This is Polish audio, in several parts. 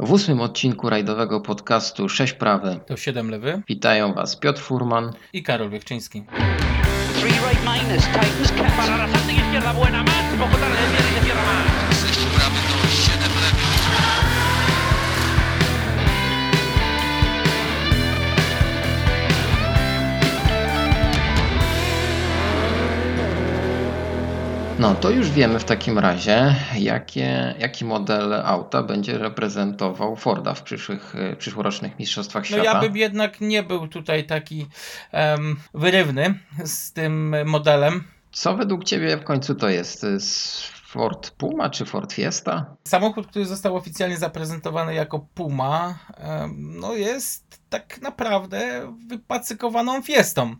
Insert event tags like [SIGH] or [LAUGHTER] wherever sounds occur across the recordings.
W ósmym odcinku rajdowego podcastu 6 prawy To 7 lewy witają Was Piotr Furman i Karol Wiechczyński. Three right minus, tightens cat. Para la salta izquierda buena, más, poco tarde viene y se cierra más. No to już wiemy w takim razie, jakie, jaki model auta będzie reprezentował Forda w przyszłych, e, przyszłorocznych Mistrzostwach No Świata. ja bym jednak nie był tutaj taki em, wyrywny z tym modelem. Co według Ciebie w końcu to jest? Ford Puma czy Ford Fiesta? Samochód, który został oficjalnie zaprezentowany jako Puma, no jest tak naprawdę wypacykowaną fiestą.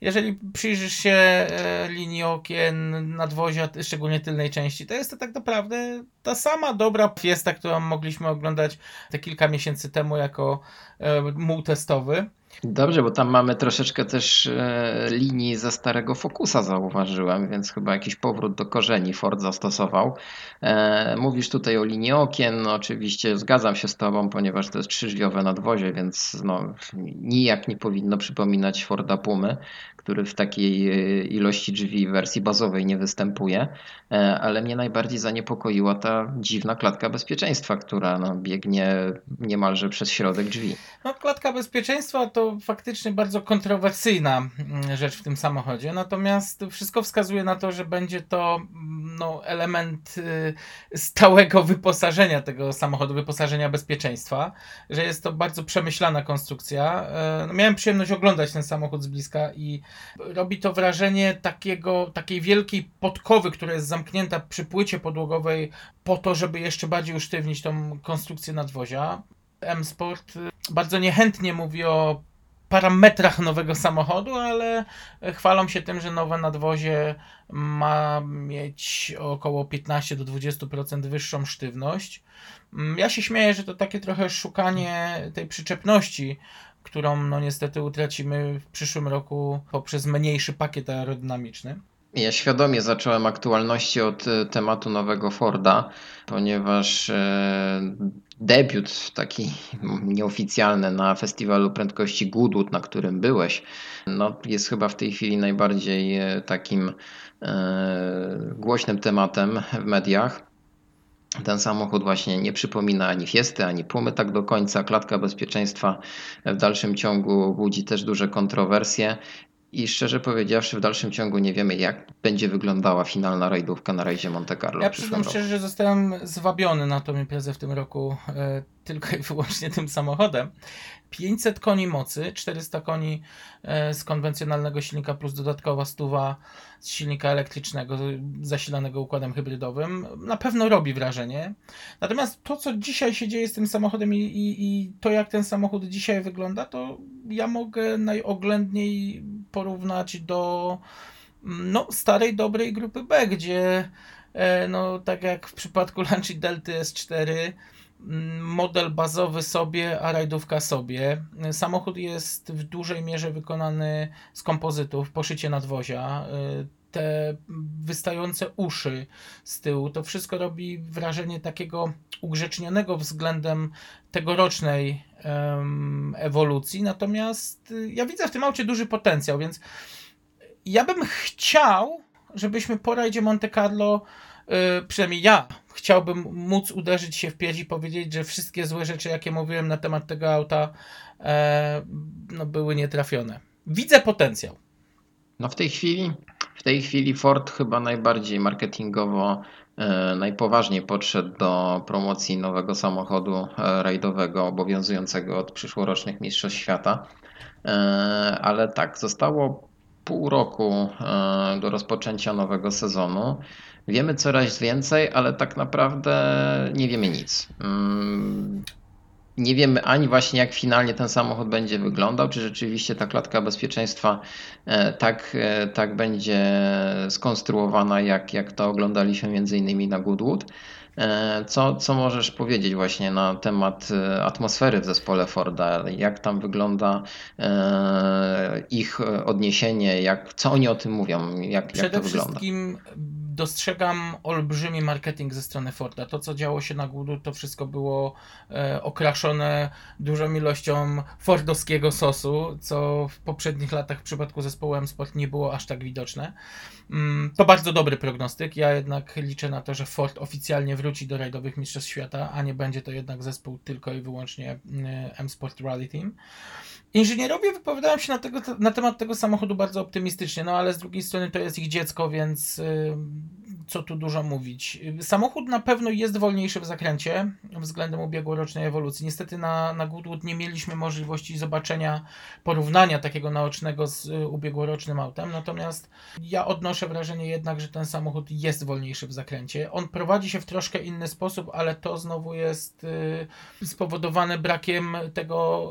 Jeżeli przyjrzysz się e, linii okien nadwozia, szczególnie tylnej części, to jest to tak naprawdę ta sama dobra fiesta, którą mogliśmy oglądać te kilka miesięcy temu jako e, muł testowy. Dobrze, bo tam mamy troszeczkę też e, linii ze starego Focusa zauważyłem, więc chyba jakiś powrót do korzeni Ford zastosował. E, mówisz tutaj o linii okien, no, oczywiście zgadzam się z Tobą, ponieważ to jest trzyżwiowe nadwozie, więc no, nijak nie powinno przypominać Forda Pumy, który w takiej e, ilości drzwi w wersji bazowej nie występuje, ale mnie najbardziej zaniepokoiła ta dziwna klatka bezpieczeństwa, która no, biegnie niemalże przez środek drzwi. No, klatka bezpieczeństwa to faktycznie bardzo kontrowersyjna mm, rzecz w tym samochodzie, natomiast wszystko wskazuje na to, że będzie to mm, no, element y, stałego wyposażenia tego samochodu, wyposażenia bezpieczeństwa, że jest to bardzo przemyślana konstrukcja. E, No, miałem przyjemność oglądać ten samochód z bliska i robi to wrażenie takiego, takiej wielkiej podkowy, która jest zamknięta przy płycie podłogowej po to, żeby jeszcze bardziej usztywnić tą konstrukcję nadwozia. M-Sport y, bardzo niechętnie mówi o parametrach nowego samochodu, ale chwalą się tym, że nowe nadwozie ma mieć około 15 do 20% wyższą sztywność. Mm, Ja się śmieję, że to takie trochę szukanie tej przyczepności, którą no niestety utracimy w przyszłym roku poprzez mniejszy pakiet aerodynamiczny. Ja świadomie zacząłem aktualności od e, tematu nowego Forda, ponieważ e, debiut taki nieoficjalny na festiwalu prędkości Goodwood, na którym byłeś, no, jest chyba w tej chwili najbardziej e, takim e, głośnym tematem w mediach. Ten samochód właśnie nie przypomina ani Fiesty, ani Pumy tak do końca. Klatka bezpieczeństwa w dalszym ciągu budzi też duże kontrowersje. I szczerze powiedziawszy, w dalszym ciągu nie wiemy, jak będzie wyglądała finalna rajdówka na rajdzie Monte Carlo. Ja przyznam szczerze, że zostałem zwabiony na tą imprezę w tym roku e, tylko i wyłącznie tym samochodem. 500 koni mocy, 400 koni e, z konwencjonalnego silnika plus dodatkowa stuwa z silnika elektrycznego zasilanego układem hybrydowym na pewno robi wrażenie. Natomiast to, co dzisiaj się dzieje z tym samochodem i, i, i to, jak ten samochód dzisiaj wygląda, to ja mogę najoględniej porównać do no, starej, dobrej grupy B, gdzie e, no, tak jak w przypadku Lancia Delty S4 mm, model bazowy sobie, a rajdówka sobie. Samochód jest w dużej mierze wykonany z kompozytów, poszycie nadwozia. Te wystające uszy z tyłu, to wszystko robi wrażenie takiego ugrzecznionego względem tegorocznej em, ewolucji. Natomiast y, ja widzę w tym aucie duży potencjał, więc ja bym chciał, żebyśmy po rajdzie Monte Carlo, y, przynajmniej ja, chciałbym móc uderzyć się w pierś i powiedzieć, że wszystkie złe rzeczy, jakie mówiłem na temat tego auta, e, no, były nietrafione. Widzę potencjał. No w tej chwili, w tej chwili Ford chyba najbardziej marketingowo, e, najpoważniej podszedł do promocji nowego samochodu e, rajdowego obowiązującego od przyszłorocznych Mistrzostw Świata. E, ale tak, zostało pół roku do rozpoczęcia nowego sezonu. Wiemy coraz więcej, ale tak naprawdę nie wiemy nic. Nie wiemy ani właśnie jak finalnie ten samochód będzie wyglądał, czy rzeczywiście ta klatka bezpieczeństwa e, tak, e, tak będzie skonstruowana, jak, jak to oglądaliśmy między innymi na Goodwood. E, Co, co możesz powiedzieć właśnie na temat atmosfery w zespole Forda? Jak tam wygląda ich odniesienie? Jak, co oni o tym mówią? Jak, jak Przede to wygląda? wszystkim dostrzegam olbrzymi marketing ze strony Forda. To, co działo się na Gudu, to wszystko było e, okraszone dużą ilością fordowskiego sosu, co w poprzednich latach w przypadku zespołu M-Sport nie było aż tak widoczne. Mm, to bardzo dobry prognostyk. Ja jednak liczę na to, że Ford oficjalnie wróci do rajdowych mistrzostw świata, a nie będzie to jednak zespół tylko i wyłącznie mm, M-Sport Rally Team. Inżynierowie wypowiadają się na, tego, na temat tego samochodu bardzo optymistycznie, no ale z drugiej strony to jest ich dziecko, więc co tu dużo mówić. Samochód na pewno jest wolniejszy w zakręcie względem ubiegłorocznej ewolucji. Niestety na, na Goodwood nie mieliśmy możliwości zobaczenia, porównania takiego naocznego z y, ubiegłorocznym autem, natomiast ja odnoszę wrażenie jednak, że ten samochód jest wolniejszy w zakręcie. On prowadzi się w troszkę inny sposób, ale to znowu jest y, spowodowane brakiem tego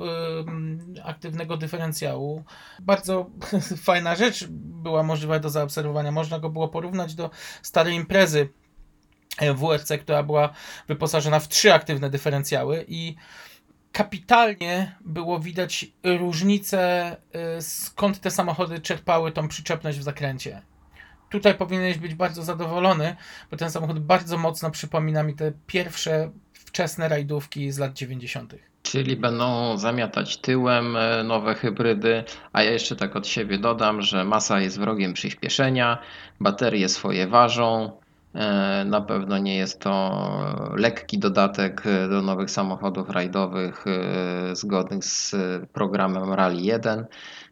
y, aktywnego dyferencjału. Bardzo [LAUGHS] fajna rzecz była możliwa do zaobserwowania. Można go było porównać do imprezy e, WRC, która była wyposażona w trzy aktywne dyferencjały i kapitalnie było widać różnicę, y, skąd te samochody czerpały tą przyczepność w zakręcie. Tutaj powinieneś być bardzo zadowolony, bo ten samochód bardzo mocno przypomina mi te pierwsze wczesne rajdówki z lat 90. Czyli będą zamiatać tyłem e, nowe hybrydy, a ja jeszcze tak od siebie dodam, że masa jest wrogiem przyspieszenia, baterie swoje ważą. e, Na pewno nie jest to lekki dodatek e, do nowych samochodów rajdowych zgodnych z programem Rally 1,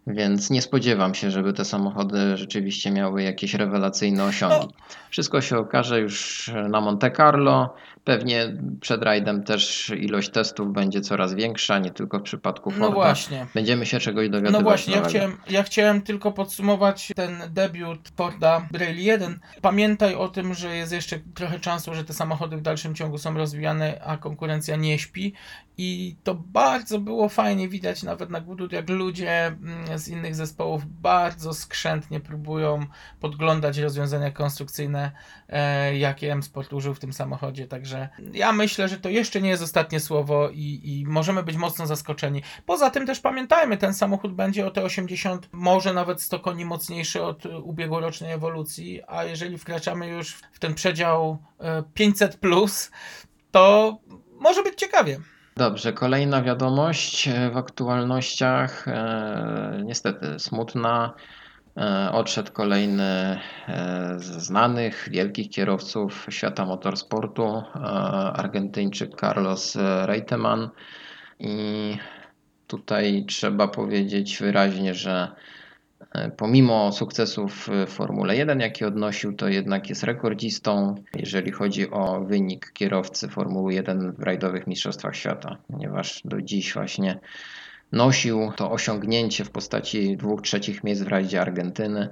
więc nie spodziewam się, żeby te samochody rzeczywiście miały jakieś rewelacyjne osiągi. Wszystko się okaże już na Monte Carlo. Pewnie przed rajdem też ilość testów będzie coraz większa, nie tylko w przypadku Forda. No właśnie. Będziemy się czegoś dowiadywać. No właśnie, ja chciałem, ja chciałem tylko podsumować ten debiut Forda Braille 1. Pamiętaj o tym, że jest jeszcze trochę czasu, że te samochody w dalszym ciągu są rozwijane, a konkurencja nie śpi. I to bardzo było fajnie widać nawet na Goodwood, jak ludzie mm, z innych zespołów bardzo skrzętnie próbują podglądać rozwiązania konstrukcyjne, e, jakie M-Sport użył w tym samochodzie. Także ja myślę, że to jeszcze nie jest ostatnie słowo i, i możemy być mocno zaskoczeni. Poza tym też pamiętajmy, ten samochód będzie o te 80, może nawet 100 koni mocniejszy od y, ubiegłorocznej ewolucji, a jeżeli wkraczamy już w ten przedział e, 500, plus, to może być ciekawie. Dobrze, kolejna wiadomość e, w aktualnościach. E, niestety smutna. E, odszedł kolejny e, z znanych, wielkich kierowców świata motorsportu, e, Argentyńczyk Carlos Reutemann. I tutaj trzeba powiedzieć wyraźnie, że pomimo sukcesów w Formule 1, jakie odnosił, to jednak jest rekordzistą, jeżeli chodzi o wynik kierowcy Formuły 1 w rajdowych mistrzostwach świata, ponieważ do dziś właśnie nosił to osiągnięcie w postaci dwóch trzecich miejsc w rajdzie Argentyny.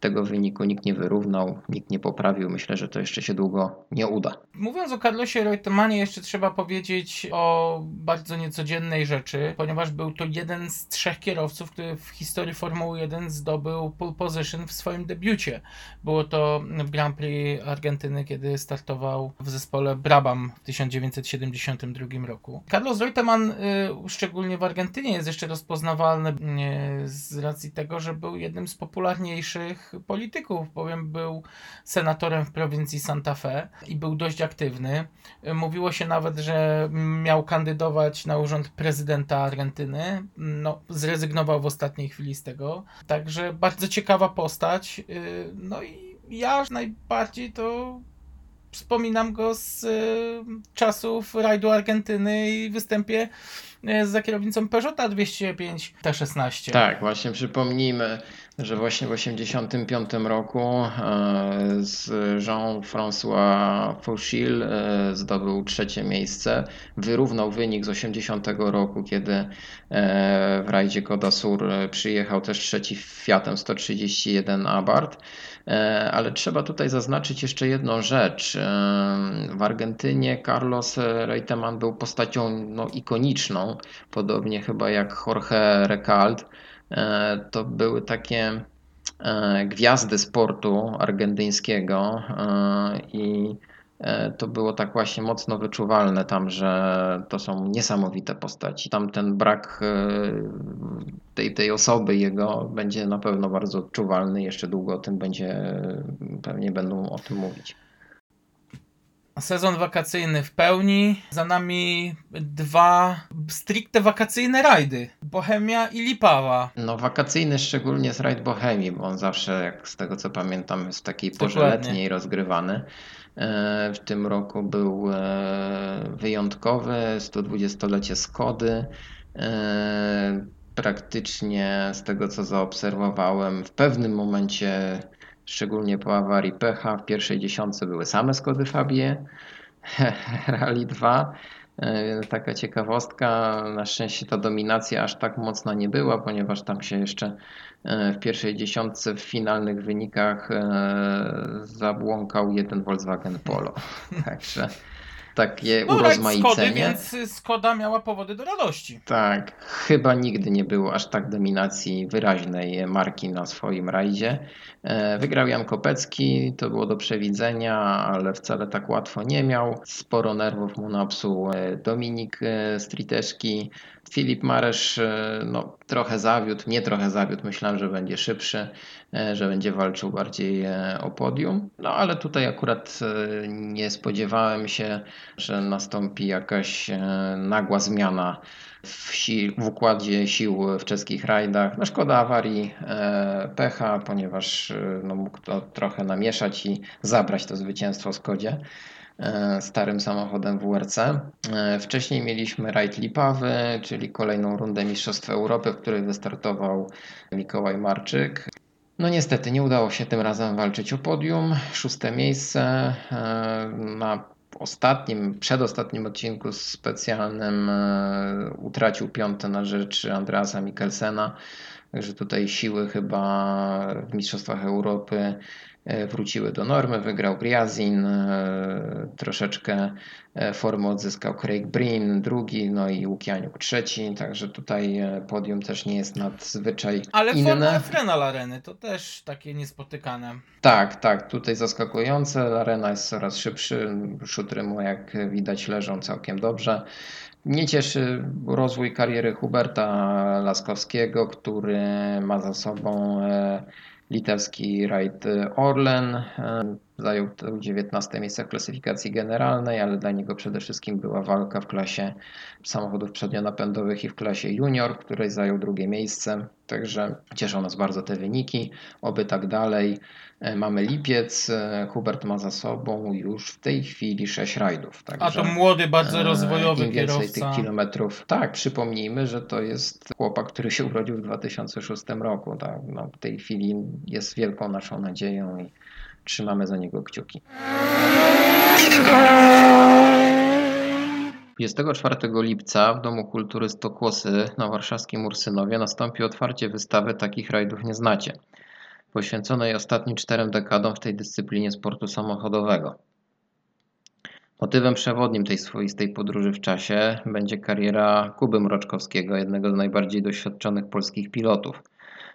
Tego wyniku nikt nie wyrównał, nikt nie poprawił. Myślę, że to jeszcze się długo nie uda. Mówiąc o Carlosie Reutemanie, jeszcze trzeba powiedzieć o bardzo niecodziennej rzeczy, ponieważ był to jeden z trzech kierowców, który w historii Formuły 1 zdobył pole position w swoim debiucie. Było to w Grand Prix Argentyny, kiedy startował w zespole Brabham w 1972 roku. Carlos Reutemann, y, szczególnie w Argentynie, jest jeszcze rozpoznawalny y, z racji tego, że był jednym z popularniejszych polityków, bowiem był senatorem w prowincji Santa Fe i był dość aktywny. Mówiło się nawet, że miał kandydować na urząd prezydenta Argentyny. No, zrezygnował w ostatniej chwili z tego. Także bardzo ciekawa postać. Yy, No i ja najbardziej to wspominam go z y, czasów rajdu Argentyny i występie y, za kierownicą Peugeota 205 T16. Tak, właśnie przypomnijmy, że właśnie w 1985 roku e, z Jean-François Fauchil e, zdobył trzecie miejsce. Wyrównał wynik z 80 roku, kiedy e, w rajdzie e, przyjechał też trzeci Fiatem 131 Abarth. Ale trzeba tutaj zaznaczyć jeszcze jedną rzecz. W Argentynie Carlos Reutemann był postacią no, ikoniczną, podobnie chyba jak Jorge Recalde. E, To były takie e, gwiazdy sportu argentyńskiego e, i to było tak właśnie mocno wyczuwalne tam, że to są niesamowite postaci. Tam ten brak tej, tej osoby jego będzie na pewno bardzo odczuwalny. Jeszcze długo o tym będzie, pewnie będą o tym mówić. Sezon wakacyjny w pełni. Za nami dwa stricte wakacyjne rajdy. Bohemia i Lipawa. No wakacyjny szczególnie z Rajd Bohemii, bo on zawsze, jak z tego co pamiętam, jest w takiej porze letniej rozgrywany. E, W tym roku był e, wyjątkowy, 120-lecie Skody. E, Praktycznie z tego co zaobserwowałem, w pewnym momencie, szczególnie po awarii pecha, w pierwszej dziesiątce były same Skody Fabie. [LAUGHS] Rally 2. E, Taka ciekawostka, na szczęście ta dominacja aż tak mocna nie była, ponieważ tam się jeszcze e, w pierwszej dziesiątce w finalnych wynikach e, zabłąkał jeden Volkswagen Polo. [LAUGHS] Także takie No, Skody, urozmaicenie. więc Skoda miała powody do radości. Tak, chyba nigdy nie było aż tak dominacji wyraźnej marki na swoim rajdzie. E, Wygrał Jan Kopecki, to było do przewidzenia, ale wcale tak łatwo nie miał. Sporo nerwów mu napsuł e, Dominik e, Striteszki. Filip Maresz e, no, trochę zawiódł, nie trochę zawiódł, myślałem, że będzie szybszy, e, że będzie walczył bardziej e, o podium. No ale tutaj akurat nie spodziewałem się, że nastąpi jakaś nagła zmiana w, si- w układzie sił w czeskich rajdach. No szkoda awarii pecha, ponieważ no, mógł to trochę namieszać i zabrać to zwycięstwo Skodzie starym samochodem WRC. E, Wcześniej mieliśmy rajd Lipawy, czyli kolejną rundę Mistrzostw Europy, w której wystartował Mikołaj Marczyk. No niestety nie udało się tym razem walczyć o podium. Szóste miejsce e, na ostatnim, przedostatnim odcinku specjalnym e, utracił piąte na rzecz Andreasa Mikkelsena. Także tutaj siły chyba w Mistrzostwach Europy e, wróciły do normy. Wygrał Griazin, e, troszeczkę e, formy odzyskał Craig Breen, drugi, no i Łukianiuk trzeci. Także tutaj e, podium też nie jest nadzwyczaj Ale inne. forma Efrena Lareny to też takie niespotykane. Tak, tak, tutaj zaskakujące. Arena jest coraz szybszy. Szutry mu, jak widać, leżą całkiem dobrze. Mnie cieszy rozwój kariery Huberta Laskowskiego, który ma za sobą e, litewski rajd Orlen. Zajął to 19 miejsce w klasyfikacji generalnej, ale dla niego przede wszystkim była walka w klasie samochodów przednionapędowych i w klasie junior, w której zajął drugie miejsce. Także cieszą nas bardzo te wyniki. Oby tak dalej. E, Mamy lipiec. e, Hubert ma za sobą już w tej chwili 6 rajdów. A Także, to młody, bardzo e, rozwojowy Im więcej kierowca. tych kilometrów. Tak, przypomnijmy, że to jest chłopak, który się urodził w 2006 roku. Tak? No, w tej chwili jest wielką naszą nadzieją i trzymamy za niego kciuki. 24 lipca w Domu Kultury Stokłosy na warszawskim Ursynowie nastąpi otwarcie wystawy Takich rajdów nie znacie, poświęconej ostatnim czterem dekadom w tej dyscyplinie sportu samochodowego. Motywem przewodnim tej swoistej podróży w czasie będzie kariera Kuby Mroczkowskiego, jednego z najbardziej doświadczonych polskich pilotów.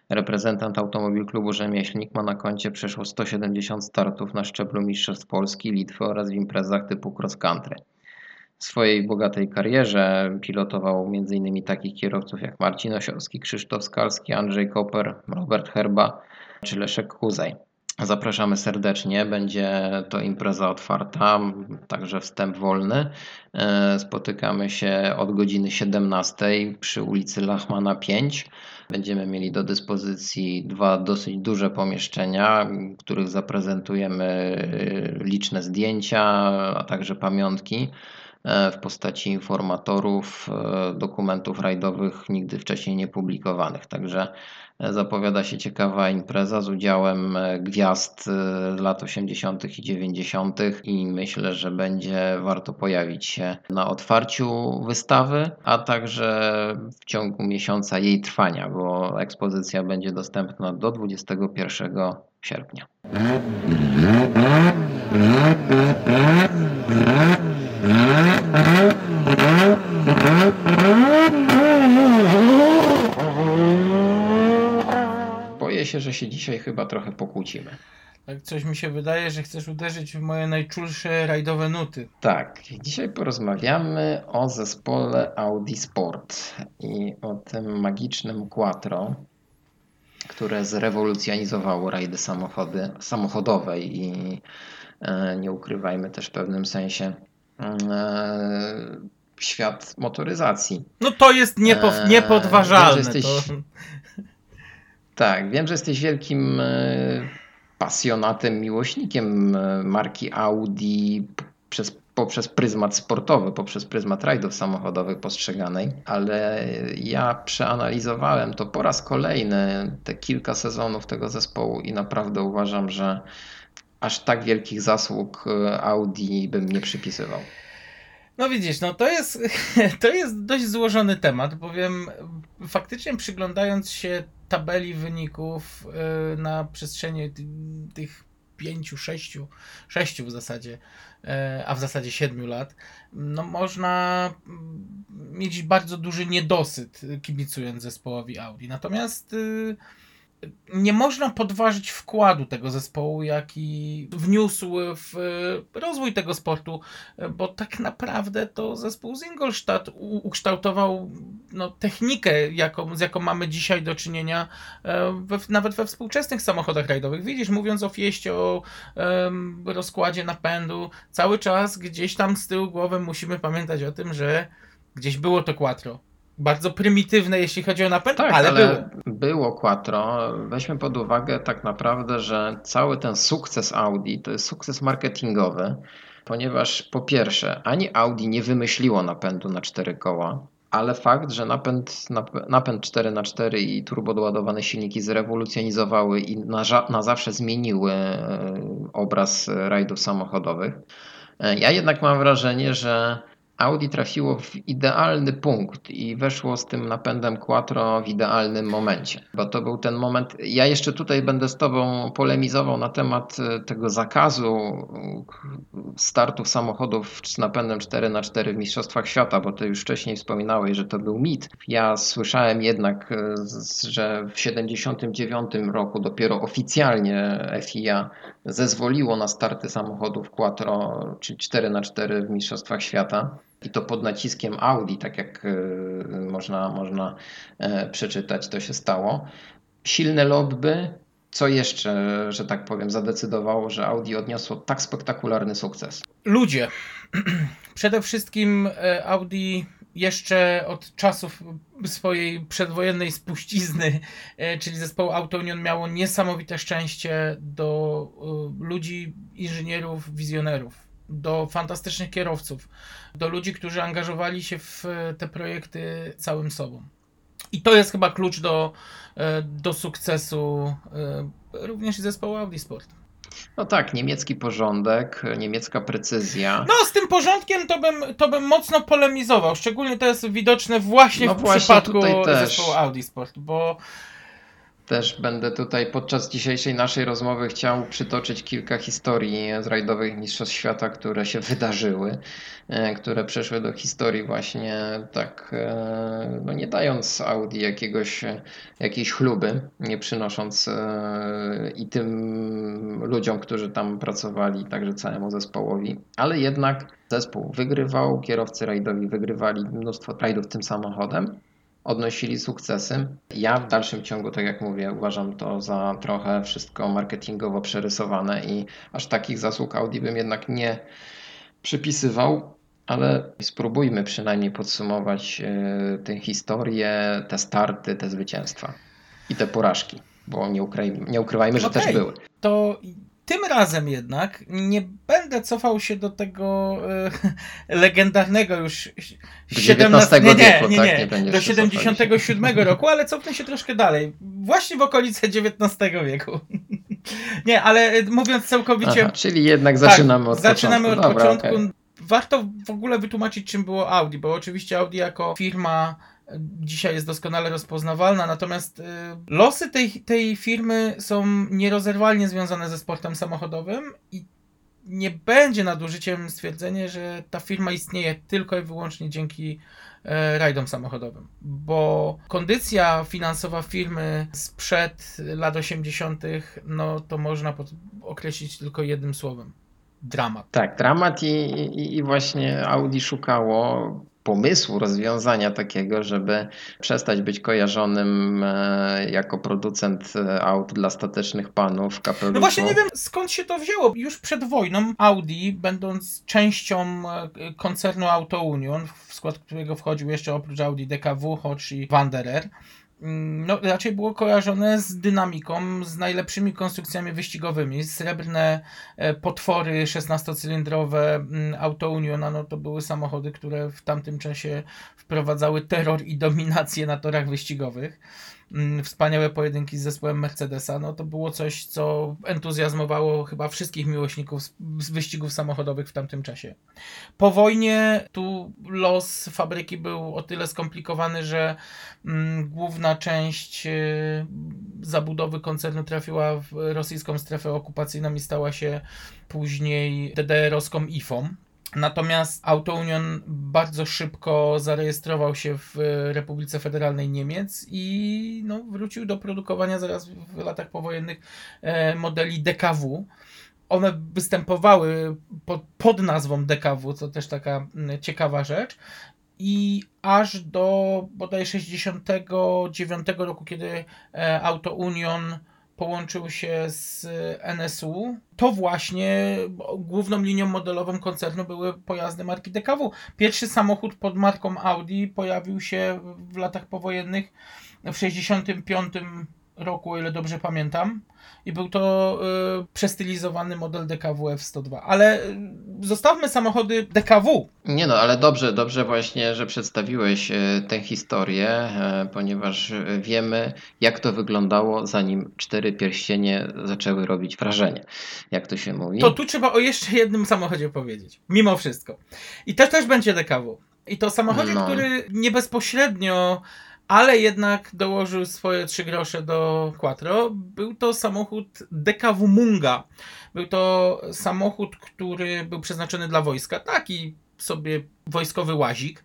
Reprezentant Automobil Klubu Rzemieślnik ma na koncie przeszło 170 startów na szczeblu Mistrzostw Polski, Litwy oraz w imprezach typu cross country. W swojej bogatej karierze pilotował m.in. takich kierowców jak Marcin Osiowski, Krzysztof Skalski, Andrzej Koper, Robert Herba czy Leszek Kuzaj. Zapraszamy serdecznie, będzie to impreza otwarta, także wstęp wolny. E, Spotykamy się od godziny 17 przy ulicy Lachmana 5. Będziemy mieli do dyspozycji dwa dosyć duże pomieszczenia, w których zaprezentujemy e, liczne zdjęcia, a także pamiątki w postaci informatorów, e, dokumentów rajdowych nigdy wcześniej nie publikowanych. Także e, zapowiada się ciekawa impreza z udziałem e, gwiazd e, lat 80. i 90. i myślę, że będzie warto pojawić się na otwarciu wystawy, a także w ciągu miesiąca jej trwania, bo ekspozycja będzie dostępna do 21 sierpnia. Boję się, że się dzisiaj chyba trochę pokłócimy. Tak coś mi się wydaje, że chcesz uderzyć w moje najczulsze rajdowe nuty. Tak, dzisiaj porozmawiamy o zespole Audi Sport i o tym magicznym Quattro, które zrewolucjonizowało rajdy samochody, samochodowe i e, nie ukrywajmy też w pewnym sensie świat motoryzacji. No to jest niepo, Eee, niepodważalne. wiem, jesteś- to... [LAUGHS] Tak, wiem, że jesteś wielkim e, pasjonatem, miłośnikiem e, marki Audi przez, poprzez pryzmat sportowy, poprzez pryzmat rajdów samochodowych postrzeganej, ale ja przeanalizowałem to po raz kolejny, te kilka sezonów tego zespołu i naprawdę uważam, że aż tak wielkich zasług e, Audi bym nie przypisywał. No widzisz, no to jest, [LAUGHS] to jest dość złożony temat, bowiem faktycznie przyglądając się tabeli wyników y, na przestrzeni ty- tych pięciu, sześciu, sześciu w zasadzie, y, a w zasadzie siedmiu lat, no można mieć bardzo duży niedosyt kibicując zespołowi Audi. Natomiast y, nie można podważyć wkładu tego zespołu, jaki wniósł w y, rozwój tego sportu, y, bo tak naprawdę to zespół z Ingolstadt ukształtował no, technikę, jaką, z jaką mamy dzisiaj do czynienia e, we, nawet we współczesnych samochodach rajdowych. Widzisz, mówiąc o fieście, o em, rozkładzie napędu, cały czas gdzieś tam z tyłu głowy musimy pamiętać o tym, że gdzieś było to quattro. Bardzo prymitywne, jeśli chodzi o napęd, Tak, ale, ale, było. było Quattro. Weźmy pod uwagę tak naprawdę, że cały ten sukces Audi to jest sukces marketingowy, ponieważ po pierwsze, ani Audi nie wymyśliło napędu na cztery koła, ale fakt, że napęd, nap- napęd 4x4 i turbodoładowane silniki zrewolucjonizowały i na, na zawsze zmieniły e, obraz rajdów samochodowych. E, Ja jednak mam wrażenie, że Audi trafiło w idealny punkt i weszło z tym napędem Quattro w idealnym momencie. Bo to był ten moment. Ja jeszcze tutaj będę z Tobą polemizował na temat e, tego zakazu e, startów samochodów z napędem 4x4 w Mistrzostwach Świata, bo Ty już wcześniej wspominałeś, że to był mit. Ja słyszałem jednak, e, że w 1979 roku dopiero oficjalnie FIA zezwoliło na starty samochodów Quattro czy 4x4 w Mistrzostwach Świata. I to pod naciskiem Audi, tak jak e, można, można e, przeczytać, to się stało. Silne lobby, co jeszcze, że tak powiem, zadecydowało, że Audi odniosło tak spektakularny sukces. Ludzie. [CLEARS THROAT] Przede wszystkim e, Audi jeszcze od czasów swojej przedwojennej spuścizny, czyli zespołu Auto Union miało niesamowite szczęście do ludzi, inżynierów, wizjonerów, do fantastycznych kierowców, do ludzi, którzy angażowali się w e, te projekty całym sobą. I to jest chyba klucz do, e, do sukcesu e, również zespołu Audi Sport. No tak, niemiecki porządek, niemiecka precyzja. No, z tym porządkiem to bym, to bym mocno polemizował. Szczególnie to jest widoczne właśnie No w właśnie przypadku zespołu Audi Sport, bo Też będę tutaj podczas dzisiejszej naszej rozmowy chciał przytoczyć kilka historii z rajdowych Mistrzostw Świata, które się wydarzyły, e, które przeszły do historii właśnie tak, e, no nie dając Audi jakiegoś, jakiejś chluby, nie przynosząc e, i tym ludziom, którzy tam pracowali, także całemu zespołowi, ale jednak zespół wygrywał, kierowcy rajdowi wygrywali mnóstwo rajdów tym samochodem odnosili sukcesy. Ja w dalszym ciągu, tak jak mówię, uważam to za trochę wszystko marketingowo przerysowane i aż takich zasług Audi bym jednak nie przypisywał, ale spróbujmy przynajmniej podsumować e, tę historię, te starty, te zwycięstwa i te porażki, bo nie, ukryjmy, nie ukrywajmy, że Okej. też były. to tym razem jednak nie będę cofał się do tego e, [LAUGHS] legendarnego już XIX nie, nie, wieku, nie, tak? nie, do się cofał [LAUGHS] 77 roku, ale cofnę się troszkę dalej. Właśnie w okolice XIX wieku. [LAUGHS] Nie, ale e, mówiąc całkowicie Aha, czyli jednak Tak, zaczynamy od zaczynamy początku. od Dobra, początku. okej. Warto w ogóle wytłumaczyć, czym było Audi, bo oczywiście Audi jako firma dzisiaj jest doskonale rozpoznawalna, natomiast y, losy tej, tej firmy są nierozerwalnie związane ze sportem samochodowym i nie będzie nadużyciem stwierdzenie, że ta firma istnieje tylko i wyłącznie dzięki e, rajdom samochodowym, bo kondycja finansowa firmy sprzed lat 80., no to można określić tylko jednym słowem. Dramat. Tak, dramat i, i, i właśnie Audi szukało pomysłu, rozwiązania takiego, żeby przestać być kojarzonym e, jako producent e, aut dla statecznych panów. No właśnie nie wiem skąd się to wzięło. Już przed wojną Audi, będąc częścią e, koncernu Auto Union, w skład którego wchodził jeszcze oprócz Audi DKW, Hodge i Wanderer, no, raczej było kojarzone z dynamiką, z najlepszymi konstrukcjami wyścigowymi. Srebrne e, potwory 16-cylindrowe mm, Auto Uniona, no to były samochody, które w tamtym czasie wprowadzały terror i dominację na torach wyścigowych. Mm, Wspaniałe pojedynki z zespołem Mercedesa, no to było coś, co entuzjazmowało chyba wszystkich miłośników z- wyścigów samochodowych w tamtym czasie. Po wojnie tu los fabryki był o tyle skomplikowany, że mm, główna część y, zabudowy koncernu trafiła w rosyjską strefę okupacyjną i stała się później DDR-owską IFą. Natomiast Auto Union bardzo szybko zarejestrował się w Republice Federalnej Niemiec i no, wrócił do produkowania zaraz w latach powojennych e, modeli DKW. One występowały pod, pod nazwą DKW, co też taka ciekawa rzecz. I aż do bodaj 69 roku, kiedy e, Auto Union połączył się z NSU, to właśnie główną linią modelową koncernu były pojazdy marki DKW. Pierwszy samochód pod marką Audi pojawił się w latach powojennych w 65 roku, o ile dobrze pamiętam. I był to y, przestylizowany model DKW F102. Ale y, zostawmy samochody DKW. Nie no, ale dobrze, dobrze właśnie, że przedstawiłeś e, tę historię, e, ponieważ e, wiemy, jak to wyglądało, zanim cztery pierścienie zaczęły robić wrażenie, jak to się mówi. To tu trzeba o jeszcze jednym samochodzie powiedzieć. Mimo wszystko. I to też będzie DKW. I to samochodzie, No. który nie bezpośrednio, ale jednak dołożył swoje trzy grosze do Quattro. Był to samochód DKW Munga. Był to samochód, który był przeznaczony dla wojska. Taki sobie wojskowy łazik.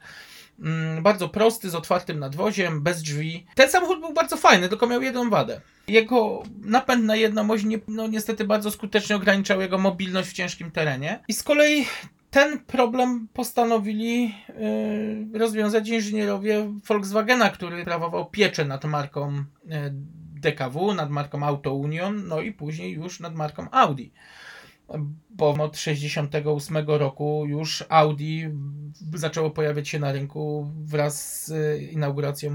Mm, Bardzo prosty, z otwartym nadwoziem, bez drzwi. Ten samochód był bardzo fajny, tylko miał jedną wadę. Jego napęd na jedną oś nie, no, niestety bardzo skutecznie ograniczał jego mobilność w ciężkim terenie. I z kolei ten problem postanowili yy, rozwiązać inżynierowie Volkswagena, który sprawował pieczę nad marką yy, DKW, nad marką Auto Union, no i później już nad marką Audi. Bo od 68 roku już Audi zaczęło pojawiać się na rynku wraz z y, inauguracją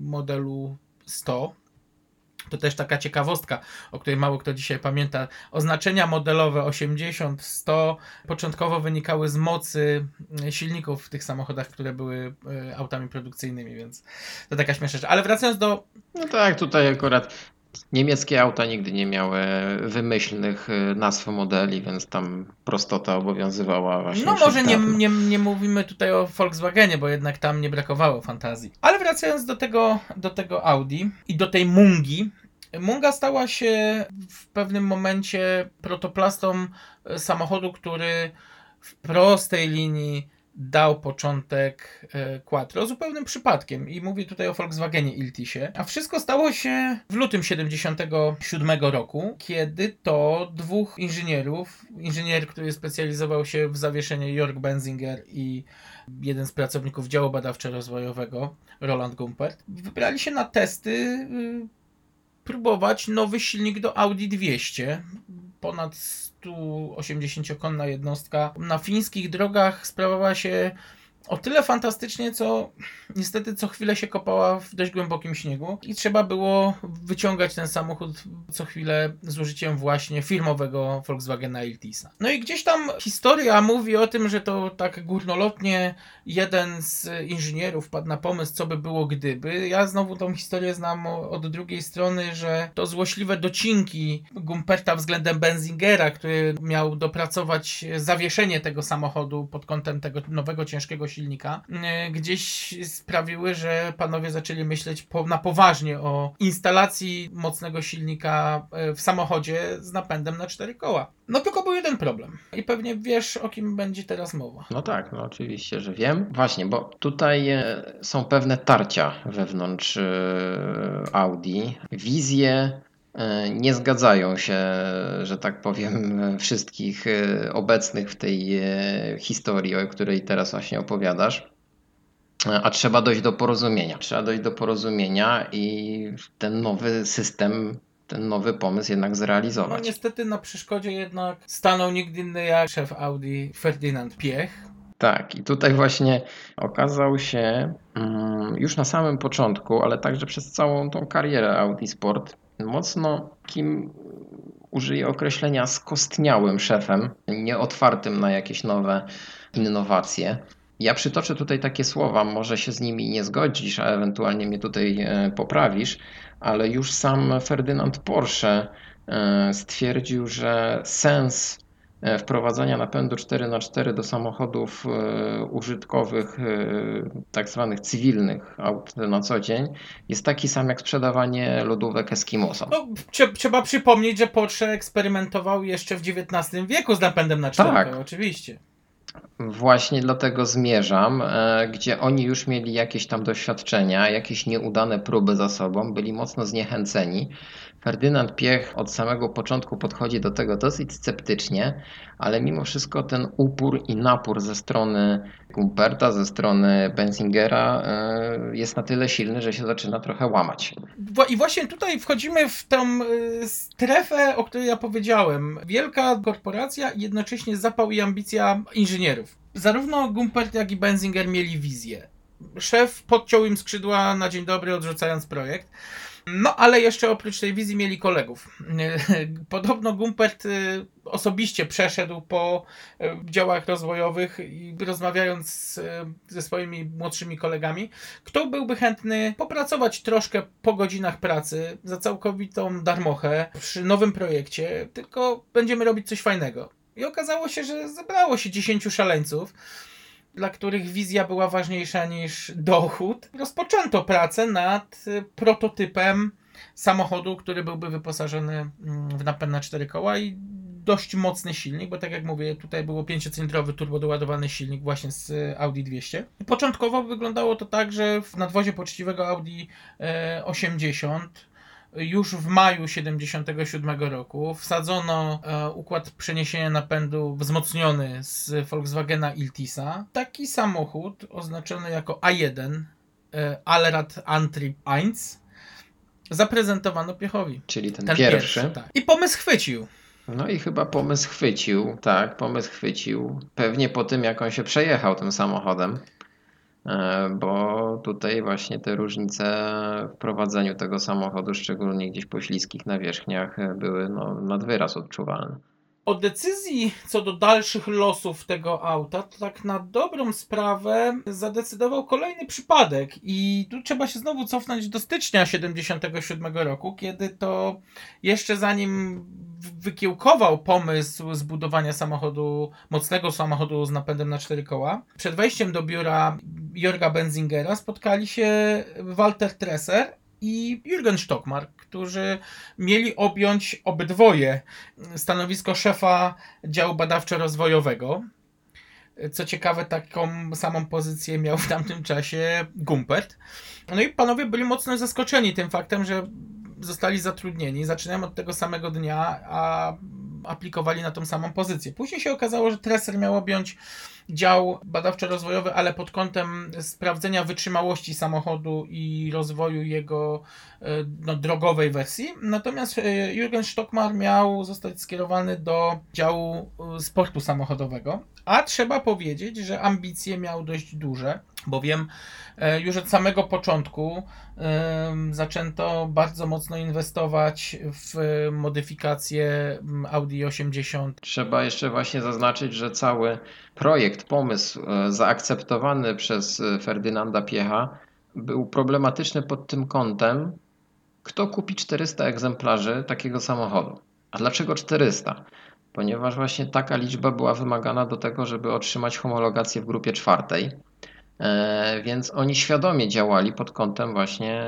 modelu 100. To też taka ciekawostka, o której mało kto dzisiaj pamięta. Oznaczenia modelowe 80, 100 początkowo wynikały z mocy y, silników w tych samochodach, które były y, autami produkcyjnymi, więc to taka śmieszna rzecz. Ale wracając do No tak, tutaj akurat niemieckie auta nigdy nie miały wymyślnych e, nazw modeli, więc tam prostota obowiązywała właśnie. No może nie, nie, nie mówimy tutaj o Volkswagenie, bo jednak tam nie brakowało fantazji. Ale wracając do tego, do tego Audi i do tej Mungi. Munga stała się w pewnym momencie protoplastą e, samochodu, który w prostej linii dał początek e, Quattro zupełnym przypadkiem. I mówię tutaj o Volkswagenie Iltisie. A wszystko stało się w lutym 77 roku, kiedy to dwóch inżynierów, inżynier, który specjalizował się w zawieszeniu Jörg Benzinger i jeden z pracowników działu badawczo-rozwojowego, Roland Gumpert, wybrali się na testy y, próbować nowy silnik do Audi 200. Ponad 180-konna jednostka. Na fińskich drogach sprawowała się o tyle fantastycznie, co niestety co chwilę się kopała w dość głębokim śniegu i trzeba było wyciągać ten samochód co chwilę z użyciem właśnie firmowego Volkswagena Iltisa. No i gdzieś tam historia mówi o tym, że to tak górnolotnie jeden z inżynierów wpadł na pomysł, co by było gdyby. Ja znowu tą historię znam od drugiej strony, że to złośliwe docinki Gumperta względem Benzingera, który miał dopracować zawieszenie tego samochodu pod kątem tego nowego ciężkiego silnika, silnika, e, gdzieś sprawiły, że panowie zaczęli myśleć po, na poważnie o instalacji mocnego silnika e, w samochodzie z napędem na cztery koła. No tylko był jeden problem. I pewnie wiesz, o kim będzie teraz mowa. No tak, no oczywiście, że wiem. Właśnie, bo tutaj e, są pewne tarcia wewnątrz Audi. Wizje nie zgadzają się, że tak powiem, wszystkich e, obecnych w tej e, historii, o której teraz właśnie opowiadasz. E, A trzeba dojść do porozumienia. Trzeba dojść do porozumienia i ten nowy system, ten nowy pomysł jednak No zrealizować. niestety na przeszkodzie jednak stanął nikt inny jak szef Audi Ferdynand Piech. Tak, i tutaj właśnie okazał się mm, już na samym początku, ale także przez całą tą karierę Audi Sport, mocno kim użyję określenia skostniałym szefem, nieotwartym na jakieś nowe innowacje. Ja przytoczę tutaj takie słowa, może się z nimi nie zgodzisz, a ewentualnie mnie tutaj e, poprawisz, ale już sam Ferdynand Porsche e, stwierdził, że sens wprowadzania napędu 4x4 do samochodów e, użytkowych, e, tak zwanych cywilnych aut na co dzień, jest taki sam jak sprzedawanie lodówek Eskimosom. No, trze- trzeba przypomnieć, że Porsche eksperymentował jeszcze w XIX wieku z napędem na cztery Tak. oczywiście. Właśnie dlatego zmierzam, e, gdzie oni już mieli jakieś tam doświadczenia, jakieś nieudane próby za sobą, byli mocno zniechęceni. Ferdynand Piech od samego początku podchodzi do tego dosyć sceptycznie, ale mimo wszystko ten upór i napór ze strony Gumperta, ze strony Benzingera e, jest na tyle silny, że się zaczyna trochę łamać. I właśnie tutaj wchodzimy w tą y, strefę, o której ja powiedziałem. Wielka korporacja i jednocześnie zapał i ambicja inżynierów. Zarówno Gumpert, jak i Benzinger mieli wizję. Szef podciął im skrzydła na dzień dobry, odrzucając projekt. No, ale jeszcze oprócz tej wizji mieli kolegów. [LAUGHS] Podobno Gumpert y, osobiście przeszedł po y, działach rozwojowych i rozmawiając y, ze swoimi młodszymi kolegami, kto byłby chętny popracować troszkę po godzinach pracy za całkowitą darmochę przy nowym projekcie, tylko będziemy robić coś fajnego. I okazało się, że zebrało się 10 szaleńców, dla których wizja była ważniejsza niż dochód. Rozpoczęto pracę nad y, prototypem samochodu, który byłby wyposażony mm, w napęd na 4 koła i dość mocny silnik, bo tak jak mówię, tutaj było 5-cylindrowy turbodoładowany silnik właśnie z y, Audi 200. Początkowo wyglądało to tak, że w nadwozie poczciwego Audi e, 80 już w maju 77 roku wsadzono e, układ przeniesienia napędu wzmocniony z Volkswagena Iltisa. Taki samochód oznaczony jako A1 e, Allrad Antrieb 1 zaprezentowano Piechowi. Czyli ten, Ten pierwszy. tak. I pomysł chwycił. No i chyba pomysł chwycił, tak, pomysł chwycił. Pewnie po tym, jak on się przejechał tym samochodem, bo tutaj właśnie te różnice w prowadzeniu tego samochodu, szczególnie gdzieś po śliskich nawierzchniach, e, były no, nad wyraz odczuwalne. O decyzji co do dalszych losów tego auta, to tak na dobrą sprawę zadecydował kolejny przypadek. I tu trzeba się znowu cofnąć do stycznia 77 roku, kiedy to jeszcze zanim wykiełkował pomysł zbudowania samochodu, mocnego samochodu z napędem na cztery koła, przed wejściem do biura Jorga Benzingera spotkali się Walter Tresser i Jürgen Stockmark, którzy mieli objąć obydwoje stanowisko szefa działu badawczo-rozwojowego. Co ciekawe, taką samą pozycję miał w tamtym czasie Gumpert. No i panowie byli mocno zaskoczeni tym faktem, że zostali zatrudnieni. Zaczynają od tego samego dnia, a aplikowali na tą samą pozycję. Później się okazało, że Tresser miał objąć dział badawczo-rozwojowy, ale pod kątem sprawdzenia wytrzymałości samochodu i rozwoju jego e, no, drogowej wersji. Natomiast e, Jürgen Stockmar miał zostać skierowany do działu e, sportu samochodowego. A trzeba powiedzieć, że ambicje miał dość duże, bowiem już od samego początku zaczęto bardzo mocno inwestować w modyfikację Audi 80 Trzeba jeszcze właśnie zaznaczyć, że cały projekt, pomysł e, zaakceptowany przez e, Ferdynanda Piecha był problematyczny pod tym kątem, kto kupi 400 egzemplarzy takiego samochodu. A dlaczego 400? Ponieważ właśnie taka liczba była wymagana do tego, żeby otrzymać homologację w grupie czwartej. E, Więc oni świadomie działali pod kątem właśnie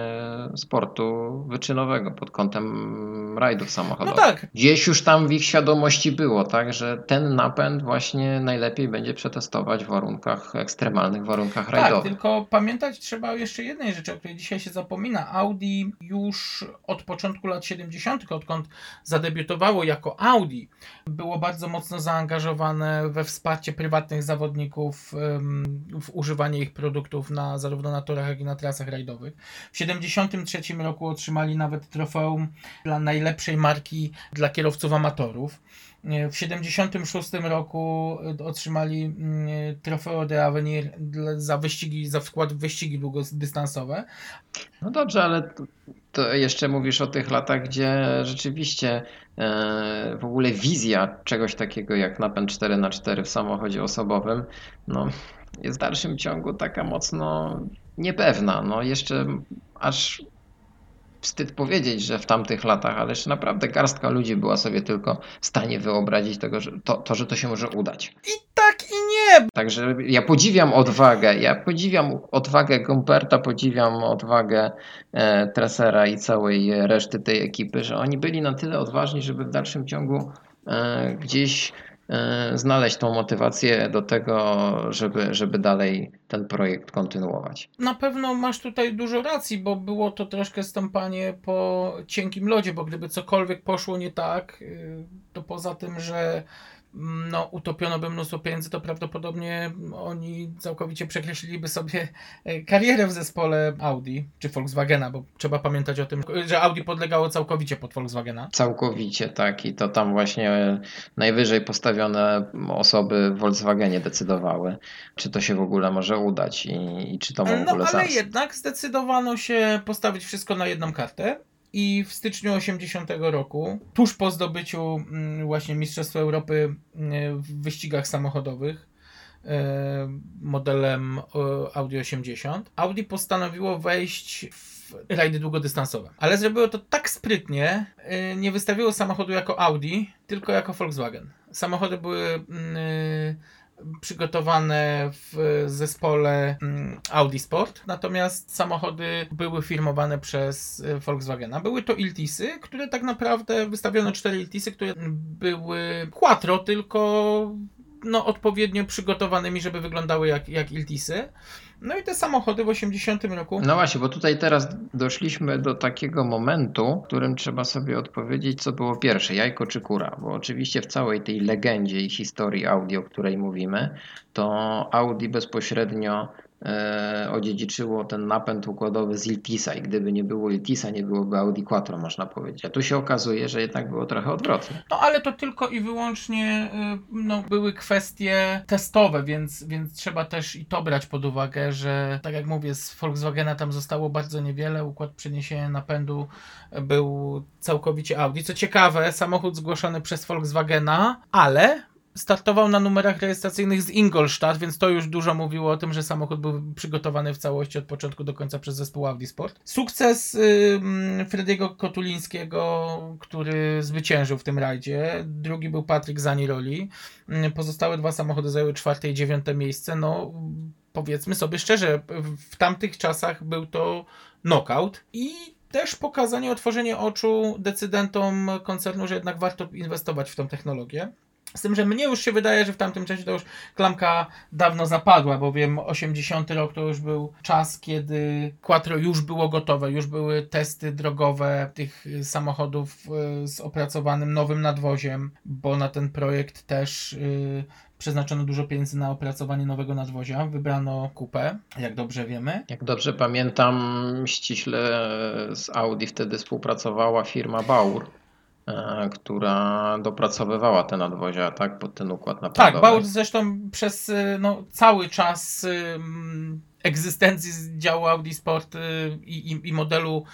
sportu wyczynowego, pod kątem rajdów No samochodowych. tak, Gdzieś już tam w ich świadomości było, tak, że ten napęd właśnie najlepiej będzie przetestować w warunkach, ekstremalnych warunkach Tak, rajdowych. tylko pamiętać trzeba jeszcze jednej rzeczy, o której dzisiaj się zapomina. Audi już od początku lat 70., odkąd zadebiutowało jako Audi, było bardzo mocno zaangażowane we wsparcie prywatnych zawodników w używanie ich produktów na, zarówno na torach, jak i na trasach rajdowych. W 73 roku otrzymali nawet trofeum dla najlepszej marki dla kierowców amatorów. W 76 roku y, otrzymali mm, trofeo de Avenir za wyścigi, za wkład w wyścigi długodystansowe. No dobrze, ale to, jeszcze mówisz o tych latach, gdzie rzeczywiście e, w ogóle wizja czegoś takiego jak napęd 4x4 w samochodzie osobowym, no, jest w dalszym ciągu taka mocno niepewna. No, jeszcze aż wstyd powiedzieć, że w tamtych latach, ale jeszcze naprawdę garstka ludzi była sobie tylko w stanie wyobrazić tego, że to, to, że to się może udać. I tak i nie! Także ja podziwiam odwagę, ja podziwiam odwagę Gumperta, podziwiam odwagę e, Trasera i całej reszty tej ekipy, że oni byli na tyle odważni, żeby w dalszym ciągu e, gdzieś znaleźć tą motywację do tego, żeby, żeby dalej ten projekt kontynuować. Na pewno masz tutaj dużo racji, bo było to troszkę stąpanie po cienkim lodzie, bo gdyby cokolwiek poszło nie tak, y, to poza tym, że no, utopiono by mnóstwo pieniędzy, to prawdopodobnie oni całkowicie przekreśliliby sobie e, karierę w zespole Audi czy Volkswagena, bo trzeba pamiętać o tym, że Audi podlegało całkowicie pod Volkswagena. Całkowicie tak i to tam właśnie najwyżej postawione osoby w Volkswagenie decydowały, czy to się w ogóle może udać i, i czy to ma w No ogóle ale sens. jednak zdecydowano się postawić wszystko na jedną kartę. I w styczniu 80 roku, tuż po zdobyciu mm, właśnie Mistrzostwa Europy mm, w wyścigach samochodowych e, modelem e, Audi 80, Audi postanowiło wejść w rajdy długodystansowe. Ale zrobiło to tak sprytnie, e, nie wystawiło samochodu jako Audi, tylko jako Volkswagen. Samochody były mm, przygotowane w zespole mm, Audi Sport, natomiast samochody były firmowane przez y, Volkswagena. Były to Iltisy, które tak naprawdę wystawiono cztery Iltisy, które były quattro, tylko no, odpowiednio przygotowanymi, żeby wyglądały jak, jak Iltisy. No i te samochody w 80 roku No właśnie, bo tutaj teraz doszliśmy do takiego momentu, w którym trzeba sobie odpowiedzieć, co było pierwsze, jajko czy kura. Bo oczywiście w całej tej legendzie i historii Audi, o której mówimy, to Audi bezpośrednio odziedziczyło ten napęd układowy z Iltisa i gdyby nie było Iltisa, nie byłoby Audi Quattro, można powiedzieć. A tu się okazuje, że jednak było trochę odwrotnie. No ale to tylko i wyłącznie y, no, były kwestie testowe, więc, więc trzeba też i to brać pod uwagę, że tak jak mówię, z Volkswagena tam zostało bardzo niewiele, układ przeniesienia napędu był całkowicie Audi. Co ciekawe, samochód zgłoszony przez Volkswagena, ale startował na numerach rejestracyjnych z Ingolstadt, więc to już dużo mówiło o tym, że samochód był przygotowany w całości od początku do końca przez zespół Audi Sport. Sukces ym, Frediego Kotulińskiego, który zwyciężył w tym rajdzie. Drugi był Patryk Zaniroli. Pozostałe dwa samochody zajęły czwarte i dziewiąte miejsce. No, powiedzmy sobie szczerze, w tamtych czasach był to knockout i też pokazanie, otworzenie oczu decydentom koncernu, że jednak warto inwestować w tą technologię. Z tym, że mnie już się wydaje, że w tamtym czasie to już klamka dawno zapadła, bowiem 80 rok to już był czas, kiedy Quattro już było gotowe, już były testy drogowe tych samochodów y, z opracowanym nowym nadwoziem, bo na ten projekt też y, przeznaczono dużo pieniędzy na opracowanie nowego nadwozia. Wybrano kupę, jak dobrze wiemy. Jak dobrze pamiętam, ściśle z Audi wtedy współpracowała firma Baur, e, która dopracowywała te nadwozia, tak, pod ten układ napędowy. Tak, Bauer zresztą przez y, no, cały czas ym, egzystencji działu Audi Sport i, i, i modelu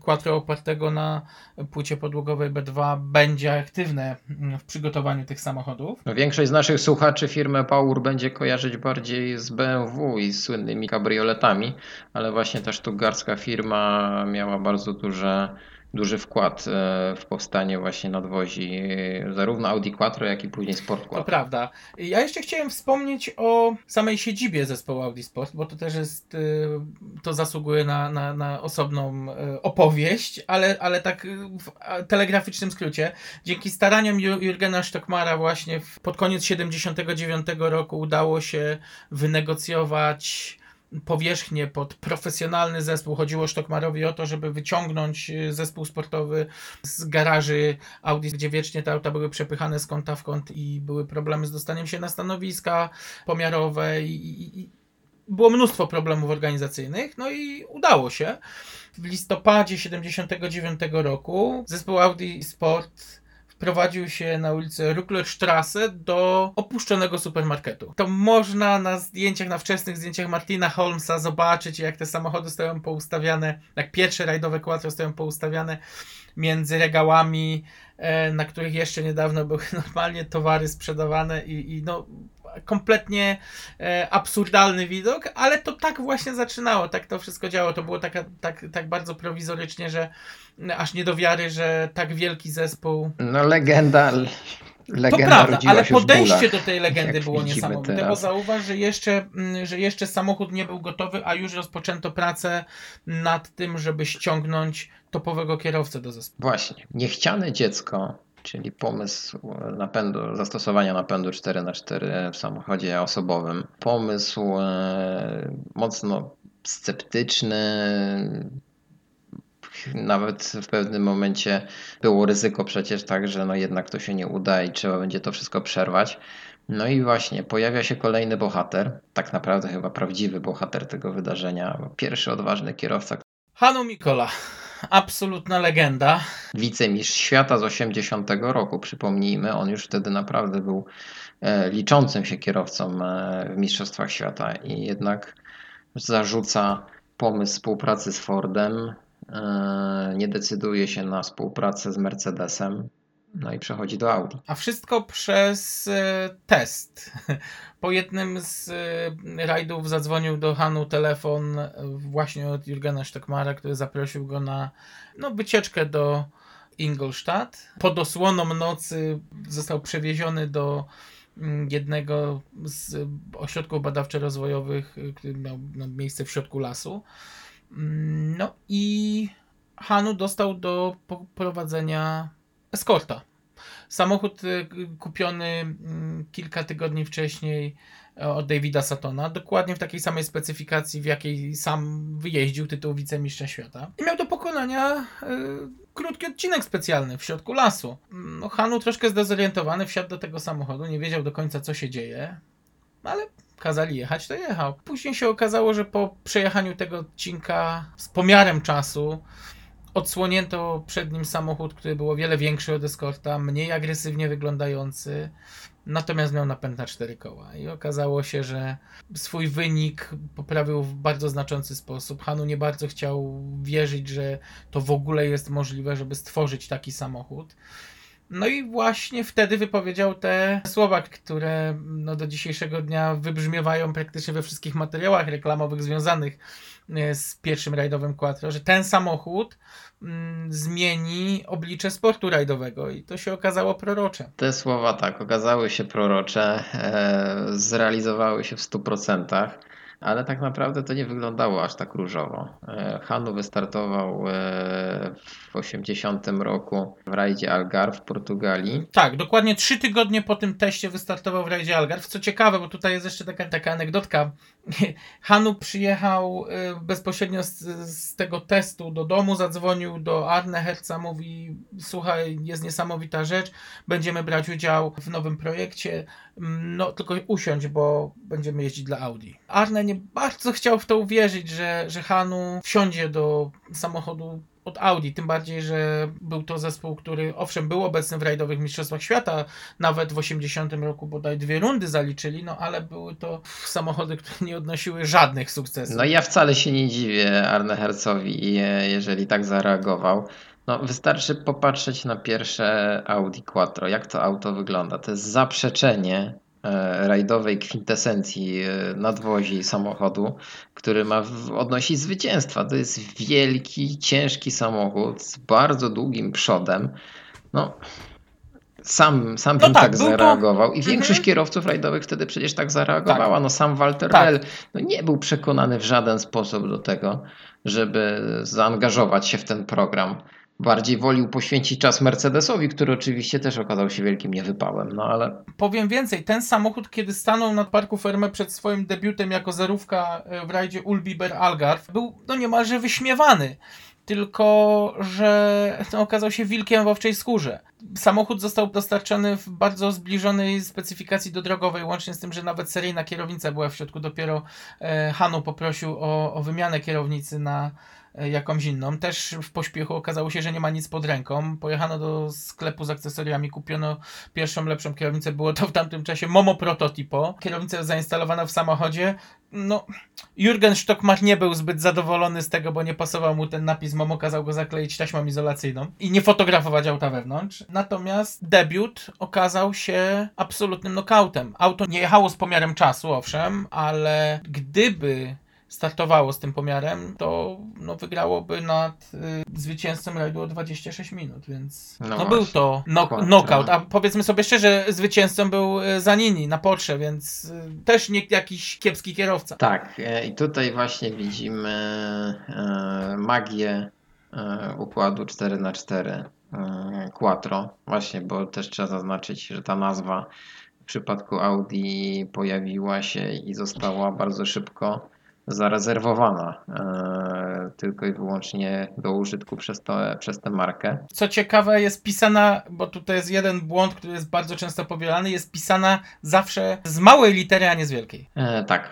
Quattro opartego na płycie podłogowej B2 będzie aktywne w przygotowaniu tych samochodów. No, Większość z naszych słuchaczy firmę Baur będzie kojarzyć bardziej z BMW i z słynnymi kabrioletami, ale właśnie ta sztutgardzka firma miała bardzo duże duży wkład e, w powstanie właśnie nadwozi e, zarówno Audi Quattro, jak i później Sport To Quattro. prawda. Ja jeszcze chciałem wspomnieć o samej siedzibie zespołu Audi Sport, bo to też jest, y, to zasługuje na, na, na osobną opowieść, ale, ale tak w telegraficznym skrócie. Dzięki staraniom Ju- Jurgena Stockmara właśnie pod koniec 79 roku udało się wynegocjować powierzchnię pod profesjonalny zespół. Chodziło Stockmarowi o to, żeby wyciągnąć y, zespół sportowy z garaży Audi, gdzie wiecznie te auta były przepychane z kąta w kąt i były problemy z dostaniem się na stanowiska pomiarowe i, i było mnóstwo problemów organizacyjnych, no i udało się. W listopadzie 79 roku zespół Audi Sport wprowadził się na ulicę Rucklerstrasse do opuszczonego supermarketu. To można na zdjęciach, na wczesnych zdjęciach Martina Holmesa zobaczyć, jak te samochody stoją poustawiane, jak pierwsze rajdowe quattro stoją poustawiane między regałami, e, na których jeszcze niedawno były [LAUGHS] normalnie towary sprzedawane i, i no kompletnie e, absurdalny widok, ale to tak właśnie zaczynało, tak to wszystko działo. To było taka, tak, tak bardzo prowizorycznie, że aż nie do wiary, że tak wielki zespół No legenda, to legenda prawda, rodziła ale podejście do tej legendy [LAUGHS] było niesamowite, bo zauważ, że jeszcze, mm, że jeszcze samochód nie był gotowy, a już rozpoczęto pracę nad tym, żeby ściągnąć topowego kierowcę do zespołu. Właśnie. Niechciane dziecko, czyli pomysł napędu, zastosowania napędu 4x4 w samochodzie osobowym. Pomysł e, mocno sceptyczny. Nawet w pewnym momencie było ryzyko przecież tak, że no jednak to się nie uda i trzeba będzie to wszystko przerwać. No i właśnie pojawia się kolejny bohater, tak naprawdę chyba prawdziwy bohater tego wydarzenia. Pierwszy odważny kierowca, Hanu Mikola, absolutna legenda. wicemistrz świata z 80 roku, przypomnijmy, on już wtedy naprawdę był e, liczącym się kierowcą e, w Mistrzostwach Świata i jednak zarzuca pomysł współpracy z Fordem, nie decyduje się na współpracę z Mercedesem, no i przechodzi do Audi. A wszystko przez e, test. [LAUGHS] Po jednym z e, rajdów zadzwonił do Hanu telefon e, właśnie od Jurgena Stockmara, który zaprosił go na no, wycieczkę do Ingolstadt. Pod osłoną nocy został przewieziony do mm, jednego z ośrodków badawczo-rozwojowych, który miał no, miejsce w środku lasu. Mm, No i Hanu dostał do prowadzenia eskorta. Samochód y, kupiony mm, kilka tygodni wcześniej e, od Davida Satona, dokładnie w takiej samej specyfikacji, w jakiej sam wyjeździł tytuł wicemistrza świata. I miał do pokonania y, krótki odcinek specjalny w środku lasu. No, Hanu troszkę zdezorientowany wsiadł do tego samochodu, nie wiedział do końca co się dzieje, ale kazali jechać, to jechał. Później się okazało, że po przejechaniu tego odcinka z pomiarem czasu odsłonięto przed nim samochód, który był o wiele większy od Escorta, mniej agresywnie wyglądający, natomiast miał napęd na cztery koła. I okazało się, że swój wynik poprawił w bardzo znaczący sposób. Hanu nie bardzo chciał wierzyć, że to w ogóle jest możliwe, żeby stworzyć taki samochód. No i właśnie wtedy wypowiedział te słowa, które no, do dzisiejszego dnia wybrzmiewają praktycznie we wszystkich materiałach reklamowych związanych e, z pierwszym rajdowym Quattro, że ten samochód mm, zmieni oblicze sportu rajdowego i to się okazało prorocze. Te słowa tak okazały się prorocze, e, zrealizowały się w 100%, ale tak naprawdę to nie wyglądało aż tak różowo. E, Hanu wystartował e, w 80 roku w rajdzie Algarve w Portugalii. Tak, dokładnie trzy tygodnie po tym teście wystartował w rajdzie Algarve. Co ciekawe, bo tutaj jest jeszcze taka, taka anegdotka. [LAUGHS] Hanu przyjechał y, bezpośrednio z, z tego testu do domu, zadzwonił do Arne Herca, mówi słuchaj, jest niesamowita rzecz, będziemy brać udział w nowym projekcie, Mm, no tylko usiądź, bo będziemy jeździć dla Audi. Arne nie bardzo chciał w to uwierzyć, że, że Hanu wsiądzie do samochodu od Audi, tym bardziej, że był to zespół, który owszem był obecny w rajdowych mistrzostwach świata, nawet w 80 roku bodaj dwie rundy zaliczyli, no ale były to samochody, które nie odnosiły żadnych sukcesów. No ja wcale się nie dziwię Arne Hercowi, jeżeli tak zareagował. No, wystarczy popatrzeć na pierwsze Audi Quattro, jak to auto wygląda. To jest zaprzeczenie rajdowej kwintesencji e, nadwozi samochodu, który ma odnosić zwycięstwa. To jest wielki, ciężki samochód z bardzo długim przodem. No, sam, sam No bym tak, tak, był to- zareagował. I większość Mhm. kierowców rajdowych wtedy przecież tak zareagowała. Tak. No sam Walter Tak. Rell no, nie był przekonany w żaden sposób do tego, żeby zaangażować się w ten program. Bardziej wolił poświęcić czas Mercedesowi, który oczywiście też okazał się wielkim niewypałem, no ale Powiem więcej, ten samochód, kiedy stanął na parku Ferme przed swoim debiutem jako zerówka e, w rajdzie Ulbiber Algarve, był no niemalże wyśmiewany. Tylko, że no, okazał się wilkiem w owczej skórze. Samochód został dostarczony w bardzo zbliżonej specyfikacji do drogowej, łącznie z tym, że nawet seryjna kierownica była w środku. Dopiero e, Hanu poprosił o, o wymianę kierownicy na jakąś inną. Też w pośpiechu okazało się, że nie ma nic pod ręką. Pojechano do sklepu z akcesoriami, kupiono pierwszą lepszą kierownicę. Było to w tamtym czasie Momo Prototypo. Kierownica zainstalowana w samochodzie. No, Jurgen Stockmar nie był zbyt zadowolony z tego, bo nie pasował mu ten napis Momo, kazał go zakleić taśmą izolacyjną i nie fotografować auta wewnątrz. Natomiast debiut okazał się absolutnym knockoutem. Auto nie jechało z pomiarem czasu, owszem, ale gdyby startowało z tym pomiarem, to no, wygrałoby nad y, zwycięzcą rajdu o 26 minut, więc No no, był to knock, knockout. A powiedzmy sobie szczerze, zwycięzcą był y, Zanini na Porsche, więc y, też nie jakiś kiepski kierowca. tak. e, I tutaj właśnie widzimy e, magię e, układu 4x4 e, Quattro. Właśnie, bo też trzeba zaznaczyć, że ta nazwa w przypadku Audi pojawiła się i została bardzo szybko zarezerwowana e, tylko i wyłącznie do użytku przez, to, przez tę markę. Co ciekawe, jest pisana, bo tutaj jest jeden błąd, który jest bardzo często powielany, jest pisana zawsze z małej litery, a nie z wielkiej. E, tak.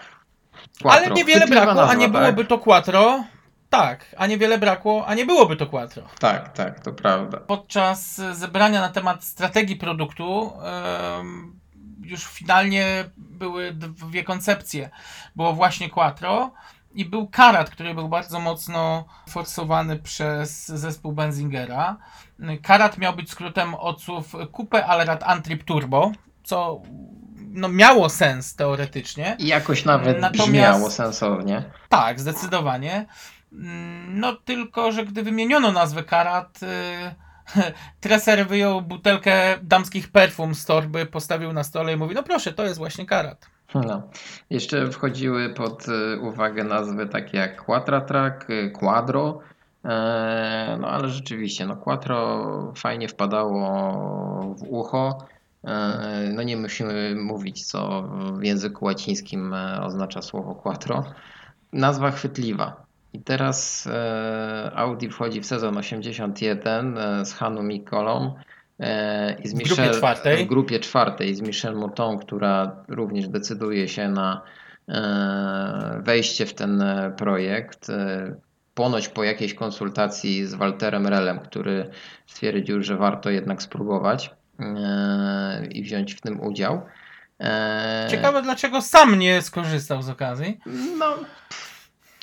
Ale Quattro. niewiele Chwytliwa brakło, a nazwa, nie tak? byłoby to quattro. Tak, a niewiele brakło, a nie byłoby to quattro. Tak, tak, to prawda. Podczas zebrania na temat strategii produktu em, już finalnie były dwie koncepcje. Było właśnie Quattro i był Karat, który był bardzo mocno forsowany przez zespół Benzingera. Karat miał być skrótem od słów Coupe Allrad Antrieb Turbo, co no, miało sens teoretycznie. I jakoś nawet Natomiast- brzmiało sensownie. Tak, zdecydowanie. No tylko, że gdy wymieniono nazwę Karat, y, [LAUGHS] treser wyjął butelkę damskich perfum z torby, postawił na stole i mówi, no proszę, to jest właśnie Karat. No. Jeszcze wchodziły pod y, uwagę nazwy takie jak Quattratrack, y, Quadro. E, No ale rzeczywiście, no Quattro fajnie wpadało w ucho. E, No nie musimy mówić, co w języku łacińskim e, oznacza słowo quattro. Nazwa chwytliwa. I teraz e, Audi wchodzi w sezon 81 e, z Hanu Mikolą e, i z W grupie Michel, czwartej. w grupie czwartej z Michel Mouton, która również decyduje się na wejście w ten projekt. Ponoć po jakiejś konsultacji z Walterem Relem, który stwierdził, że warto jednak spróbować i wziąć w tym udział. Ciekawe, dlaczego sam nie skorzystał z okazji. no,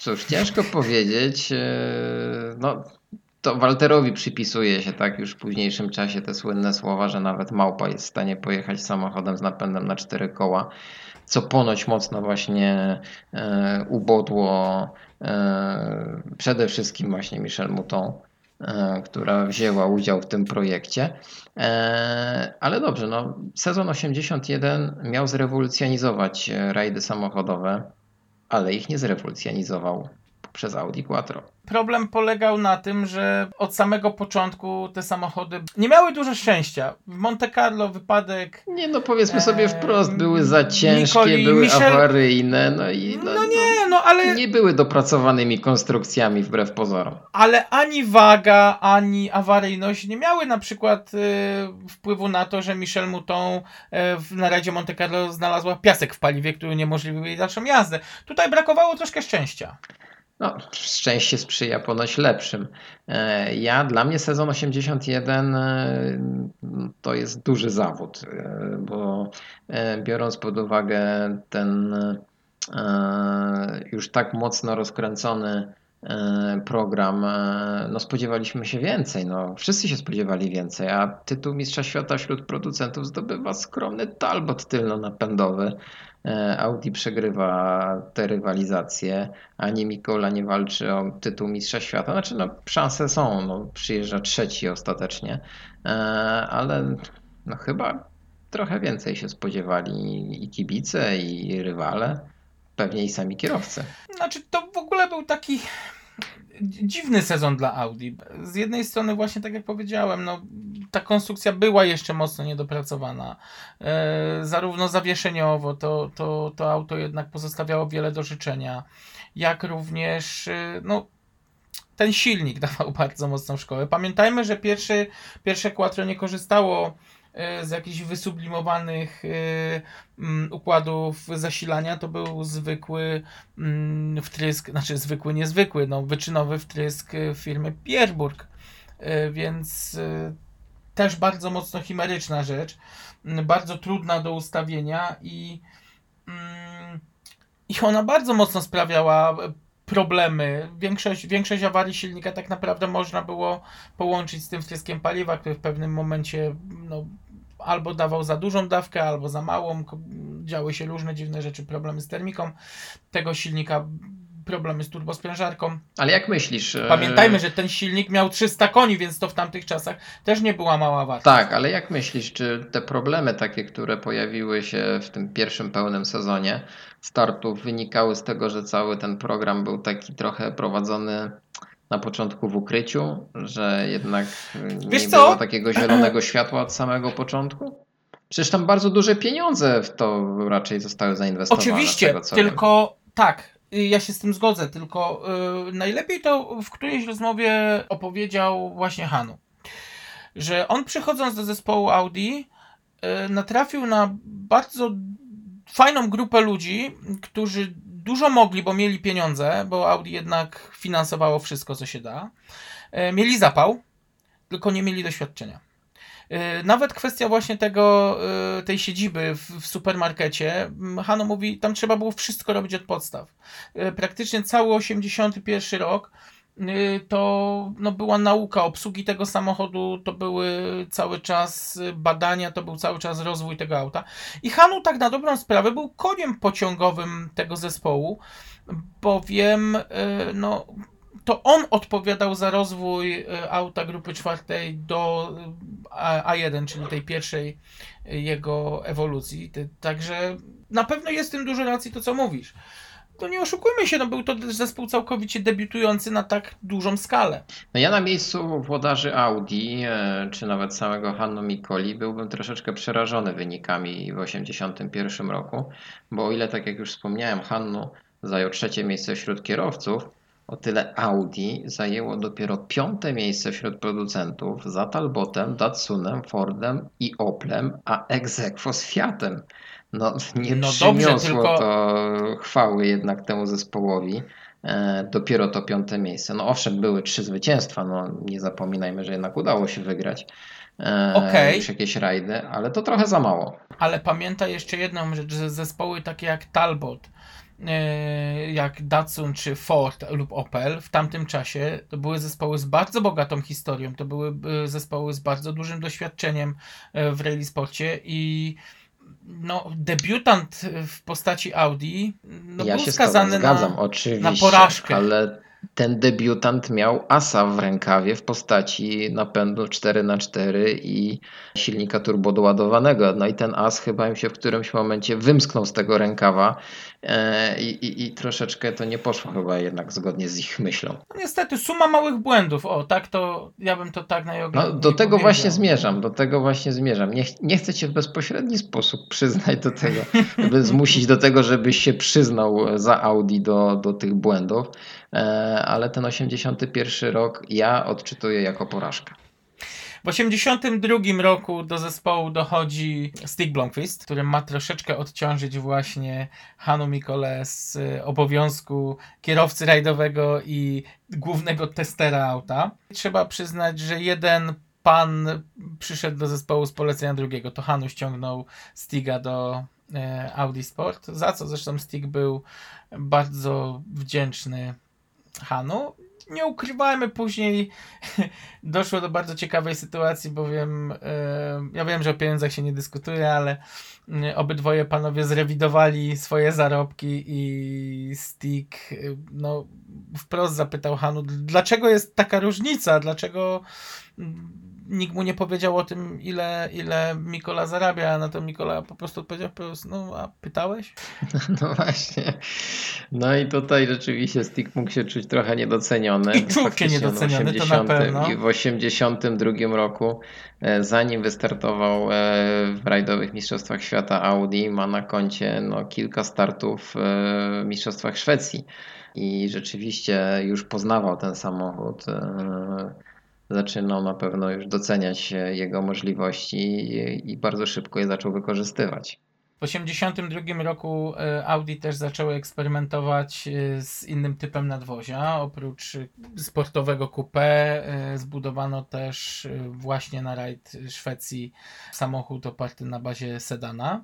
cóż, ciężko powiedzieć. E, No, to Walterowi przypisuje się tak już w późniejszym czasie te słynne słowa, że nawet małpa jest w stanie pojechać samochodem z napędem na cztery koła, co ponoć mocno właśnie e, ubodło e, przede wszystkim właśnie Michel Mouton, e, która wzięła udział w tym projekcie. E, ale dobrze, no, sezon 81 miał zrewolucjonizować rajdy samochodowe ale ich nie zrewolucjonizował przez Audi Quattro. Problem polegał na tym, że od samego początku te samochody nie miały dużo szczęścia. W Monte Carlo wypadek Nie no, powiedzmy sobie wprost, były za ciężkie, były Michel- awaryjne, no i no, No nie, no ale, nie były dopracowanymi konstrukcjami wbrew pozorom. ale ani waga, ani awaryjność nie miały na przykład y, wpływu na to, że Michel Mouton y, w na rajdzie Monte Carlo znalazła piasek w paliwie, który uniemożliwił jej dalszą jazdę. Tutaj brakowało troszkę szczęścia. No, szczęście sprzyja ponoć lepszym. E, Ja, dla mnie sezon 81 e, to jest duży zawód, e, bo biorąc pod uwagę ten już tak mocno rozkręcony program, no spodziewaliśmy się więcej, no wszyscy się spodziewali więcej, a tytuł Mistrza Świata wśród producentów zdobywa skromny Talbot tylno-napędowy. E, Audi przegrywa te rywalizacje, ani Mikola nie walczy o tytuł Mistrza Świata. Znaczy, no, szanse są, no, przyjeżdża trzeci ostatecznie, e, ale no, chyba trochę więcej się spodziewali i kibice, i rywale, pewnie i sami kierowcy. Znaczy, to w ogóle był taki dziwny sezon dla Audi. Z jednej strony, właśnie tak jak powiedziałem, no, ta konstrukcja była jeszcze mocno niedopracowana. E, zarówno zawieszeniowo, to, to, to auto jednak pozostawiało wiele do życzenia, jak również e, no, ten silnik [LAUGHS] dawał bardzo mocną szkołę. Pamiętajmy, że pierwszy, pierwsze Quattro nie korzystało e, z jakichś wysublimowanych e, układów zasilania. To był zwykły mm, wtrysk, znaczy zwykły, niezwykły, no, wyczynowy wtrysk firmy Pierburg. Więc też bardzo mocno chimeryczna rzecz, bardzo trudna do ustawienia i, mm, i ona bardzo mocno sprawiała e, problemy. Większość, większość awarii silnika tak naprawdę można było połączyć z tym wtryskiem paliwa, który w pewnym momencie no, albo dawał za dużą dawkę, albo za małą. Działy się różne dziwne rzeczy, problemy z termiką tego silnika, problemy z turbosprężarką. Ale jak myślisz? e, Pamiętajmy, że ten silnik miał 300 koni, więc to w tamtych czasach też nie była mała wartość. Tak, ale jak myślisz, czy te problemy takie, które pojawiły się w tym pierwszym pełnym sezonie startów, wynikały z tego, że cały ten program był taki trochę prowadzony na początku w ukryciu, że jednak nie Wiesz co? było takiego zielonego światła od samego początku? Przecież tam bardzo duże pieniądze w to raczej zostały zainwestowane. Oczywiście, tego, co wiem. tylko tak, ja się z tym zgodzę, tylko y, najlepiej to w którejś rozmowie opowiedział właśnie Hanu, że on przychodząc do zespołu Audi y, natrafił na bardzo fajną grupę ludzi, którzy dużo mogli, bo mieli pieniądze, bo Audi jednak finansowało wszystko, co się da. Y, mieli zapał, tylko nie mieli doświadczenia. Y, Nawet kwestia właśnie tego, y, tej siedziby w, supermarkecie, Hano mówi, tam trzeba było wszystko robić od podstaw. Y, Praktycznie cały 81 rok to no, była nauka obsługi tego samochodu, to były cały czas badania, to był cały czas rozwój tego auta. I Hanu tak na dobrą sprawę był koniem pociągowym tego zespołu, bowiem no, to on odpowiadał za rozwój y, auta grupy czwartej do A- A1, czyli tej pierwszej y, jego ewolucji. Także na pewno jest w tym dużo racji to, co mówisz. To nie oszukujmy się, no był to zespół całkowicie debiutujący na tak dużą skalę. No ja na miejscu włodarzy Audi, e, czy nawet samego Hanno Mikoli, byłbym troszeczkę przerażony wynikami w 1981 roku, bo o ile, tak jak już wspomniałem, Hanno zajął trzecie miejsce wśród kierowców, o tyle Audi zajęło dopiero piąte miejsce wśród producentów za Talbotem, Datsunem, Fordem i Oplem, a ex aequo z Fiatem. No nie No dobrze, przyniosło tylko- to chwały jednak temu zespołowi. E, dopiero to piąte miejsce. No owszem, były trzy zwycięstwa, no nie zapominajmy, że jednak udało się wygrać e, już jakieś rajdy, ale to trochę za mało. Ale pamiętaj jeszcze jedną rzecz, że zespoły takie jak Talbot, jak Datsun czy Ford lub Opel w tamtym czasie to były zespoły z bardzo bogatą historią, to były e, zespoły z bardzo dużym doświadczeniem e, w rally sporcie i no, debiutant w postaci Audi no, ja był skazany na, na porażkę. ale ten debiutant miał asa w rękawie w postaci napędu 4x4 i silnika turbodoładowanego. No i ten as chyba im się w którymś momencie wymsknął z tego rękawa e, i, i, i troszeczkę to nie poszło chyba jednak zgodnie z ich myślą. No, niestety suma małych błędów, o tak to, ja bym to tak No, najogólniej do tego powiedział. właśnie zmierzam, do tego właśnie zmierzam. Nie, nie chcę cię w bezpośredni sposób przyznać do tego, zmusić do tego, żebyś się przyznał za Audi do, do tych błędów, ale ten 81 rok ja odczytuję jako porażkę. W 1982 roku do zespołu dochodzi Stig Blomqvist, który ma troszeczkę odciążyć właśnie Hanu Mikole z y, obowiązku kierowcy rajdowego i głównego testera auta. Trzeba przyznać, że jeden pan przyszedł do zespołu z polecenia drugiego. To Hanu ściągnął Stiga do e, Audi Sport, za co zresztą Stig był bardzo wdzięczny Hanu. Nie ukrywajmy, później [LAUGHS] doszło do bardzo ciekawej sytuacji, bowiem e, ja wiem, że o pieniądzach się nie dyskutuje, ale mm, obydwoje panowie zrewidowali swoje zarobki i Stick e, no, wprost zapytał Hanu, dlaczego jest taka różnica, dlaczego mm, nikt mu nie powiedział o tym, ile, ile Mikola zarabia, a na to Mikola po prostu odpowiedział po prostu, no a pytałeś? [LAUGHS] No właśnie. No i tutaj rzeczywiście Stick mógł się czuć trochę niedoceniony. I czuł się niedoceniony, w to na pewno. W 82 roku, e, zanim wystartował e, w rajdowych Mistrzostwach Świata Audi, ma na koncie no, kilka startów w Mistrzostwach Szwecji. I rzeczywiście już poznawał ten samochód. Zaczynał na pewno już doceniać jego możliwości i, i bardzo szybko je zaczął wykorzystywać. W 1982 roku e, Audi też zaczęły eksperymentować e, z innym typem nadwozia. Oprócz e, sportowego coupé zbudowano też właśnie na rajd Szwecji samochód oparty na bazie sedana.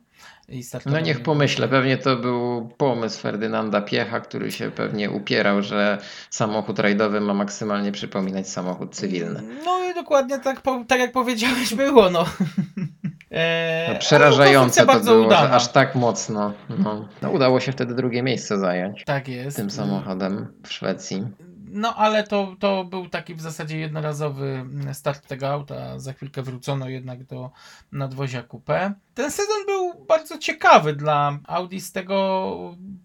No niech pomyślę, pewnie to był pomysł Ferdynanda Piecha, który się pewnie upierał, że samochód rajdowy ma maksymalnie przypominać samochód cywilny. No i dokładnie tak, tak jak powiedziałeś było, no. [LAUGHS] E, No, ale przerażające to było, udana. że aż tak mocno. No. No, udało się wtedy drugie miejsce zająć Tak jest. tym samochodem w Szwecji. No ale to, to był taki w zasadzie jednorazowy start tego auta. Za chwilkę wrócono jednak do nadwozia coupé. Ten sezon był bardzo ciekawy dla Audi z tego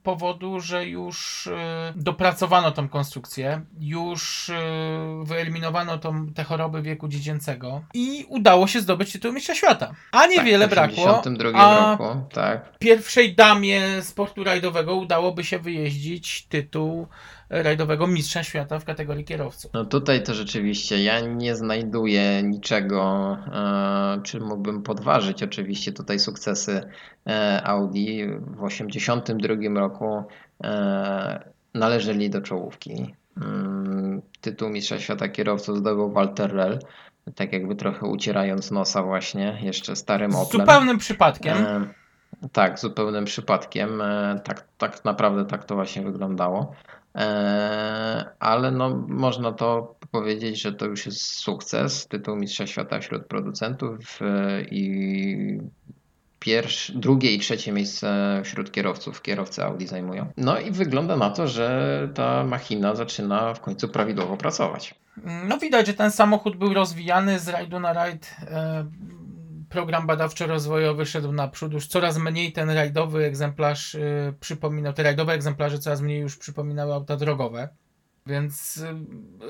powodu, że już e, dopracowano tą konstrukcję, już e, wyeliminowano tą, te choroby wieku dziecięcego i udało się zdobyć tytuł mistrza świata. A niewiele tak, w brakło. 82 a roku, tak. pierwszej damie sportu rajdowego udałoby się wyjeździć tytuł rajdowego mistrza świata w kategorii kierowców. No tutaj to rzeczywiście ja nie znajduję niczego, e, czym mógłbym podważyć oczywiście tutaj sukcesy e, Audi. W 82 roku e, należeli do czołówki. Mm, Tytuł mistrza świata kierowców zdobył Walter Rell, tak jakby trochę ucierając nosa właśnie jeszcze starym Z Oplem. zupełnym przypadkiem. E, tak, zupełnym przypadkiem. Tak, tak naprawdę tak to właśnie wyglądało. E, ale no, można to powiedzieć, że to już jest sukces. Tytuł Mistrza Świata wśród producentów e, i pierwsze, drugie i trzecie miejsce wśród kierowców kierowcy Audi zajmują. No i wygląda na to, że ta machina zaczyna w końcu prawidłowo pracować. No widać, że ten samochód był rozwijany z rajdu na rajd. Program badawczo-rozwojowy szedł naprzód. Już coraz mniej ten rajdowy egzemplarz e, przypominał, te rajdowe egzemplarze coraz mniej już przypominały auta drogowe. Więc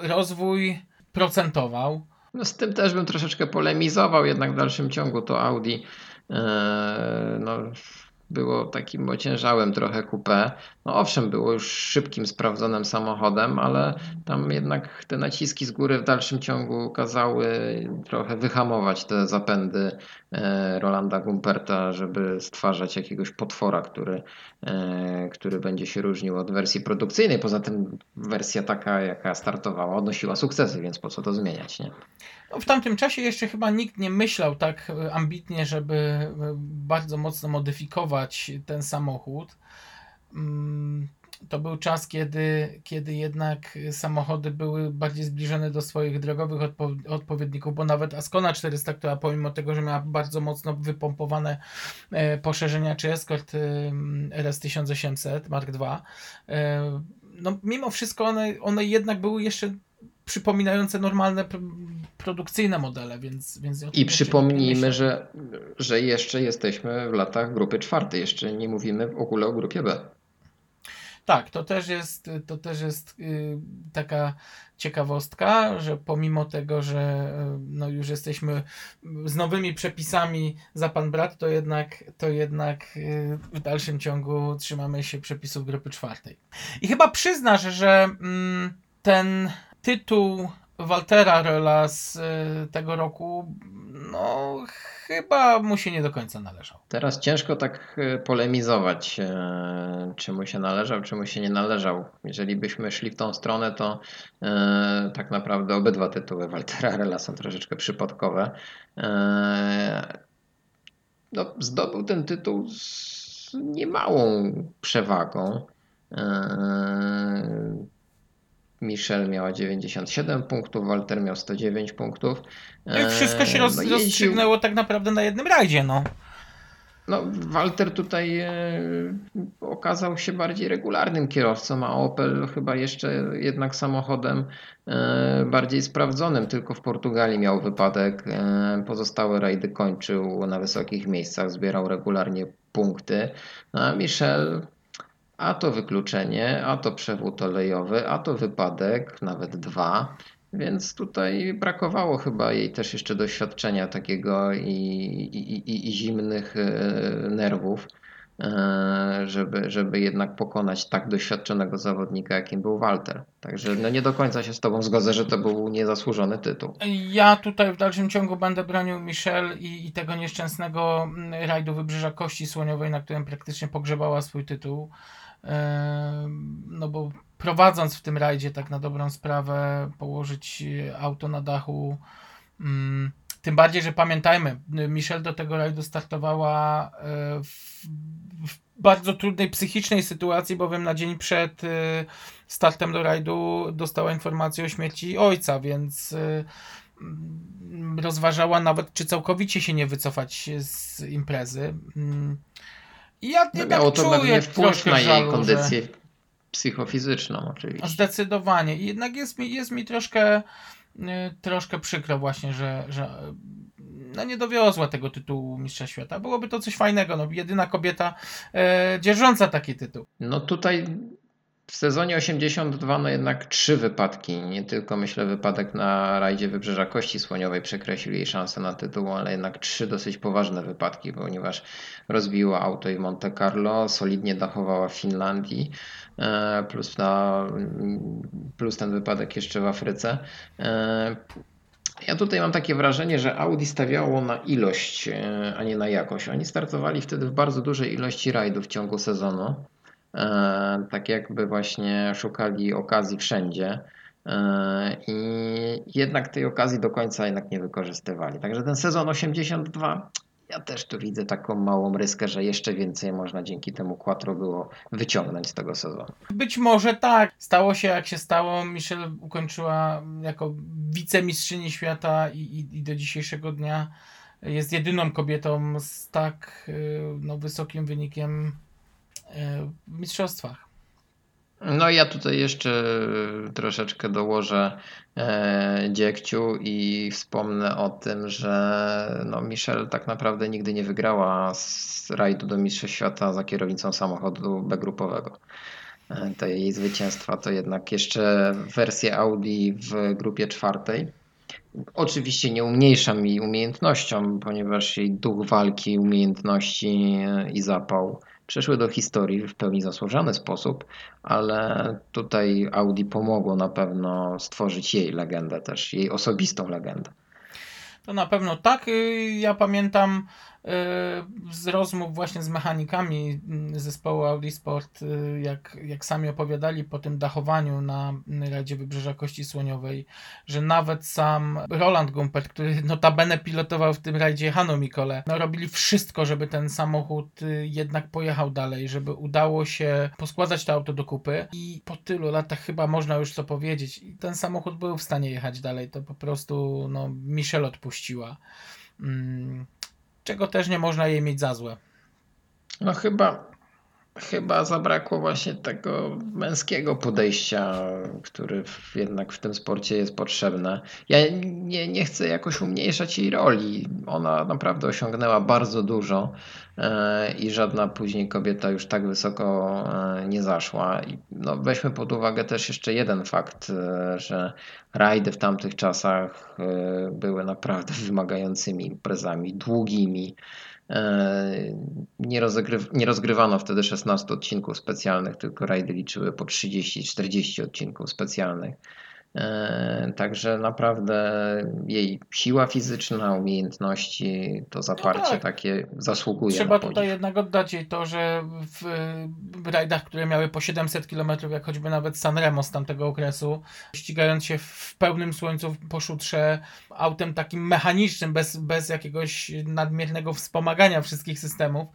e, rozwój procentował. No z tym też bym troszeczkę polemizował, jednak w dalszym ciągu to Audi e, no, było takim ociężałym trochę coupé. No owszem, było już szybkim, sprawdzonym samochodem, ale tam jednak te naciski z góry w dalszym ciągu kazały trochę wyhamować te zapędy e, Rolanda Gumperta, żeby stwarzać jakiegoś potwora, który, e, który będzie się różnił od wersji produkcyjnej. Poza tym wersja taka, jaka startowała, odnosiła sukcesy, więc po co to zmieniać, nie? No, w tamtym czasie jeszcze chyba nikt nie myślał tak e, ambitnie, żeby bardzo mocno modyfikować ten samochód. Mm, To był czas, kiedy, kiedy jednak samochody były bardziej zbliżone do swoich drogowych odpo- odpowiedników, bo nawet Ascona 400, która pomimo tego, że miała bardzo mocno wypompowane e, poszerzenia, czy Escort e, RS 1800 Mark II, e, no mimo wszystko one, one jednak były jeszcze przypominające normalne pr- produkcyjne modele, więc, więc I przypomnijmy, że, że jeszcze jesteśmy w latach grupy czwartej, jeszcze nie mówimy w ogóle o grupie B. Tak, to też jest, to też jest y, taka ciekawostka, że pomimo tego, że y, no już jesteśmy z nowymi przepisami za pan brat, to jednak, to jednak y, w dalszym ciągu trzymamy się przepisów grupy czwartej. I chyba przyznasz, że mm, ten tytuł Waltera Röla z tego roku, no chyba mu się nie do końca należał. Teraz ciężko tak e, polemizować, e, czy mu się należał, czy mu się nie należał. Jeżeli byśmy szli w tą stronę, to e, tak naprawdę obydwa tytuły Waltera Rella są troszeczkę przypadkowe. No, zdobył ten tytuł z niemałą przewagą. Michelle miała 97 punktów, Walter miał 109 punktów. No i wszystko się E, roz, no rozstrzygnęło tak naprawdę na jednym rajdzie, no. No, Walter tutaj e, okazał się bardziej regularnym kierowcą, a Opel chyba jeszcze jednak samochodem e, bardziej sprawdzonym. Tylko w Portugalii miał wypadek. E, pozostałe rajdy kończył na wysokich miejscach, zbierał regularnie punkty. A Michel, a to wykluczenie, a to przewód olejowy, a to wypadek, nawet dwa. Więc tutaj brakowało chyba jej też jeszcze doświadczenia takiego i, i, i, i zimnych e, nerwów, e, żeby, żeby jednak pokonać tak doświadczonego zawodnika, jakim był Walter. Także no nie do końca się z Tobą zgodzę, że to był niezasłużony tytuł. Ja tutaj w dalszym ciągu będę bronił Michelle i, i tego nieszczęsnego mm, rajdu Wybrzeża Kości Słoniowej, na którym praktycznie pogrzebała swój tytuł. No bo prowadząc w tym rajdzie tak na dobrą sprawę, położyć auto na dachu. mm, Tym bardziej, że pamiętajmy, Michelle do tego rajdu startowała e, w, bardzo trudnej psychicznej sytuacji, bowiem na dzień przed e, startem do rajdu dostała informację o śmierci ojca, więc e, mm, rozważała nawet, czy całkowicie się nie wycofać z imprezy. I ja No, miało to pewnie wpływ na jej kondycję psychofizyczną oczywiście. Zdecydowanie. I jednak jest mi, jest mi troszkę, y, troszkę przykro właśnie, że, że no nie dowiozła tego tytułu Mistrza Świata. Byłoby to coś fajnego. No, jedyna kobieta e, dzierżąca taki tytuł. No tutaj w sezonie 82 no jednak trzy wypadki, nie tylko myślę wypadek na rajdzie Wybrzeża Kości Słoniowej przekreślił jej szansę na tytuł, ale jednak trzy dosyć poważne wypadki, ponieważ rozbiła auto i Monte Carlo, solidnie dachowała w Finlandii, e, plus, na, plus ten wypadek jeszcze w Afryce. E, Ja tutaj mam takie wrażenie, że Audi stawiało na ilość, e, a nie na jakość. Oni startowali wtedy w bardzo dużej ilości rajdów w ciągu sezonu. E, tak jakby właśnie szukali okazji wszędzie. E, I jednak tej okazji do końca jednak nie wykorzystywali. Także ten sezon 82, ja też tu widzę taką małą ryskę, że jeszcze więcej można dzięki temu Quattro było wyciągnąć z tego sezonu. Być może tak. Stało się jak się stało. Michelle ukończyła jako wicemistrzyni świata i, i, i do dzisiejszego dnia jest jedyną kobietą z tak y, no, wysokim wynikiem mistrzostwach. No ja tutaj jeszcze troszeczkę dołożę e, dziegciu i wspomnę o tym, że no Michelle tak naprawdę nigdy nie wygrała z rajdu do Mistrzostw Świata za kierownicą samochodu B-grupowego. E, te jej zwycięstwa to jednak jeszcze wersje Audi w grupie czwartej. Oczywiście nie umniejszam jej umiejętnościom, ponieważ jej duch walki, umiejętności e, i zapał przeszły do historii w pełni zasłużony sposób, ale tutaj Audi pomogło na pewno stworzyć jej legendę też, jej osobistą legendę. To na pewno tak. Ja pamiętam z rozmów właśnie z mechanikami mm, zespołu Audi Sport, y, jak, jak sami opowiadali po tym dachowaniu na rajdzie Wybrzeża Kości Słoniowej, że nawet sam Roland Gumpert, który notabene pilotował w tym rajdzie Hano Mikole, no robili wszystko, żeby ten samochód y, jednak pojechał dalej, żeby udało się poskładać to auto do kupy i po tylu latach chyba można już to powiedzieć, ten samochód był w stanie jechać dalej, to po prostu no, Michelle odpuściła. Mm, czego też nie można jej mieć za złe. No chyba, chyba zabrakło właśnie tego męskiego podejścia, który jednak w tym sporcie jest potrzebne. Ja nie, nie chcę jakoś umniejszać jej roli. Ona naprawdę osiągnęła bardzo dużo e, i żadna później kobieta już tak wysoko e, nie zaszła. No, weźmy pod uwagę też jeszcze jeden fakt, e, że rajdy w tamtych czasach były naprawdę wymagającymi imprezami, długimi. E, Nie, rozgryw, nie rozgrywano wtedy 16 odcinków specjalnych, tylko rajdy liczyły po 30-40 odcinków specjalnych. E, Także naprawdę jej siła fizyczna, umiejętności, to zaparcie tak. takie zasługuje Trzeba tutaj jednak oddać jej to, że w, w rajdach, które miały po 700 km, jak choćby nawet Sanremo z tamtego okresu, ścigając się w pełnym słońcu po szutrze, autem takim mechanicznym, bez, bez jakiegoś nadmiernego wspomagania wszystkich systemów,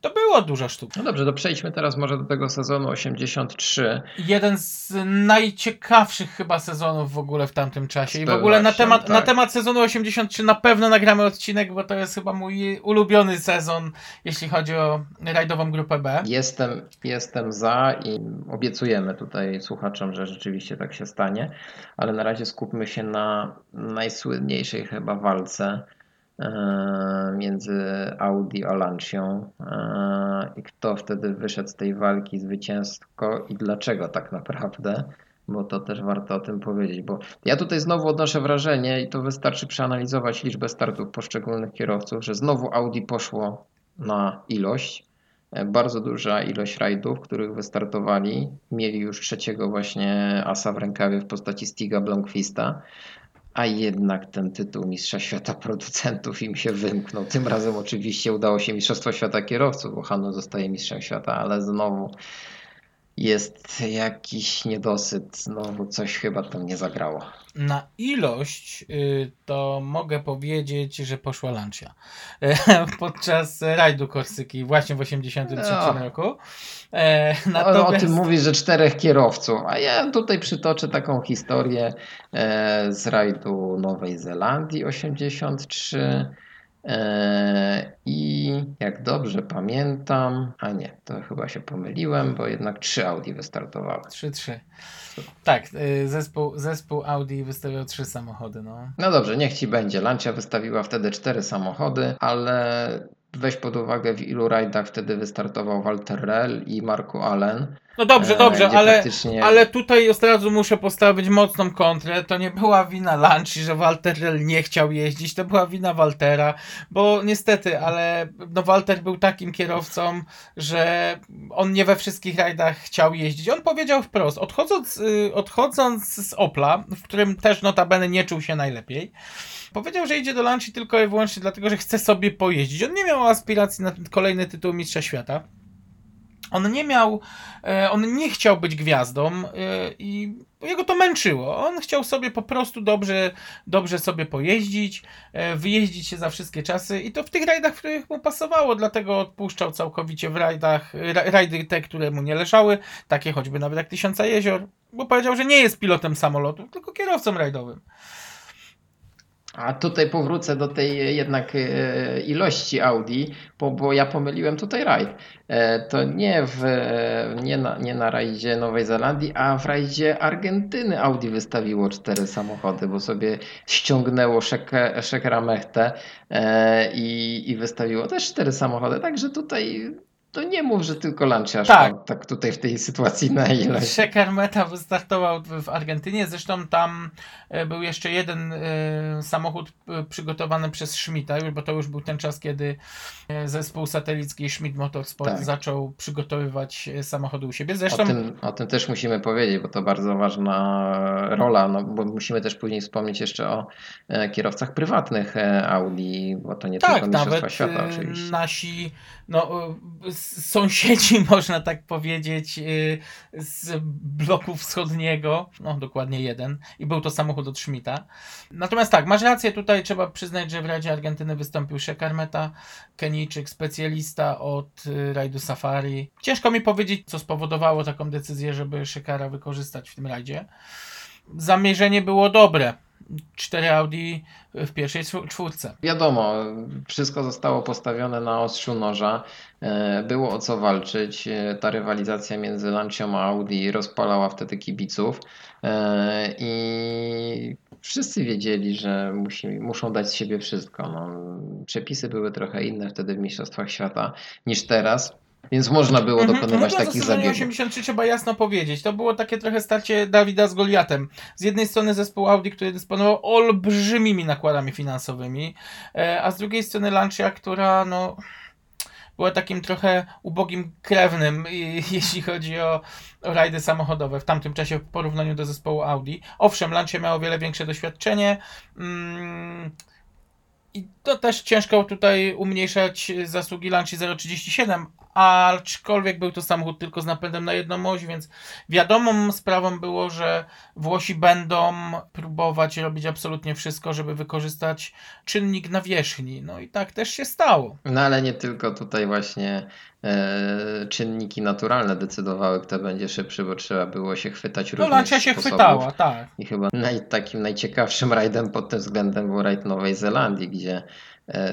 To było dużo sztuk. No dobrze, to przejdźmy teraz może do tego sezonu 83. Jeden z najciekawszych chyba sezonów w ogóle w tamtym czasie. I w ogóle na temat, na tak. temat sezonu 83 na pewno nagramy odcinek, bo to jest chyba mój ulubiony sezon, jeśli chodzi o rajdową grupę B. Jestem, jestem za i obiecujemy tutaj słuchaczom, że rzeczywiście tak się stanie, ale na razie skupmy się na najsłynniejszej chyba walce między Audi a Lancią e, i kto wtedy wyszedł z tej walki zwycięsko i dlaczego tak naprawdę. Bo to też warto o tym powiedzieć, bo ja tutaj znowu odnoszę wrażenie i to wystarczy przeanalizować liczbę startów poszczególnych kierowców, że znowu Audi poszło na ilość, E, bardzo duża ilość rajdów, których wystartowali. Mieli już trzeciego właśnie asa w rękawie w postaci Stiga Blomqvista, a jednak ten tytuł Mistrza Świata Producentów im się wymknął. Tym razem oczywiście udało się Mistrzostwo Świata Kierowców, bo Hanno zostaje Mistrzem Świata, ale znowu jest jakiś niedosyt, znowu coś chyba tam nie zagrało. Na ilość y, to mogę powiedzieć, że poszła Lancia. [LAUGHS] Podczas rajdu Korsyki właśnie w 83 No. roku. E, No, o Natomiast... tym mówisz, że czterech kierowców, a ja tutaj przytoczę taką historię e, z rajdu Nowej Zelandii 83 e, i jak dobrze pamiętam, a nie, to chyba się pomyliłem, bo jednak trzy Audi wystartowały. 3-3. Tak, y, zespół, zespół Audi wystawiał trzy samochody. No. No dobrze, niech ci będzie. Lancia wystawiła wtedy cztery samochody, ale weź pod uwagę w ilu rajdach wtedy wystartował Walter Rell i Marku Allen. No dobrze, e, dobrze, ale, praktycznie- ale tutaj od razu muszę postawić mocną kontrę. To nie była wina Lanci, że Walter Rell nie chciał jeździć, to była wina Waltera, bo niestety, ale no Walter był takim kierowcą, że on nie we wszystkich rajdach chciał jeździć. On powiedział wprost, odchodząc, y, odchodząc z Opla, w którym też notabene nie czuł się najlepiej, Powiedział, że idzie do Lanci tylko i wyłącznie dlatego, że chce sobie pojeździć. On nie miał aspiracji na kolejny tytuł Mistrza Świata. On nie miał, e, on nie chciał być gwiazdą e, i jego to męczyło. On chciał sobie po prostu dobrze, dobrze sobie pojeździć, e, wyjeździć się za wszystkie czasy i to w tych rajdach, w których mu pasowało, dlatego odpuszczał całkowicie w rajdach, ra, rajdy te, które mu nie leżały, takie choćby nawet jak Tysiąca Jezior, bo powiedział, że nie jest pilotem samolotu, tylko kierowcą rajdowym. A tutaj powrócę do tej jednak e, ilości Audi, bo, bo ja pomyliłem tutaj rajd. E, To nie, w, nie, na, nie na rajdzie Nowej Zelandii, a w rajdzie Argentyny Audi wystawiło cztery samochody, bo sobie ściągnęło Szeke- Szekera Mechtę e, i, i wystawiło też cztery samochody. Także tutaj to nie mów, że tylko Lancia Tak. tak tutaj w tej sytuacji na ilość. Sheker Meta wystartował w, Argentynie, zresztą tam e, był jeszcze jeden e, samochód e, przygotowany przez Schmidta, bo to już był ten czas, kiedy zespół satelicki Schmidt Motorsport Tak. zaczął przygotowywać samochody u siebie. O Zresztą tym, o tym też musimy powiedzieć, bo to bardzo ważna rola, no, bo musimy też później wspomnieć jeszcze o kierowcach prywatnych Audi, bo to nie tak, tylko Mistrzostwa Świata oczywiście. nasi no, s- sąsiedzi, [LAUGHS] można tak powiedzieć, e, z bloku wschodniego, no dokładnie jeden, i był to samochód od Schmidta. Natomiast tak, masz rację, tutaj trzeba przyznać, że w Radzie Argentyny wystąpił Sheker Meta, Kenijczyk, specjalista od y, rajdu Safari. Ciężko mi powiedzieć, co spowodowało taką decyzję, żeby Shekara wykorzystać w tym rajdzie. Zamierzenie było dobre. Cztery Audi w pierwszej czw- czwórce. Wiadomo, wszystko zostało postawione na ostrzu noża, e, było o co walczyć. E, Ta rywalizacja między Lancią a Audi rozpalała wtedy kibiców e, i wszyscy wiedzieli, że musi, muszą dać z siebie wszystko. No, przepisy były trochę inne wtedy w Mistrzostwach Świata niż teraz, więc można było Mhm, dokonywać takich zabiegów. 83 trzeba jasno powiedzieć. To było takie trochę starcie Dawida z Goliatem. Z jednej strony zespół Audi, który dysponował olbrzymimi nakładami finansowymi, e, a z drugiej strony Lancia, która no była takim trochę ubogim krewnym, [LAUGHS] jeśli chodzi o, o rajdy samochodowe w tamtym czasie w porównaniu do zespołu Audi. Owszem, Lancia miało o wiele większe doświadczenie. Mm, i to też ciężko tutaj umniejszać zasługi Lanci 037, aczkolwiek był to samochód tylko z napędem na jedną oś, więc wiadomą sprawą było, że Włosi będą próbować robić absolutnie wszystko, żeby wykorzystać czynnik nawierzchni. No i tak też się stało. No ale nie tylko tutaj właśnie e, czynniki naturalne decydowały, kto będzie szybszy, bo trzeba było się chwytać No różnych Lancia się sposobów. chwytała, tak. I chyba naj, takim najciekawszym [LAUGHS] rajdem pod tym względem był rajd Nowej Zelandii, gdzie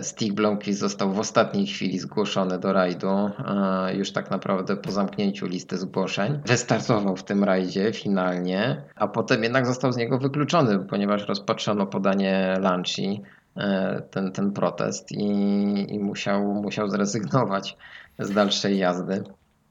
Stig Blomqvist został w ostatniej chwili zgłoszony do rajdu, e, już tak naprawdę po zamknięciu listy zgłoszeń. Wystartował w tym rajdzie finalnie, a potem jednak został z niego wykluczony, ponieważ rozpatrzono podanie Lanci, e, ten, ten protest i, i musiał, musiał zrezygnować z dalszej jazdy.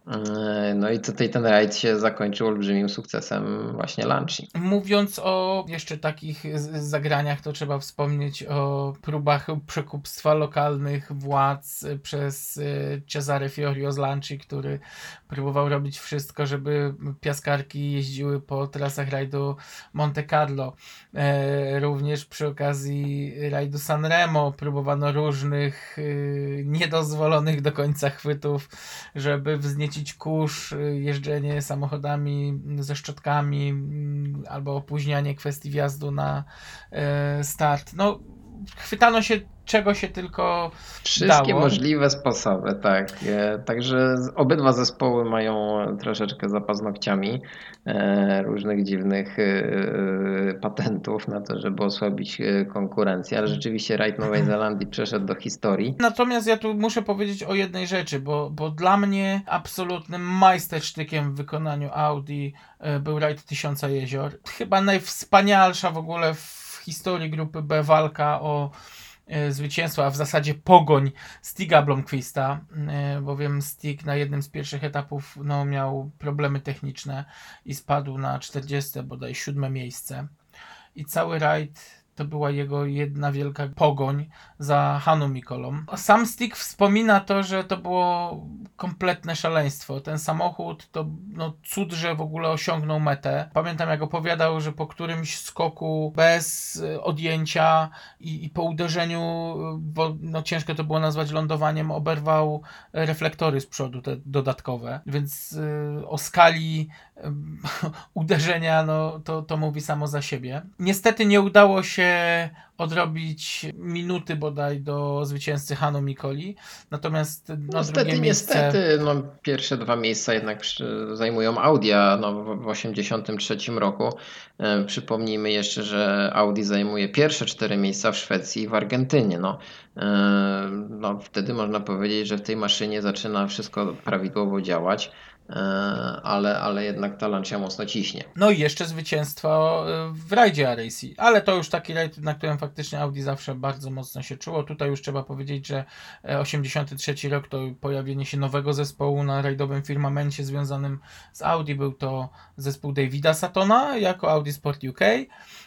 E, No i tutaj ten rajd się zakończył olbrzymim sukcesem właśnie Lanci. Mówiąc o jeszcze takich zagraniach, to trzeba wspomnieć o próbach przekupstwa lokalnych władz y, przez y, Cesare Fiorio z Lanci, który próbował robić wszystko, żeby piaskarki jeździły po trasach rajdu Monte Carlo. E, Również przy okazji rajdu Sanremo próbowano różnych y, niedozwolonych do końca chwytów, żeby wzniecić kurz, y, jeżdżenie samochodami ze szczotkami mm, albo opóźnianie kwestii wjazdu na e, start. No, chwytano się czego się tylko Wszystkie dało. możliwe sposoby, tak. E, Także obydwa zespoły mają troszeczkę za paznokciami e, różnych dziwnych e, patentów na to, żeby osłabić konkurencję, ale rzeczywiście rajd Nowej Zelandii przeszedł do historii. Natomiast ja tu muszę powiedzieć o jednej rzeczy, bo, bo dla mnie absolutnym majstersztykiem w wykonaniu Audi był rajd Tysiąca Jezior. Chyba najwspanialsza w ogóle w historii grupy B walka o e, zwycięstwo, a w zasadzie pogoń Stiga Blomqvista, e, bowiem Stig na jednym z pierwszych etapów no, miał problemy techniczne i spadł na 40 bodaj siódme miejsce. I cały rajd to była jego jedna wielka pogoń za Hanu Mikolą. Sam Stick wspomina to, że to było kompletne szaleństwo. Ten samochód to no, cud, że w ogóle osiągnął metę. Pamiętam jak opowiadał, że po którymś skoku bez y, odjęcia i, i po uderzeniu, bo no, ciężko to było nazwać lądowaniem, oberwał reflektory z przodu, te dodatkowe. Więc y, o skali [LAUGHS] uderzenia, no, to, to mówi samo za siebie. Niestety nie udało się odrobić minuty bodaj do zwycięzcy Hanu Mikoli, natomiast na drugie Niestety, miejsce... niestety, no, pierwsze dwa miejsca jednak zajmują Audi, no, w 1983 roku. Przypomnijmy jeszcze, że Audi zajmuje pierwsze cztery miejsca w Szwecji i w Argentynie. No, no, wtedy można powiedzieć, że w tej maszynie zaczyna wszystko prawidłowo działać, ale, ale jednak ta Lancia mocno ciśnie. No i jeszcze zwycięstwo y, w rajdzie RAC, ale to już taki rajd, na którym faktycznie Audi zawsze bardzo mocno się czuło. Tutaj już trzeba powiedzieć, że e, 83 rok to pojawienie się nowego zespołu na rajdowym firmamencie związanym z Audi. Był to zespół Davida Satona jako Audi Sport UK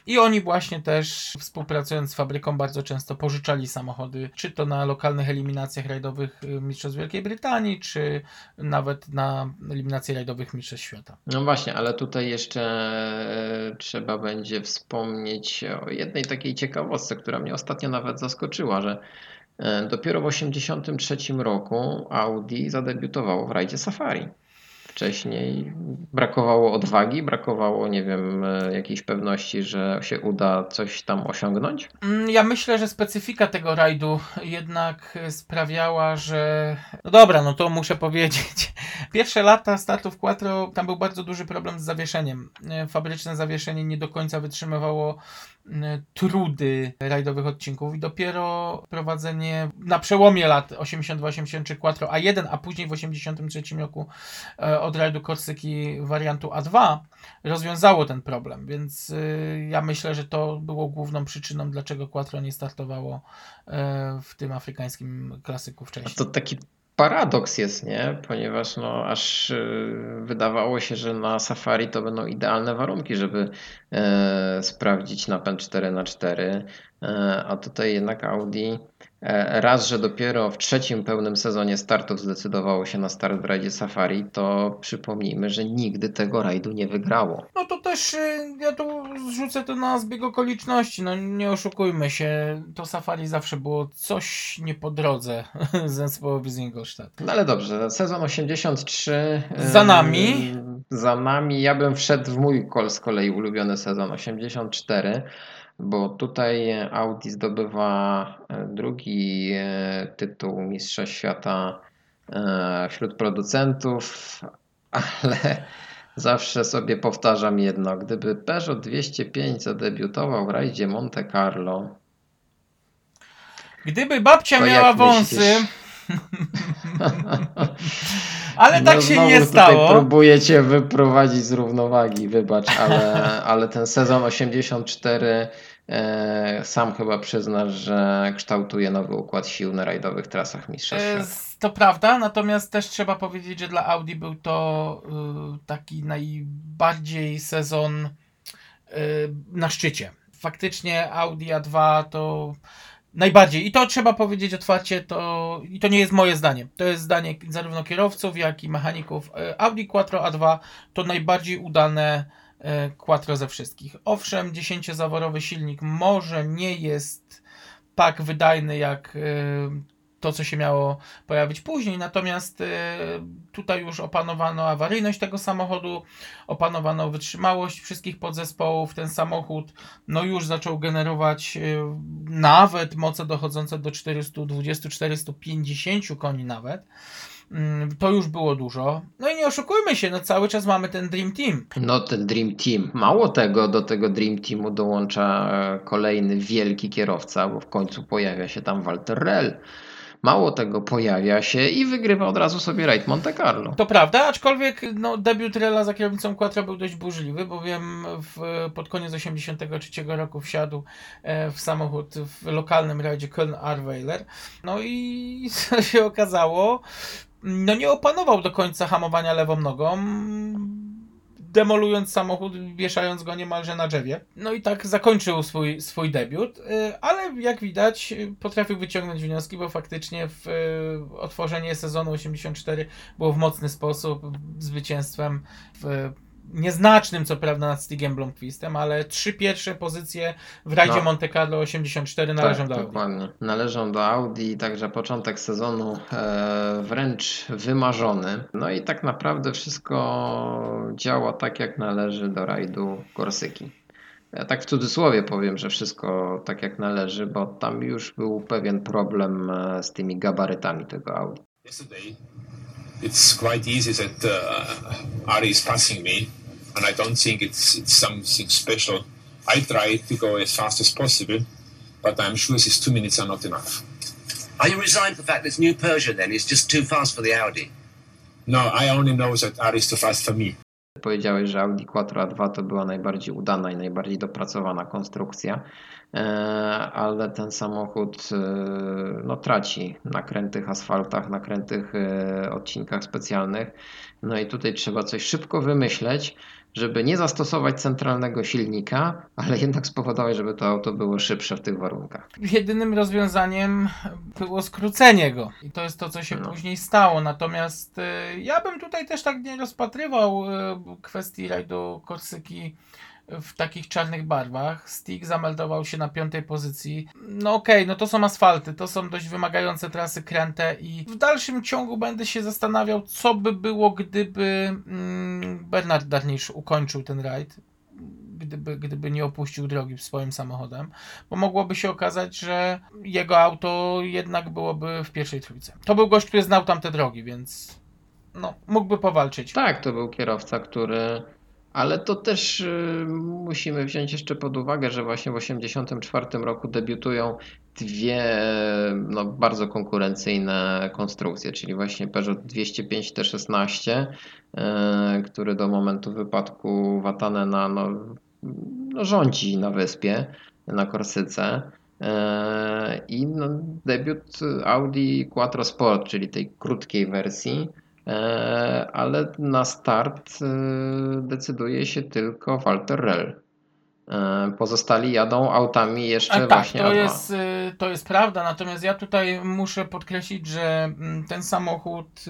i oni właśnie też współpracując z fabryką bardzo często pożyczali samochody, czy to na lokalnych eliminacjach rajdowych y, Mistrzostw Wielkiej Brytanii, czy nawet na eliminacji rajdowych Mistrzostw Świata. No właśnie, ale tutaj jeszcze e, trzeba będzie wspomnieć o jednej takiej ciekawostce, która mnie ostatnio nawet zaskoczyła, że e, dopiero w 1983 roku Audi zadebiutowało w rajdzie Safari. Wcześniej brakowało odwagi, brakowało, nie wiem, e, jakiejś pewności, że się uda coś tam osiągnąć. Mm, Ja myślę, że specyfika tego rajdu jednak sprawiała, że. No dobra, no to muszę powiedzieć. [LAUGHS] Pierwsze lata startów Quattro, tam był bardzo duży problem z zawieszeniem. E, Fabryczne zawieszenie nie do końca wytrzymywało trudy rajdowych odcinków i dopiero prowadzenie na przełomie lat 82-83 Quattro A1, a później w 83 roku e, od rajdu Korsyki wariantu A2 rozwiązało ten problem, więc y, ja myślę, że to było główną przyczyną, dlaczego Quattro nie startowało e, w tym afrykańskim klasyku A wcześniej. to taki paradoks jest, nie? Ponieważ no, aż e, wydawało się, że na Safari to będą idealne warunki, żeby e, sprawdzić napęd 4x4, e, a tutaj jednak Audi Raz, że dopiero w trzecim pełnym sezonie startów zdecydowało się na start w rajdzie Safari, to przypomnijmy, że nigdy tego rajdu nie wygrało. No to też y, ja tu zrzucę to na zbieg okoliczności. No nie oszukujmy się, to safari zawsze było coś nie po drodze [LAUGHS] zespołowi z Ingolstadt. No ale dobrze, sezon 83. Za e, nami. Za nami. Ja bym wszedł w mój kol z kolei ulubiony sezon 84, bo tutaj Audi zdobywa e, drugi e, tytuł Mistrza Świata e, wśród producentów, [LAUGHS] ale zawsze sobie powtarzam jedno. Gdyby Peugeot 205 zadebiutował w rajdzie Monte Carlo, Gdyby babcia miała wąsy, myślisz? [LAUGHS] ale tak No się nie stało. próbujecie wyprowadzić z równowagi, wybacz, ale, ale ten sezon 84 e, sam chyba przyznasz, że kształtuje nowy układ sił na rajdowych trasach Mistrzostw E, To prawda, natomiast też trzeba powiedzieć, że dla Audi był to y, taki najbardziej sezon y, na szczycie. Faktycznie Audi A2 to najbardziej, i to trzeba powiedzieć otwarcie, to, i to nie jest moje zdanie, to jest zdanie zarówno kierowców, jak i mechaników. Y, Audi Quattro A2 to najbardziej udane Quattro ze wszystkich. Owszem, 10-zaworowy silnik może nie jest tak wydajny jak y, to, co się miało pojawić później. Natomiast y, tutaj już opanowano awaryjność tego samochodu, opanowano wytrzymałość wszystkich podzespołów. Ten samochód no już zaczął generować nawet moce dochodzące do 420-450 koni nawet. Mm, To już było dużo. No i nie oszukujmy się, no cały czas mamy ten Dream Team. No ten Dream Team. Mało tego, do tego Dream Teamu dołącza e, kolejny wielki kierowca, bo w końcu pojawia się tam Walter Rell. Mało tego, pojawia się i wygrywa od razu sobie rajd Monte Carlo. To prawda, aczkolwiek no, debiut Rella za kierownicą Quattro był dość burzliwy, bowiem w, pod koniec 83 roku wsiadł e, w samochód w lokalnym rajdzie Köln Arweiler. No i [LAUGHS] co się okazało, no nie opanował do końca hamowania lewą nogą, demolując samochód, wieszając go niemalże na drzewie. No i tak zakończył swój, swój debiut, y, ale jak widać potrafił wyciągnąć wnioski, bo faktycznie w otworzenie sezonu 84 było w mocny sposób zwycięstwem w nieznacznym co prawda nad Stigiem Blomqvistem, ale trzy pierwsze pozycje w rajdzie No. Monte Carlo 84 należą tak, do Audi. dokładnie. Należą do Audi, także początek sezonu e, wręcz wymarzony. No i tak naprawdę wszystko działa tak, jak należy do rajdu Korsyki. Ja tak w cudzysłowie powiem, że wszystko tak jak należy, bo tam już był pewien problem e, z tymi gabarytami tego Audi. Yesterday, it's quite easy that uh, Ari is passing me, and I don't think it's it's something special. I try to go as fast as possible, but I'm sure these two minutes are not enough. Are you resigned to the fact this new Peugeot then is just too fast for the Audi? No, I only know that Ari is too fast for me. Powiedziałeś, że Audi Quattro A2 to była najbardziej udana i najbardziej dopracowana konstrukcja, e, ale ten samochód e, no, traci na krętych asfaltach, na krętych e, odcinkach specjalnych. No i tutaj trzeba coś szybko wymyśleć, żeby nie zastosować centralnego silnika, ale jednak spowodować, żeby to auto było szybsze w tych warunkach. jedynym rozwiązaniem było skrócenie go. I to jest to, co się No. później stało. Natomiast y, ja bym tutaj też tak nie rozpatrywał y, kwestii rajdu Korsyki w takich czarnych barwach. Stig zameldował się na piątej pozycji. No okej, no to są asfalty, to są dość wymagające trasy kręte i w dalszym ciągu będę się zastanawiał, co by było, gdyby mm, Bernard Darnisz ukończył ten rajd. Gdyby, gdyby nie opuścił drogi swoim samochodem bo mogłoby się okazać, że jego auto jednak byłoby w pierwszej trójce. To był gość, który znał tamte drogi, więc no, mógłby powalczyć. Tak, to był kierowca, który. Ale to też y, musimy wziąć jeszcze pod uwagę, że właśnie w 1984 roku debiutują dwie no, bardzo konkurencyjne konstrukcje, czyli właśnie Peugeot 205 T16, y, który do momentu wypadku Watanena no, no, rządzi na wyspie, na Korsyce. y, I no, debiut Audi Quattro Sport, czyli tej krótkiej wersji. E, ale na start e, decyduje się tylko Walter Rell. E, Pozostali jadą autami jeszcze tak, właśnie to A2. jest, to jest prawda, natomiast ja tutaj muszę podkreślić, że mm, ten samochód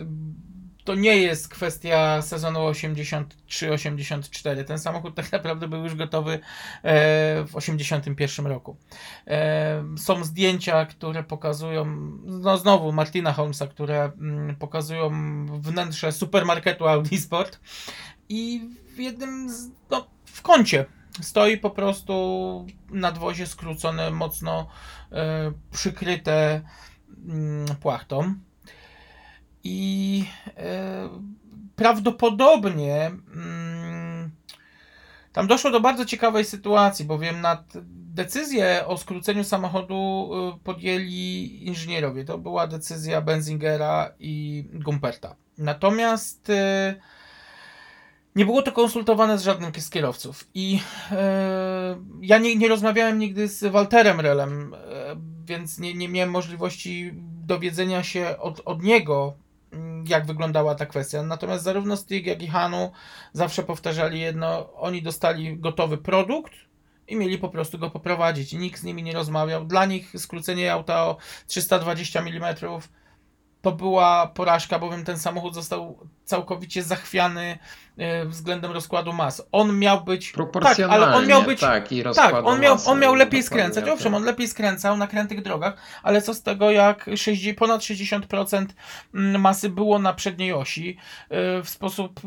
to nie jest kwestia sezonu 83-84. Ten samochód tak naprawdę był już gotowy e, w 81 roku. E, Są zdjęcia, które pokazują, no znowu Martina Holmesa, które mm, pokazują wnętrze supermarketu Audi Sport i w jednym, z, no, w kącie stoi po prostu nadwozie skrócone, mocno e, przykryte mm, płachtą. I e, prawdopodobnie mm, tam doszło do bardzo ciekawej sytuacji, bowiem nad decyzję o skróceniu samochodu e, podjęli inżynierowie. To była decyzja Benzingera i Gumperta. Natomiast e, nie było to konsultowane z żadnym z kierowców. I ja nie, nie rozmawiałem nigdy z Walterem Relem, więc nie, nie miałem możliwości dowiedzenia się od, od niego, jak wyglądała ta kwestia. Natomiast zarówno Stig, jak i Hanu zawsze powtarzali jedno: oni dostali gotowy produkt. I mieli po prostu go poprowadzić. Nikt z nimi nie rozmawiał. Dla nich skrócenie auta o 320 mm to była porażka, bowiem ten samochód został całkowicie zachwiany e, względem rozkładu mas. On miał być. Tak, ale on miał być. tak, i Tak, on miał, on miał lepiej skręcać. tak. Owszem, on lepiej skręcał na krętych drogach, ale co z tego, jak 60, ponad 60% masy było na przedniej osi e, w sposób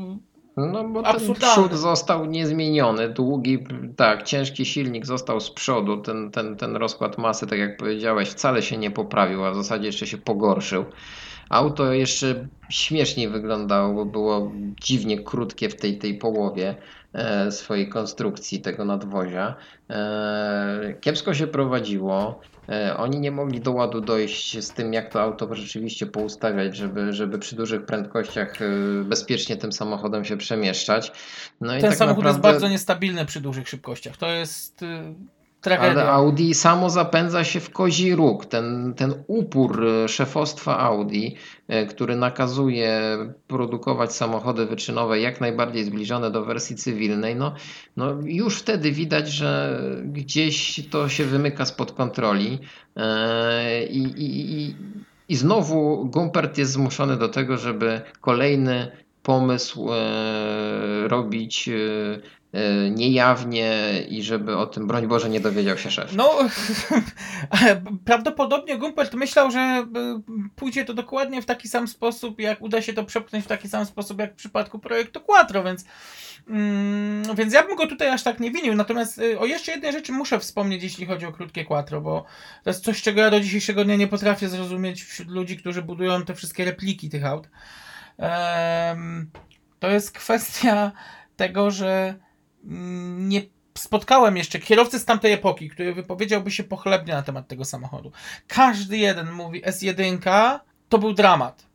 No bo ten Absurdalny. przód został niezmieniony, długi, tak, ciężki silnik został z przodu, ten, ten, ten rozkład masy, tak jak powiedziałeś, wcale się nie poprawił, a w zasadzie jeszcze się pogorszył. Auto jeszcze śmieszniej wyglądało, bo było dziwnie krótkie w tej, tej połowie e, swojej konstrukcji tego nadwozia. E, kiepsko się prowadziło. E, Oni nie mogli do ładu dojść z tym, jak to auto rzeczywiście poustawiać, żeby, żeby przy dużych prędkościach bezpiecznie tym samochodem się przemieszczać. No i ten tak samochód jest naprawdę- bardzo niestabilny przy dużych szybkościach. To jest ale. Audi samo zapędza się w kozi róg. Ten, ten upór e, szefostwa Audi, e, który nakazuje produkować samochody wyczynowe jak najbardziej zbliżone do wersji cywilnej, no, no już wtedy widać, że gdzieś to się wymyka spod kontroli e, i, i, i, i znowu Gumpert jest zmuszony do tego, żeby kolejny pomysł e, robić e, e, niejawnie i żeby o tym, broń Boże, nie dowiedział się szef. No, [LAUGHS] prawdopodobnie Gumpert myślał, że pójdzie to dokładnie w taki sam sposób, jak uda się to przepchnąć w taki sam sposób, jak w przypadku projektu Quattro, więc, mm, więc ja bym go tutaj aż tak nie winił. Natomiast o jeszcze jednej rzeczy muszę wspomnieć, jeśli chodzi o krótkie Quattro, bo to jest coś, czego ja do dzisiejszego dnia nie potrafię zrozumieć wśród ludzi, którzy budują te wszystkie repliki tych aut. To jest kwestia tego, że mm, nie spotkałem jeszcze kierowcy z tamtej epoki, który wypowiedziałby się pochlebnie na temat tego samochodu. Każdy jeden mówi S1 to był dramat.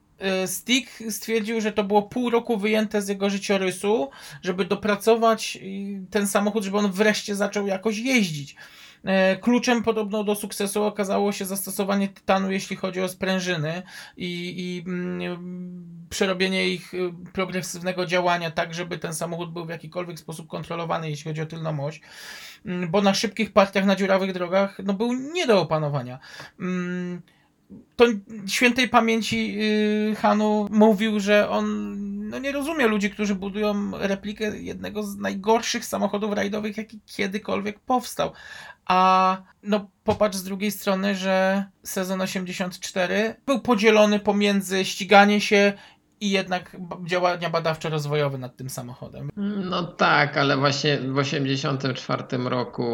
Y, Stick stwierdził, że to było pół roku wyjęte z jego życiorysu, żeby dopracować y, ten samochód, żeby on wreszcie zaczął jakoś jeździć. E, Kluczem podobno do sukcesu okazało się zastosowanie tytanu, jeśli chodzi o sprężyny i, i mm, przerobienie ich y, progresywnego działania tak, żeby ten samochód był w jakikolwiek sposób kontrolowany, jeśli chodzi o tylną oś. Mm, Bo na szybkich partiach, na dziurawych drogach, no był nie do opanowania. Mm, To świętej pamięci y, Hanu mówił, że on no nie rozumie ludzi, którzy budują replikę jednego z najgorszych samochodów rajdowych, jaki kiedykolwiek powstał. A no popatrz z drugiej strony, że sezon 84 był podzielony pomiędzy ściganie się i jednak działania badawczo-rozwojowe nad tym samochodem. No tak, ale właśnie w 1984 roku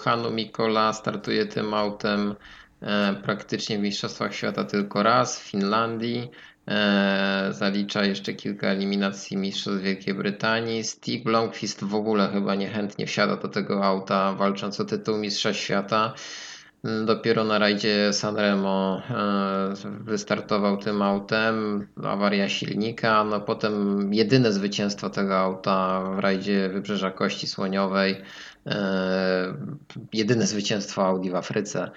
Hanu Mikola startuje tym autem e, praktycznie w Mistrzostwach Świata tylko raz w Finlandii. E, zalicza jeszcze kilka eliminacji Mistrzostw Wielkiej Brytanii. Steve Blomqvist w ogóle chyba niechętnie wsiada do tego auta, walcząc o tytuł Mistrza Świata. Dopiero na rajdzie Sanremo e, wystartował tym autem, awaria silnika, no potem jedyne zwycięstwo tego auta w rajdzie Wybrzeża Kości Słoniowej E, jedyne zwycięstwo Audi w Afryce,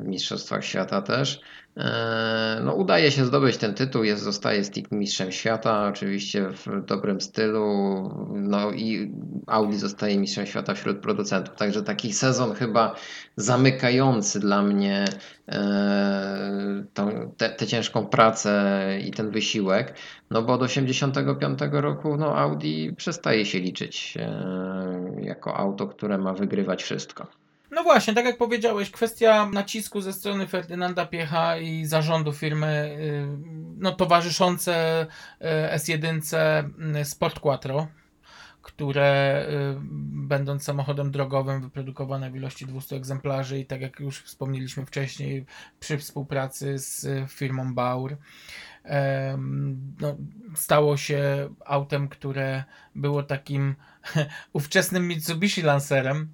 Mistrzostwach Świata też. E, No, udaje się zdobyć ten tytuł, jest, zostaje Stick mistrzem świata, oczywiście w dobrym stylu. No i Audi zostaje mistrzem świata wśród producentów. Także taki sezon chyba zamykający dla mnie e, tę ciężką pracę i ten wysiłek. No bo od 85 roku no Audi przestaje się liczyć e, jako auto, które ma wygrywać wszystko. No właśnie, tak jak powiedziałeś, kwestia nacisku ze strony Ferdynanda Piecha i zarządu firmy, y, no towarzyszące y, S1 y, Sport Quattro, które będąc samochodem drogowym wyprodukowane w ilości 200 egzemplarzy i tak jak już wspomnieliśmy wcześniej przy współpracy z firmą Baur no, stało się autem, które było takim [LAUGHS] ówczesnym Mitsubishi Lancerem,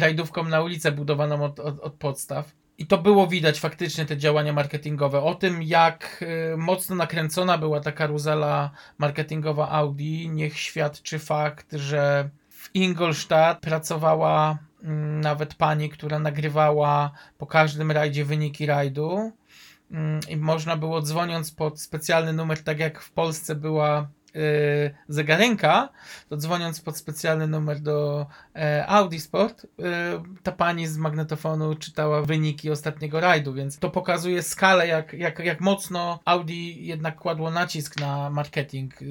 rajdówką na ulicę budowaną od, od, od podstaw. I to było widać faktycznie te działania marketingowe. O tym, jak y, mocno nakręcona była ta karuzela marketingowa Audi, niech świadczy fakt, że w Ingolstadt pracowała mm, nawet pani, która nagrywała po każdym rajdzie wyniki rajdu. Mm, I można było dzwoniąc pod specjalny numer, tak jak w Polsce była zegarenka, to dzwoniąc pod specjalny numer do e, Audi Sport, e, ta pani z magnetofonu czytała wyniki ostatniego rajdu, więc to pokazuje skalę, jak, jak, jak mocno Audi jednak kładło nacisk na marketing. y,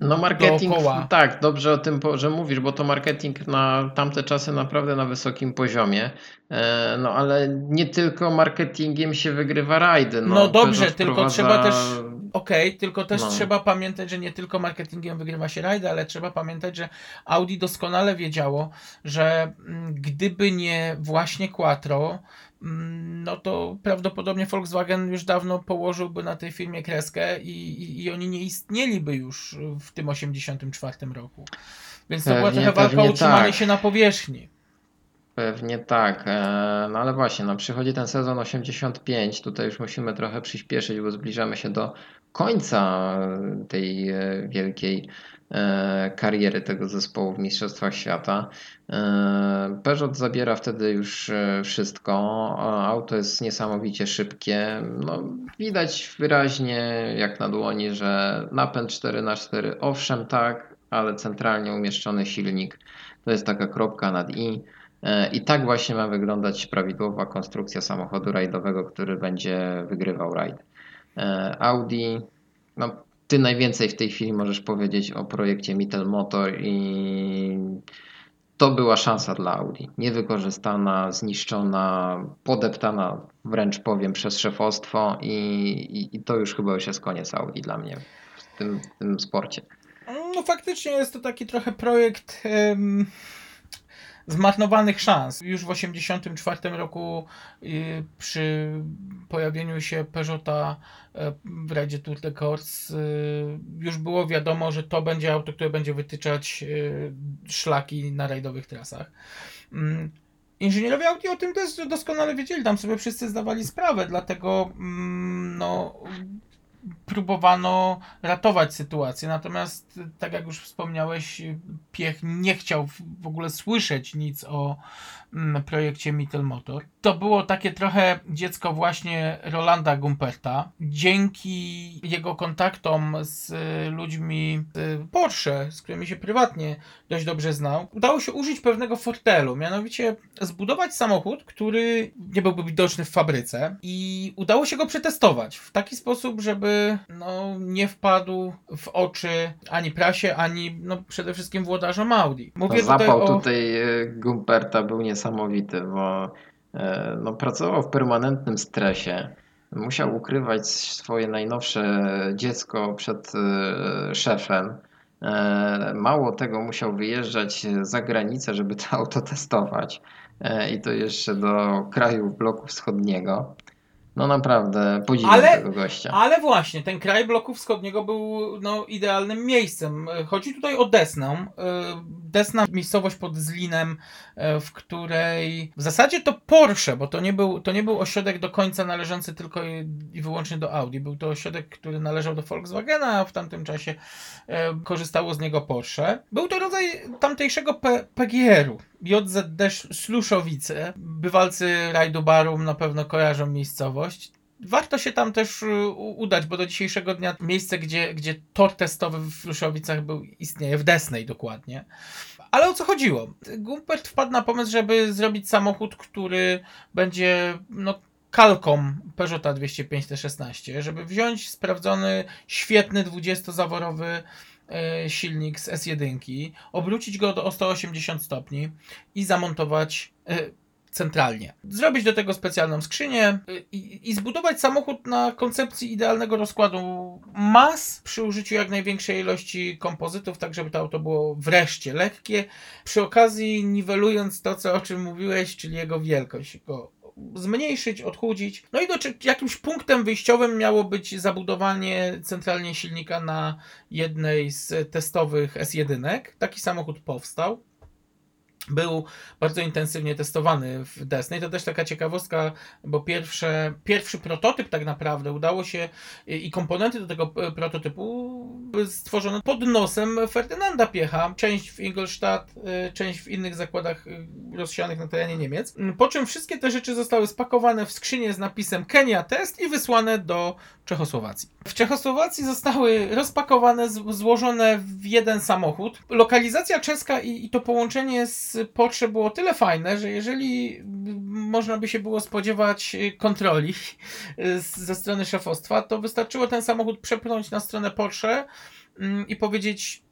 No marketing, Dookoła. tak, dobrze o tym, że mówisz, bo to marketing na tamte czasy naprawdę na wysokim poziomie. E, No ale nie tylko marketingiem się wygrywa rajdy. No, dobrze, Peugeot tylko wprowadza- trzeba też. Okej, tylko też No. trzeba pamiętać, że nie tylko marketingiem wygrywa się rajdy, ale trzeba pamiętać, że Audi doskonale wiedziało, że mm, gdyby nie właśnie Quattro, mm, no to prawdopodobnie Volkswagen już dawno położyłby na tej firmie kreskę i, i, i oni nie istnieliby już w tym 84 roku. Więc to była Pewnie, trochę walka o utrzymanie tak. się na powierzchni. Pewnie tak, e, no ale właśnie, no przychodzi ten sezon 85, tutaj już musimy trochę przyspieszyć, bo zbliżamy się do końca tej e, wielkiej e, kariery tego zespołu w Mistrzostwach Świata. E, Peugeot zabiera wtedy już wszystko, auto jest niesamowicie szybkie, no widać wyraźnie jak na dłoni, że napęd 4x4 owszem tak, ale centralnie umieszczony silnik to jest taka kropka nad i. I tak właśnie ma wyglądać prawidłowa konstrukcja samochodu rajdowego, który będzie wygrywał rajd. E, Audi, no ty najwięcej w tej chwili możesz powiedzieć o projekcie Mittel Motor i to była szansa dla Audi. Niewykorzystana, zniszczona, podeptana wręcz powiem przez szefostwo i, i, i to już chyba już jest koniec Audi dla mnie w tym, w tym sporcie. No faktycznie jest to taki trochę projekt zmarnowanych szans. Już w 1984 roku y, przy pojawieniu się Peugeota e, w rajdzie Tour de Corse y, już było wiadomo, że to będzie auto, które będzie wytyczać y, szlaki na rajdowych trasach. Mm, Inżynierowie Audi o tym też doskonale wiedzieli, tam sobie wszyscy zdawali sprawę, dlatego mm, no, próbowano ratować sytuację. Natomiast, tak jak już wspomniałeś, Piech nie chciał w- ogóle słyszeć nic o projekcie Mittel Motor. To było takie trochę dziecko właśnie Rolanda Gumperta. Dzięki jego kontaktom z ludźmi z Porsche, z którymi się prywatnie dość dobrze znał, udało się użyć pewnego fortelu, mianowicie zbudować samochód, który nie byłby widoczny w fabryce i udało się go przetestować w taki sposób, żeby no, nie wpadł w oczy ani prasie, ani no, przede wszystkim włodarzom Audi. Mówię No, tutaj zapał o... tutaj e, Gumperta był niesamowity, bo e, no, pracował w permanentnym stresie. Musiał ukrywać swoje najnowsze dziecko przed e, szefem. E, Mało tego, musiał wyjeżdżać za granicę, żeby to [LAUGHS] auto testować. I to jeszcze do krajów bloku wschodniego. No naprawdę, podziwiam Ale- tego gościa. Ale właśnie, ten kraj bloku wschodniego był no, idealnym miejscem. Chodzi tutaj o Desnę. Desna, miejscowość pod Zlinem, e, w której w zasadzie to Porsche, bo to nie był, to nie był ośrodek do końca należący tylko i, wyłącznie do Audi. Był to ośrodek, który należał do Volkswagena, a w tamtym czasie e, korzystało z niego Porsche. Był to rodzaj tamtejszego PGR-u. JZD Sluszowice. Bywalcy rajdu Barum na pewno kojarzą miejscowość. Warto się tam też y, udać, bo do dzisiejszego dnia miejsce, gdzie, gdzie tor testowy w Fluszowicach był, istnieje, w Desnej dokładnie. Ale o co chodziło? Gumpert wpadł na pomysł, żeby zrobić samochód, który będzie no, kalką Peugeota 205 T16, żeby wziąć sprawdzony, świetny 20-zaworowy e, silnik z S1, obrócić go o 180 stopni i zamontować e, centralnie. Zrobić do tego specjalną skrzynię e, i, i zbudować samochód na koncepcji idealnego rozkładu mas przy użyciu jak największej ilości kompozytów, tak żeby to auto było wreszcie lekkie, przy okazji niwelując to, co, o czym mówiłeś, czyli jego wielkość. Go zmniejszyć, odchudzić. No i do, jakimś punktem wyjściowym miało być zabudowanie centralnie silnika na jednej z testowych S1. Taki samochód powstał. Był bardzo intensywnie testowany w Desnej. To też taka ciekawostka, bo pierwsze, pierwszy prototyp tak naprawdę udało się i komponenty do tego e, prototypu stworzone pod nosem Ferdynanda Piecha. Część w Ingolstadt, e, część w innych zakładach e, rozsianych na terenie Niemiec. Po czym wszystkie te rzeczy zostały spakowane w skrzynię z napisem Kenia Test i wysłane do Czechosłowacji. W Czechosłowacji zostały rozpakowane, złożone w jeden samochód. Lokalizacja czeska i, i to połączenie z Porsche było tyle fajne, że jeżeli można by się było spodziewać y, kontroli y, ze strony szefostwa, to wystarczyło ten samochód przepchnąć na stronę Porsche mm, i powiedzieć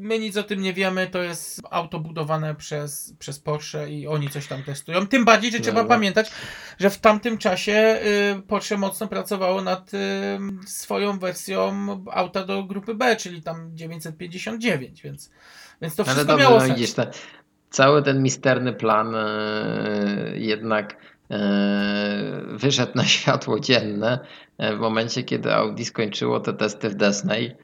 my nic o tym nie wiemy, to jest auto budowane przez, przez Porsche i oni coś tam testują. Tym bardziej, że trzeba Dobra. pamiętać, że w tamtym czasie y, Porsche mocno pracowało nad y, swoją wersją auta do grupy B, czyli tam 959, więc, więc to Ale wszystko dobrze, miało no sens. widzisz, te, cały ten misterny plan e, jednak e, wyszedł na [LAUGHS] światło dzienne e, w momencie, kiedy Audi skończyło te testy w Desnej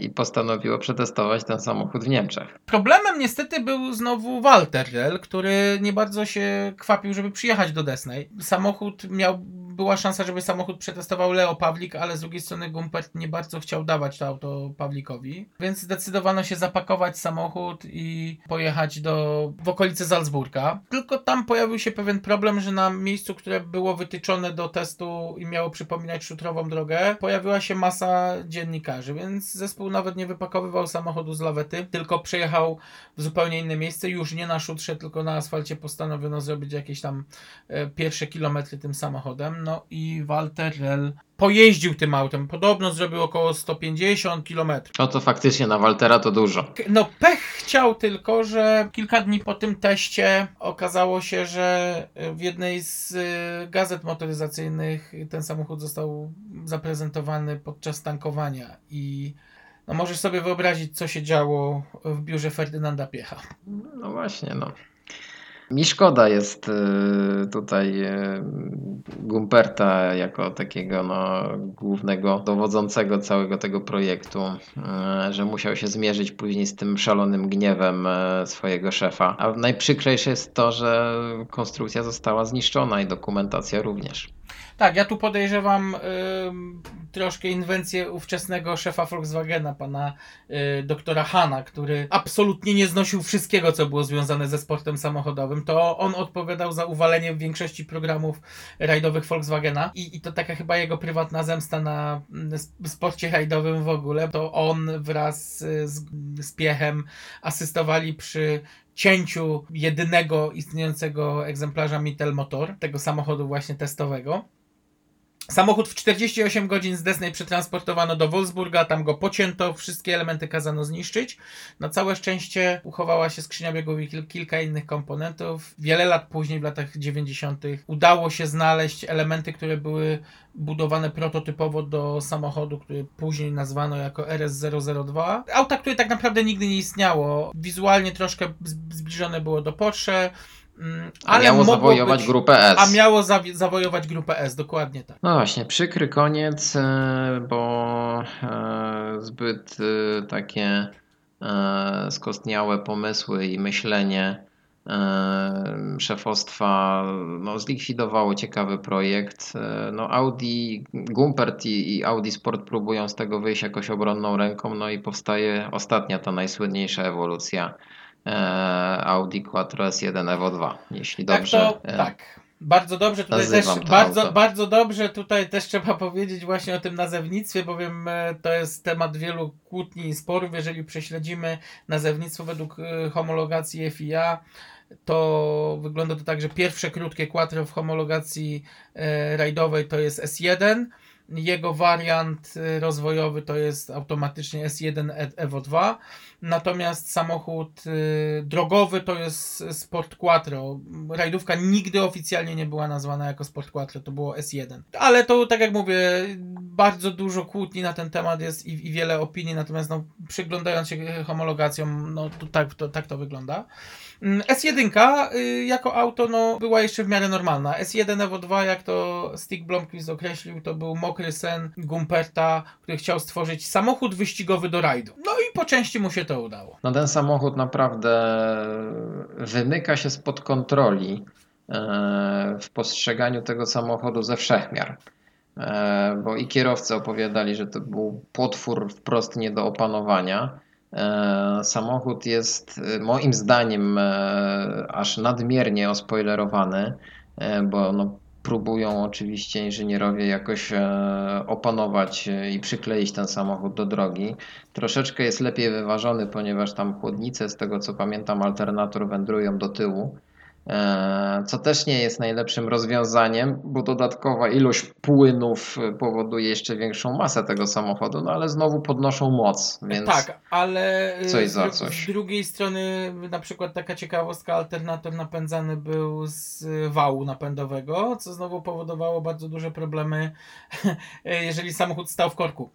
i postanowiło przetestować ten samochód w Niemczech. Problemem niestety był znowu Walter który nie bardzo się kwapił, żeby przyjechać do Desnej. Samochód miał, była szansa, żeby samochód przetestował Leo Pawlik, ale z drugiej strony Gumpert nie bardzo chciał dawać to auto Pawlikowi, więc zdecydowano się zapakować samochód i pojechać do, w okolice Salzburga. Tylko tam pojawił się pewien problem, że na miejscu, które było wytyczone do testu i miało przypominać szutrową drogę, pojawiła się masa dziennikarzy, więc zespół nawet nie wypakowywał samochodu z lawety, tylko przejechał w zupełnie inne miejsce, już nie na szutrze, tylko na asfalcie postanowiono zrobić jakieś tam e, pierwsze kilometry tym samochodem. No i Walter Rell pojeździł tym autem. Podobno zrobił około 150 kilometrów. No to faktycznie na Waltera to dużo. No pech chciał tylko, że kilka dni po tym teście okazało się, że w jednej z y, gazet motoryzacyjnych ten samochód został zaprezentowany podczas tankowania i no możesz sobie wyobrazić, co się działo w biurze Ferdynanda Piecha. No właśnie, no. Mi szkoda jest y, tutaj y, Gumperta jako takiego no, głównego dowodzącego całego tego projektu, y, że musiał się zmierzyć później z tym szalonym gniewem swojego szefa. A najprzykrzejsze jest to, że konstrukcja została zniszczona i dokumentacja również. Tak, ja tu podejrzewam ym, troszkę inwencję ówczesnego szefa Volkswagena, pana y, doktora Hanna, który absolutnie nie znosił wszystkiego, co było związane ze sportem samochodowym. To on odpowiadał za uwalenie większości programów rajdowych Volkswagena i, i to taka chyba jego prywatna zemsta na mm, sp- sporcie rajdowym w ogóle. To on wraz y, z, z Piechem asystowali przy cięciu jedynego istniejącego egzemplarza Mittel Motor, tego samochodu właśnie testowego. Samochód w 48 godzin z Desnej przetransportowano do Wolfsburga, tam go pocięto, wszystkie elementy kazano zniszczyć. Na całe szczęście uchowała się skrzynia biegów i kil- kilka innych komponentów. Wiele lat później, w latach 90., udało się znaleźć elementy, które były budowane prototypowo do samochodu, który później nazwano jako RS002. Auta, które tak naprawdę nigdy nie istniało. Wizualnie troszkę zbliżone było do Porsche. Mm, A Ale miało mogło zawojować być- grupę S. a miało zawi- zawojować grupę S, dokładnie tak. No właśnie, przykry koniec, e, bo e, zbyt e, takie skostniałe pomysły i myślenie szefostwa no, zlikwidowało ciekawy projekt. No, Audi, Gumpert i, i Audi Sport próbują z tego wyjść jakoś obronną ręką, no i powstaje ostatnia, ta najsłynniejsza ewolucja Audi Quattro S1 Evo 2, jeśli dobrze. tak, to, e, tak. Bardzo dobrze tutaj też, bardzo, auto. bardzo dobrze tutaj też trzeba powiedzieć właśnie o tym nazewnictwie, bowiem e, to jest temat wielu kłótni i sporów. Jeżeli prześledzimy nazewnictwo według e, homologacji FIA, to wygląda to tak, że pierwsze krótkie quattro w homologacji e, rajdowej to jest S1, jego wariant e, rozwojowy to jest automatycznie S1 E- Evo 2, natomiast samochód e, drogowy to jest Sport Quattro. Rajdówka nigdy oficjalnie nie była nazwana jako Sport Quattro, to było S1. Ale to, tak jak mówię, bardzo dużo kłótni na ten temat jest i, i wiele opinii, natomiast no, przyglądając się homologacjom, no to tak to, tak to wygląda. Mm, S1 y, jako auto no, była jeszcze w miarę normalna. S1 Evo 2, jak to Stig Blomqvist określił, to był mokry sen Gumperta, który chciał stworzyć samochód wyścigowy do rajdu. No i po części mu się to udało. No ten samochód naprawdę wymyka się spod kontroli e, w postrzeganiu tego samochodu ze wszechmiar. E, Bo i kierowcy opowiadali, że to był potwór wprost nie do opanowania. E, Samochód jest e, moim zdaniem e, aż nadmiernie ospoilerowany, bo no, próbują oczywiście inżynierowie jakoś opanować i przykleić ten samochód do drogi. Troszeczkę jest lepiej wyważony, ponieważ tam chłodnice, z tego co pamiętam, alternator wędrują do tyłu. E, Co też nie jest najlepszym rozwiązaniem, bo dodatkowa ilość płynów e, powoduje jeszcze większą masę tego samochodu, no ale znowu podnoszą moc, więc Tak, ale y, coś z, za coś. z drugiej strony na przykład taka ciekawostka, alternator napędzany był z wału napędowego, co znowu powodowało bardzo duże problemy, [LAUGHS] jeżeli samochód stał w korku.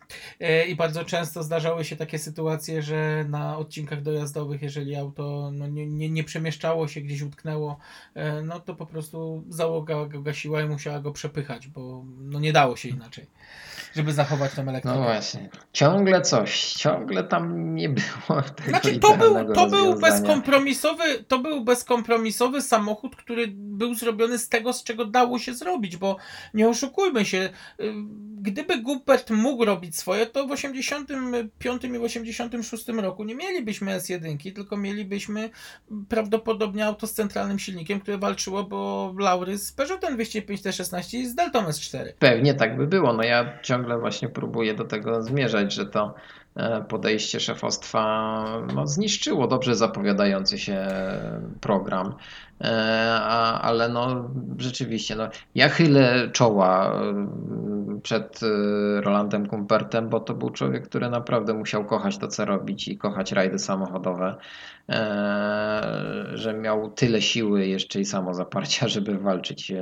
I bardzo często zdarzały się takie sytuacje, że na odcinkach dojazdowych, jeżeli auto no, nie, nie, nie przemieszczało się, gdzieś utknęło, no to po prostu załoga go gasiła i musiała go przepychać, bo no, nie dało się inaczej, żeby zachować tą elektrykę. no właśnie, ciągle coś, ciągle tam nie było [LAUGHS] tego Znaczy, to był, to był bezkompromisowy, to był bezkompromisowy samochód, który był zrobiony z tego, z czego dało się zrobić, bo nie oszukujmy się, y, gdyby Guppert mógł robić swoje, to w 85 i w 86 roku nie mielibyśmy S1, tylko mielibyśmy prawdopodobnie auto z centralnym silnikiem, które walczyło bo laury z Peugeotem 205 T16 i z Deltą S4. Pewnie tak by było. No ja ciągle właśnie próbuję do tego zmierzać, że to e, podejście szefostwa no, zniszczyło dobrze zapowiadający się program. E, A, ale no rzeczywiście, no, ja chylę czoła e, przed Rolandem Kumpertem, bo to był człowiek, który naprawdę musiał kochać to, co robić i kochać rajdy samochodowe, że miał tyle siły jeszcze i samozaparcia, [LAUGHS] żeby walczyć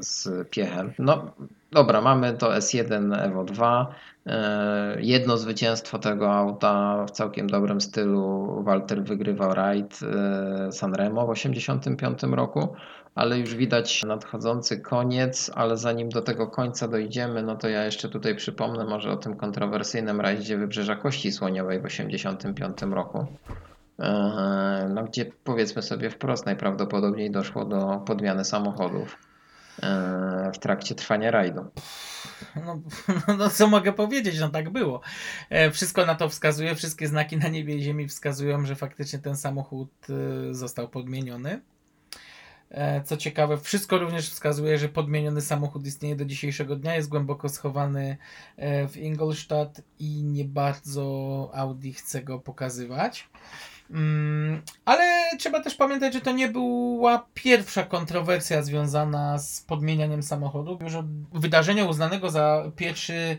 z piechem. No Dobra, mamy to S1 Evo 2. E, Jedno zwycięstwo tego auta w całkiem dobrym stylu. Walter wygrywał rajd e, Sanremo w 1985 roku, ale już widać nadchodzący koniec. Ale zanim do tego końca dojdziemy, no to ja jeszcze tutaj przypomnę może o tym kontrowersyjnym rajdzie Wybrzeża Kości Słoniowej w 1985 roku. E, No, gdzie powiedzmy sobie wprost, najprawdopodobniej doszło do podmiany samochodów w trakcie trwania rajdu. No, [LAUGHS] no co mogę powiedzieć, no tak było. E, Wszystko na to wskazuje, wszystkie znaki na niebie i ziemi wskazują, że faktycznie ten samochód e, został podmieniony. E, Co ciekawe, wszystko również wskazuje, że podmieniony samochód istnieje do dzisiejszego dnia, jest głęboko schowany e, w Ingolstadt i nie bardzo Audi chce go pokazywać. Mm, Ale trzeba też pamiętać, że to nie była pierwsza kontrowersja związana z podmienianiem samochodu. Już od wydarzenia uznanego za pierwszy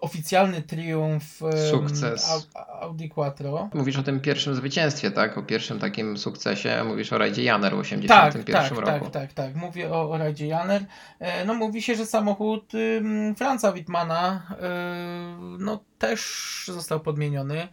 oficjalny triumf Sukces. Au- Audi Quattro. Mówisz o tym pierwszym zwycięstwie, tak? O pierwszym takim sukcesie. Mówisz o rajdzie Janer w Tak, 1981 tak, roku. tak, tak, tak. Mówię o, o rajdzie Janer. E, No mówi się, że samochód ym, Franza Wittmana, y, no też został podmieniony,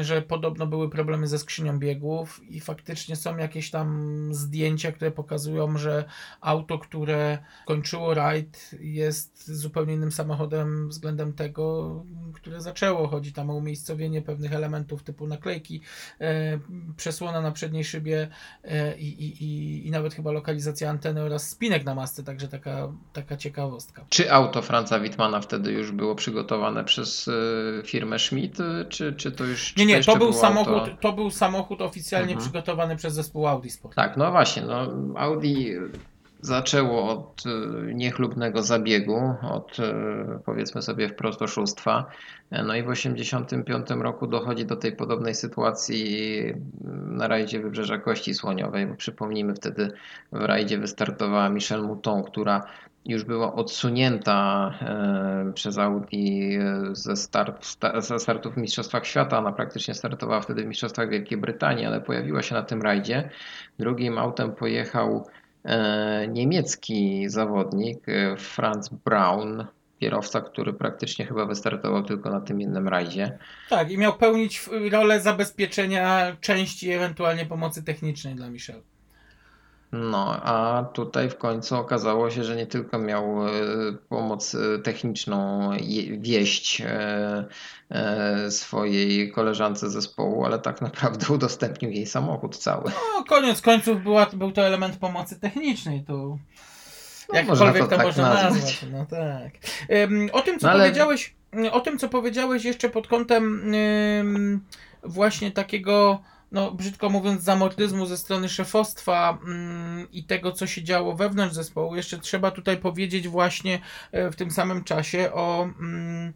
że podobno były problemy ze skrzynią biegów i faktycznie są jakieś tam zdjęcia, które pokazują, że auto, które kończyło rajd jest zupełnie innym samochodem względem tego, które zaczęło. Chodzi tam o umiejscowienie pewnych elementów typu naklejki, e, przesłona na przedniej szybie e, i, i, i, i nawet chyba lokalizacja anteny oraz spinek na masce, także taka, taka ciekawostka. Czy auto Franza Wittmana wtedy już było przygotowane przez y, firmę Schmidt, czy, czy to już. Czy Nie, nie, to był samochód, Auto... to był samochód oficjalnie Mhm. przygotowany przez zespół Audi Sport. Tak, no właśnie, no Audi zaczęło od y, niechlubnego zabiegu, od y, powiedzmy sobie wprost oszustwa. No i w 1985 roku dochodzi do tej podobnej sytuacji y, na rajdzie Wybrzeża Kości Słoniowej, bo przypomnijmy wtedy w rajdzie wystartowała Michelle Mouton, która już była odsunięta e, przez Audi ze, start, sta, ze startów w Mistrzostwach Świata. Ona praktycznie startowała wtedy w Mistrzostwach Wielkiej Brytanii, ale pojawiła się na tym rajdzie. Drugim autem pojechał niemiecki zawodnik e, Franz Braun, kierowca, który praktycznie chyba wystartował tylko na tym jednym rajdzie. Tak, i miał pełnić rolę zabezpieczenia części, ewentualnie pomocy technicznej dla Michel. No, a tutaj w końcu okazało się, że nie tylko miał e, pomoc e, techniczną wieść e, swojej koleżance zespołu, ale tak naprawdę [LAUGHS] udostępnił jej samochód cały. No, koniec końców była, był to element pomocy technicznej, to No, jakkolwiek to, to tak można nazwać. nazwać. No tak. O tym, co No, ale- powiedziałeś, o tym, co powiedziałeś jeszcze pod kątem właśnie takiego, no brzydko mówiąc, zamordyzmu ze strony szefostwa ym, i tego, co się działo wewnątrz zespołu, jeszcze trzeba tutaj powiedzieć właśnie e, w tym samym czasie o e,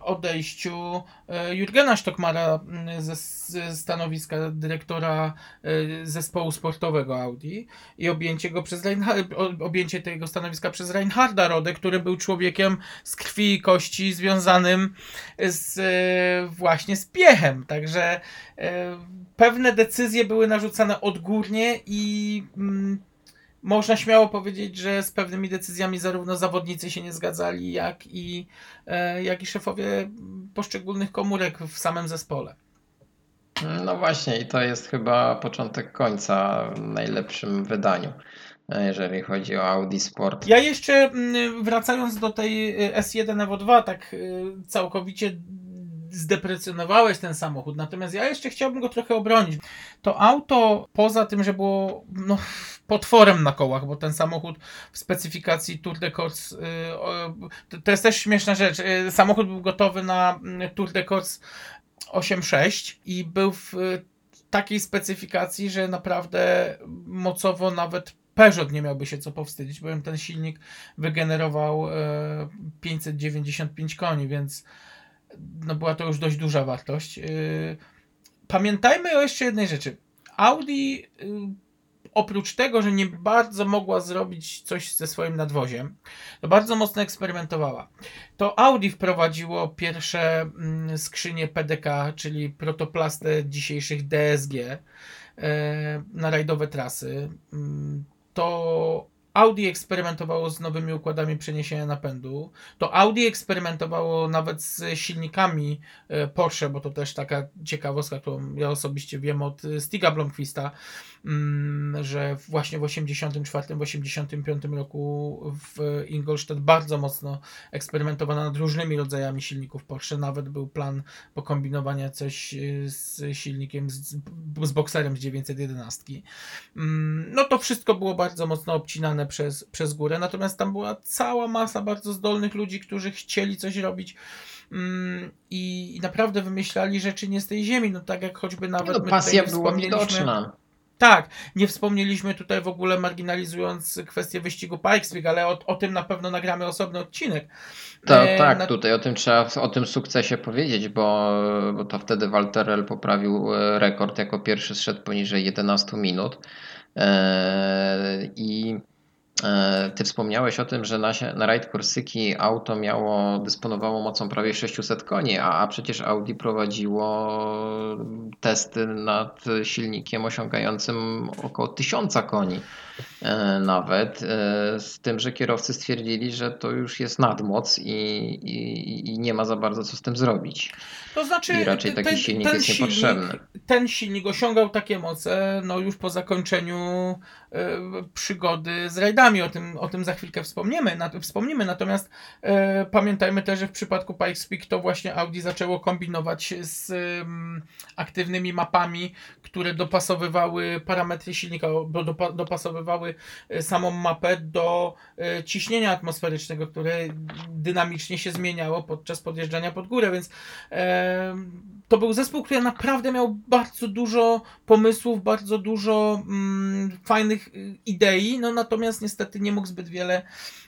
odejściu e, Jurgena Stockmara mm, ze, stanowiska dyrektora zespołu sportowego Audi i objęcie go przez objęcie tego stanowiska przez Reinharda Rodę, który był człowiekiem z krwi i kości związanym z właśnie z piechem. Także pewne decyzje były narzucane odgórnie i mm, można śmiało powiedzieć, że z pewnymi decyzjami zarówno zawodnicy się nie zgadzali, jak i, e, jak i szefowie poszczególnych komórek w samym zespole. No właśnie, i to jest chyba początek końca w najlepszym wydaniu, e, jeżeli chodzi o Audi Sport. Ja jeszcze mm, wracając do tej y, S1 Evo 2, tak całkowicie zdeprecjonowałeś ten samochód, natomiast ja jeszcze chciałbym go trochę obronić. To auto, poza tym, że było no, potworem na kołach, bo ten samochód w specyfikacji Tour de Corse, y, to, jest też śmieszna rzecz, y, samochód był gotowy na mm, Tour de Corse 8.6 i był w y, takiej specyfikacji, że naprawdę mocowo nawet Peugeot nie miałby się co powstydzić, bowiem ten silnik wygenerował e, 595 koni, więc no była to już dość duża wartość. E, Pamiętajmy o jeszcze jednej rzeczy. Audi e, oprócz tego, że nie bardzo mogła zrobić coś ze swoim nadwoziem, to bardzo mocno eksperymentowała. To Audi wprowadziło pierwsze mm, skrzynie PDK, czyli protoplastę dzisiejszych DSG e, na rajdowe trasy. Mm, To Audi eksperymentowało z nowymi układami przeniesienia napędu. To Audi eksperymentowało nawet z silnikami e, Porsche, bo to też taka ciekawostka, którą ja osobiście wiem od e, Stiga Blomqvista, mm, że właśnie w 84, w 85 roku w Ingolstadt bardzo mocno eksperymentowano nad różnymi rodzajami silników Porsche. Nawet był plan pokombinowania coś y, z silnikiem, z, z bokserem z 911. Mm, No to wszystko było bardzo mocno obcinane przez, przez górę, natomiast tam była cała masa bardzo zdolnych ludzi, którzy chcieli coś robić mm, i, i naprawdę wymyślali rzeczy nie z tej ziemi, no tak jak choćby nawet No, my tutaj pasja była widoczna. tak, nie wspomnieliśmy tutaj w ogóle marginalizując kwestię wyścigu Pikes Peak, ale o, o tym na pewno nagramy osobny odcinek. To, E, tak, na- tutaj o tym trzeba, o tym sukcesie powiedzieć, bo, bo to wtedy Walterel poprawił e, rekord, jako pierwszy zszedł poniżej 11 minut. E, I ty wspomniałeś o tym, że na, na Raid Korsyki auto miało, dysponowało mocą prawie 600 koni, a, a przecież Audi prowadziło testy nad silnikiem osiągającym około 1000 koni. E, nawet, e, z tym, że kierowcy stwierdzili, że to już jest nadmoc i, i, i nie ma za bardzo co z tym zrobić. To znaczy, I raczej ten- taki ten- silnik ten jest silnik- niepotrzebny. Ten silnik osiągał takie moce, no już po zakończeniu e, przygody z rajdami. O tym, o tym za chwilkę wspomniemy. Na, wspomnimy. Natomiast e, pamiętajmy też, że w przypadku Pikes Peak to właśnie Audi zaczęło kombinować z em, aktywnymi mapami, które dopasowywały parametry silnika, bo dopa, dopasowywały e, samą mapę do e, ciśnienia atmosferycznego, które dynamicznie się zmieniało podczas podjeżdżania pod górę, więc e, to był zespół, który naprawdę miał bardzo dużo pomysłów, bardzo dużo mm, fajnych y, idei, no natomiast niestety nie mógł zbyt wiele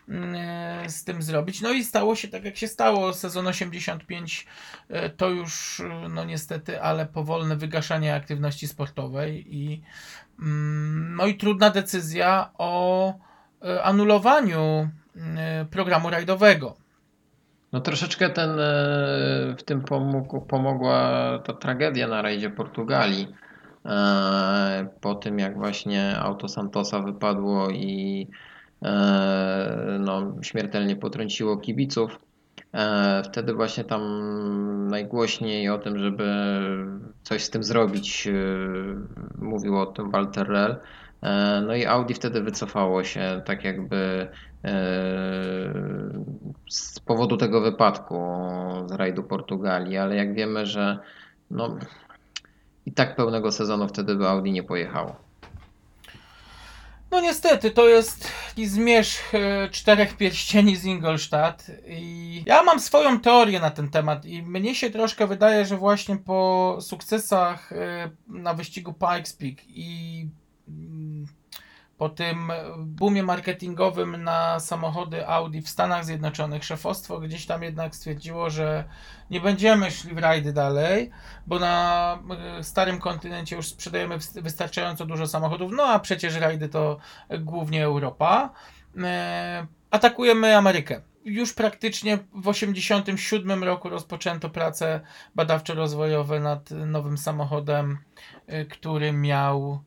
mm, e, z tym zrobić. No i stało się tak, jak się stało. Sezon 85 e, to już, no niestety, ale powolne wygaszanie aktywności sportowej i no i trudna decyzja o e, anulowaniu mm, programu rajdowego. No troszeczkę ten, e, w tym pomógł, pomogła ta tragedia na rajdzie Portugalii. E, Po tym jak właśnie auto Santosa wypadło i e, no, śmiertelnie potrąciło kibiców. E, Wtedy właśnie tam najgłośniej o tym, żeby coś z tym zrobić, e, mówił o tym Walter Rell. E, No i Audi wtedy wycofało się, tak jakby z powodu tego wypadku z rajdu Portugalii, ale jak wiemy, że no, i tak pełnego sezonu wtedy by Audi nie pojechało. No niestety, to jest zmierzch e, czterech pierścieni z Ingolstadt i ja mam swoją teorię na ten temat i mnie się troszkę wydaje, że właśnie po sukcesach e, na wyścigu Pikes Peak i mm, po tym boomie marketingowym na samochody Audi w Stanach Zjednoczonych szefostwo gdzieś tam jednak stwierdziło, że nie będziemy szli w rajdy dalej, bo na e, starym kontynencie już sprzedajemy wys- wystarczająco dużo samochodów, no a przecież rajdy to głównie Europa. E, Atakujemy Amerykę. Już praktycznie w 1987 roku rozpoczęto prace badawczo-rozwojowe nad nowym samochodem, e, który miał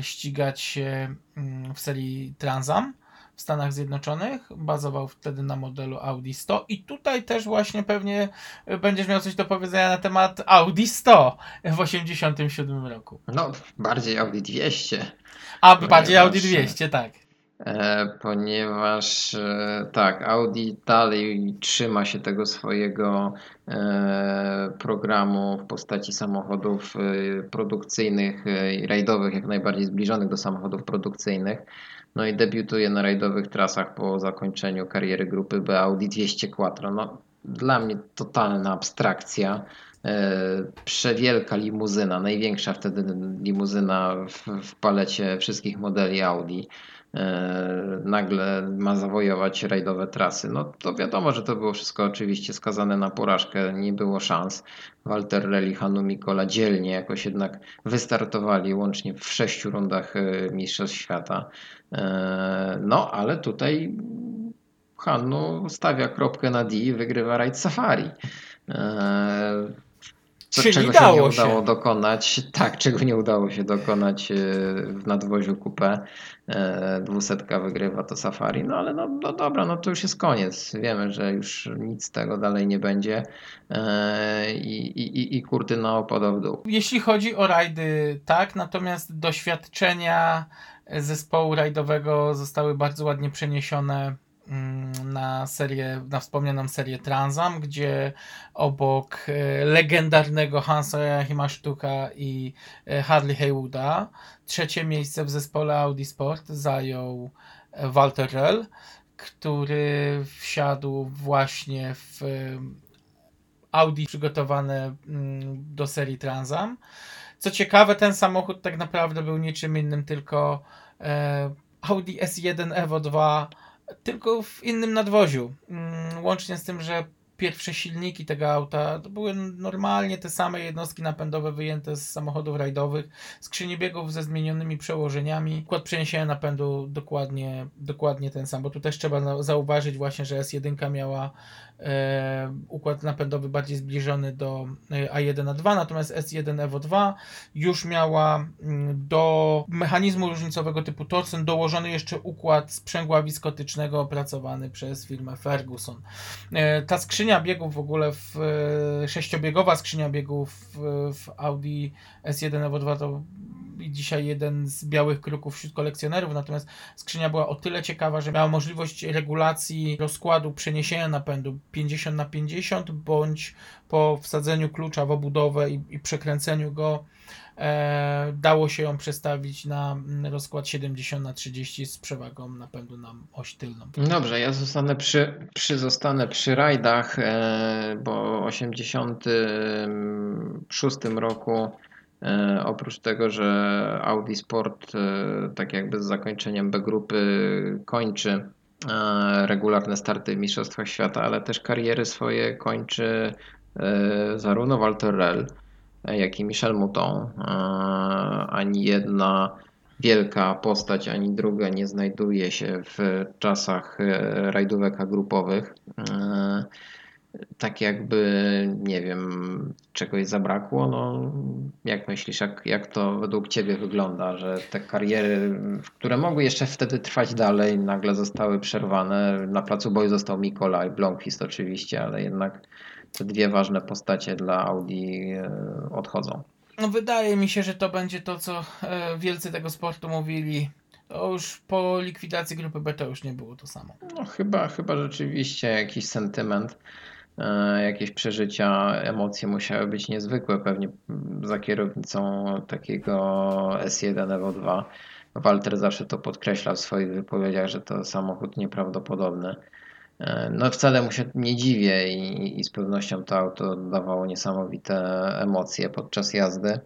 ścigać się mm, w serii Transam w Stanach Zjednoczonych. Bazował wtedy na modelu Audi 100 i tutaj też właśnie pewnie e, będziesz miał coś do powiedzenia na temat Audi 100 w 1987 roku. No, bardziej Audi 200. A bardziej Audi 200, tak. E, ponieważ e, tak, Audi dalej trzyma się tego swojego e, programu w postaci samochodów produkcyjnych i rajdowych, jak najbardziej zbliżonych do samochodów produkcyjnych. No i debiutuje na rajdowych trasach po zakończeniu kariery grupy B Audi 200 Quattro. No, dla mnie totalna abstrakcja. Przewielka limuzyna, największa wtedy limuzyna w, w palecie wszystkich modeli Audi nagle ma zawojować rajdowe trasy. No to wiadomo, że to było wszystko oczywiście skazane na porażkę, nie było szans. Walter Reli, Hanu Mikola dzielnie jakoś jednak wystartowali łącznie w sześciu rundach e, Mistrzostw Świata. E, No ale tutaj Hannu stawia kropkę na D i wygrywa rajd Safari. Co, Czyli czego się nie dało się. udało dokonać, [LAUGHS] tak, czego nie udało się dokonać e, w nadwoziu coupé. E, Dwusetka wygrywa to Safari, no ale no, no dobra, no to już jest koniec. Wiemy, że już nic z tego dalej nie będzie e, i, i, i- kurtyna opada w dół. Jeśli chodzi o rajdy, tak, natomiast doświadczenia zespołu rajdowego zostały bardzo ładnie przeniesione na serię, na wspomnianą serię Transam, gdzie obok e, legendarnego Hansa Joachima Sztuka i e, Harley Haywooda trzecie miejsce w zespole Audi Sport zajął e, Walter Rell, który wsiadł właśnie w Audi przygotowane mm, do serii Transam. Co ciekawe, ten samochód tak naprawdę był niczym innym, tylko Audi S1 Evo 2, tylko w innym nadwoziu. Mm, Łącznie z tym, że pierwsze silniki tego auta to były normalnie te same jednostki napędowe wyjęte z samochodów rajdowych, skrzyni biegów ze zmienionymi przełożeniami, układ przeniesienia napędu dokładnie, dokładnie ten sam, bo tu też trzeba zauważyć właśnie, że S1 miała układ napędowy bardziej zbliżony do e, A1A2, natomiast S1 Evo 2 już miała mm, do mechanizmu różnicowego typu Torsen dołożony jeszcze układ sprzęgła wiskotycznego opracowany przez firmę Ferguson. E, Ta skrzynia biegów w ogóle, w, e, sześciobiegowa skrzynia biegów w, Audi S1 Evo 2 to dzisiaj jeden z białych kruków wśród kolekcjonerów, natomiast skrzynia była o tyle ciekawa, że miała możliwość regulacji rozkładu przeniesienia napędu 50 na 50 bądź po wsadzeniu klucza w obudowę i, i przekręceniu go e, dało się ją przestawić na rozkład 70 na 30 z przewagą napędu na oś tylną. Dobrze, ja zostanę przy, przy, zostanę przy rajdach, e, bo w 86 roku oprócz tego, że Audi Sport e, tak jakby z zakończeniem B grupy kończy e, regularne starty w Mistrzostwach Świata, ale też kariery swoje kończy e, zarówno Walter Rell, e, jak i Michel Mouton. E, Ani jedna wielka postać, ani druga nie znajduje się w czasach e, rajdówek grupowych. Tak jakby, nie wiem, czegoś zabrakło. No, jak myślisz, jak, jak to według Ciebie wygląda, że te kariery, które mogły jeszcze wtedy trwać dalej, nagle zostały przerwane. Na placu boju został Mikołaj, Blomqvist oczywiście, ale jednak te dwie ważne postacie dla Audi e, odchodzą. No wydaje mi się, że to będzie to, co e, wielcy tego sportu mówili. To już po likwidacji grupy B to już nie było to samo. No chyba, chyba rzeczywiście jakiś sentyment, jakieś przeżycia, emocje musiały być niezwykłe pewnie za kierownicą takiego S1 Evo 2. Walter zawsze to podkreślał w swoich wypowiedziach, że to samochód nieprawdopodobny. E, No wcale mu się nie dziwię i, i z pewnością to auto dawało niesamowite emocje podczas jazdy.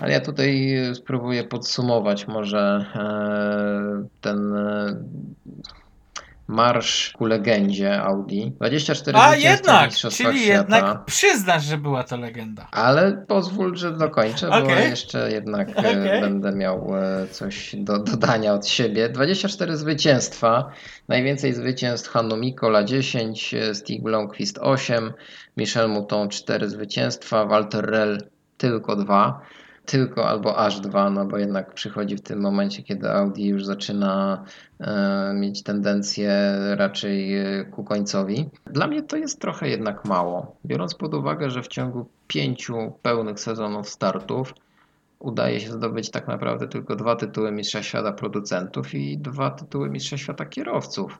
Ale ja tutaj spróbuję podsumować może e, ten e, marsz ku legendzie Audi. 24 A jednak, czyli Świata. jednak przyznasz, że była to legenda. Ale pozwól, że dokończę, bo Okej. jeszcze jednak [LAUGHS] e, Okej. będę miał e, coś do dodania od siebie. 24 zwycięstwa, najwięcej zwycięstw Hannu Mikola 10, e, Stig Blomqvist 8, Michel Mouton 4 zwycięstwa, Walter Rell tylko 2. Tylko albo aż dwa, no bo jednak przychodzi w tym momencie, kiedy Audi już zaczyna e, mieć tendencję raczej e, ku końcowi. Dla mnie to jest trochę jednak mało, biorąc pod uwagę, że w ciągu pięciu pełnych sezonów startów udaje się zdobyć tak naprawdę tylko dwa tytuły Mistrza Świata producentów i dwa tytuły Mistrza Świata kierowców.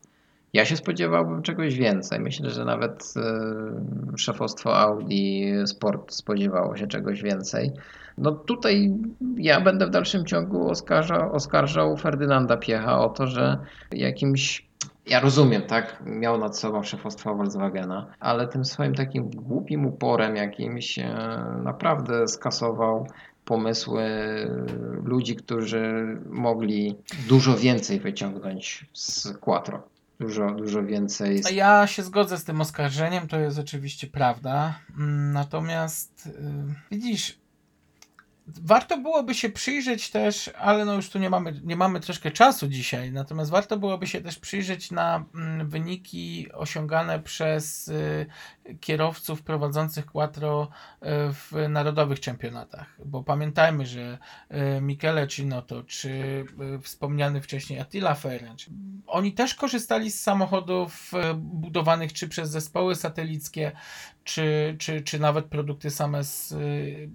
Ja się spodziewałbym czegoś więcej. Myślę, że nawet e, szefostwo Audi Sport spodziewało się czegoś więcej. No tutaj ja będę w dalszym ciągu oskarżał, oskarżał Ferdynanda Piecha o to, że jakimś ja rozumiem, tak, miał nad sobą szefostwo Volkswagena, ale tym swoim takim głupim uporem jakimś e, naprawdę skasował pomysły ludzi, którzy mogli dużo więcej wyciągnąć z Quattro. Dużo, dużo więcej. Ja się zgodzę z tym oskarżeniem, to jest oczywiście prawda. Mm, Natomiast y, widzisz, warto byłoby się przyjrzeć też, ale no już tu nie mamy, nie mamy troszkę czasu dzisiaj, natomiast warto byłoby się też przyjrzeć na mm, wyniki osiągane przez y, kierowców prowadzących Quattro y, w narodowych czempionatach, bo pamiętajmy, że y, Michele Cinotto, czy wspomniany wcześniej Attila Ferenc, oni też korzystali z samochodów budowanych czy przez zespoły satelickie, czy, czy, czy nawet produkty same z y,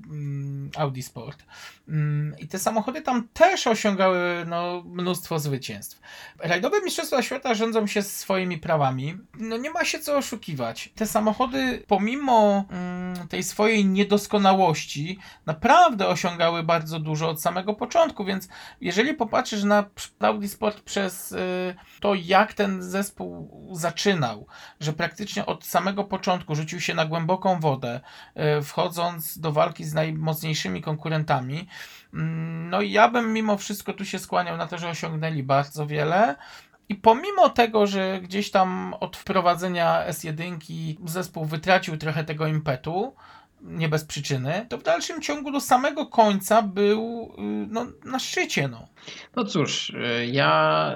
mm, Audi Sport. Mm, I te samochody tam też osiągały no, mnóstwo zwycięstw. Rajdowe Mistrzostwa Świata rządzą się swoimi prawami. No nie ma się co oszukiwać. Te samochody, pomimo mm, tej swojej niedoskonałości, naprawdę osiągały bardzo dużo od samego początku, więc jeżeli popatrzysz na Audi Sport przez y, to, jak ten zespół zaczynał, że praktycznie od samego początku rzucił się na głęboką wodę, y, wchodząc do walki z najmocniejszymi konkurentami, mm, no i ja bym mimo wszystko tu się skłaniał na to, że osiągnęli bardzo wiele. I pomimo tego, że gdzieś tam od wprowadzenia S1 zespół wytracił trochę tego impetu, nie bez przyczyny, to w dalszym ciągu do samego końca był y, no, na szczycie. No. No cóż, y, ja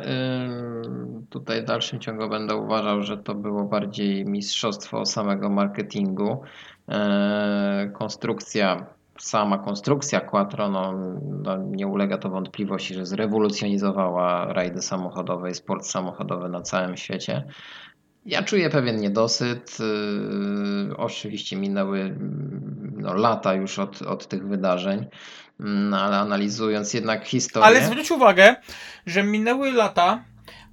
y, tutaj w dalszym ciągu będę uważał, że to było bardziej mistrzostwo samego marketingu. E, Konstrukcja, sama konstrukcja Quattro, no, no nie ulega to wątpliwości, że zrewolucjonizowała rajdy samochodowe i sport samochodowy na całym świecie. Ja czuję pewien niedosyt. Yy, Oczywiście minęły mm, no, lata już od, od tych wydarzeń, Mm, ale analizując jednak historię. Ale zwróć uwagę, że minęły lata,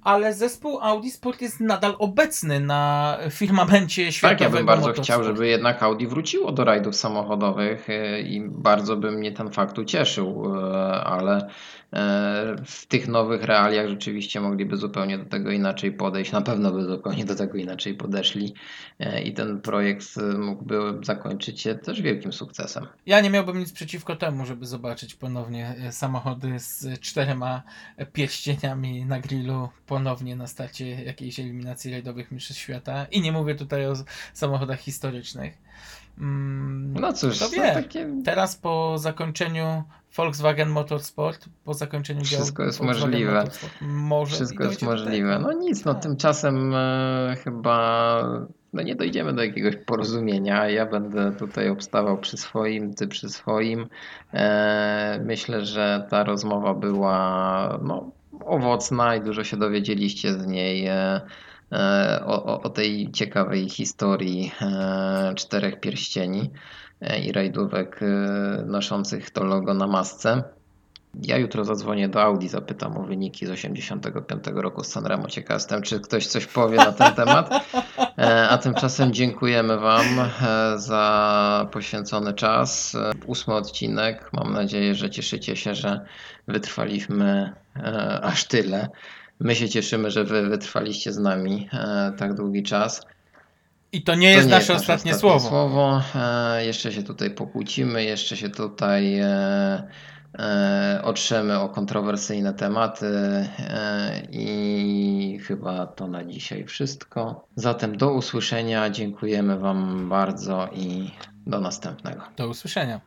ale zespół Audi Sport jest nadal obecny na firmamencie światowego Tak, ja bym bardzo motorsportu. chciał, żeby jednak Audi wróciło do rajdów samochodowych yy, i bardzo by mnie ten fakt ucieszył, yy, ale w tych nowych realiach rzeczywiście mogliby zupełnie do tego inaczej podejść. Na pewno by zupełnie do tego inaczej podeszli yy, i ten projekt mógłby zakończyć się też wielkim sukcesem. Ja nie miałbym nic przeciwko temu, żeby zobaczyć ponownie e, samochody z czterema pierścieniami na grillu ponownie na starcie jakiejś eliminacji rajdowych mistrzostw świata. I nie mówię tutaj o samochodach historycznych. Mm, No cóż, to wie? takie Teraz po zakończeniu Volkswagen Motorsport, po zakończeniu Wszystko jest Volkswagen możliwe. Może Wszystko jest możliwe. No nic, no Tak. tymczasem e, chyba no nie dojdziemy do jakiegoś porozumienia. Ja będę tutaj obstawał przy swoim, ty przy swoim. E, myślę, że ta rozmowa była no, owocna i dużo się dowiedzieliście z niej. E, o, o, o tej ciekawej historii e, czterech pierścieni e, i rajdówek e, noszących to logo na masce. Ja jutro zadzwonię do Audi, zapytam o wyniki z 85 roku z Sanremo. Ciekaw jestem, czy ktoś coś powie na ten temat. E, A tymczasem dziękujemy Wam e, za poświęcony czas. E, Ósmy odcinek. Mam nadzieję, że cieszycie się, że wytrwaliśmy e, aż tyle. My się cieszymy, że Wy wytrwaliście z nami e, tak długi czas. I to nie To jest nie nasze jest ostatnie, ostatnie słowo. słowo. E, jeszcze się tutaj pokłócimy, jeszcze się tutaj e, e, otrzemy o kontrowersyjne tematy i chyba to na dzisiaj wszystko. Zatem do usłyszenia, dziękujemy Wam bardzo i do następnego. Do usłyszenia.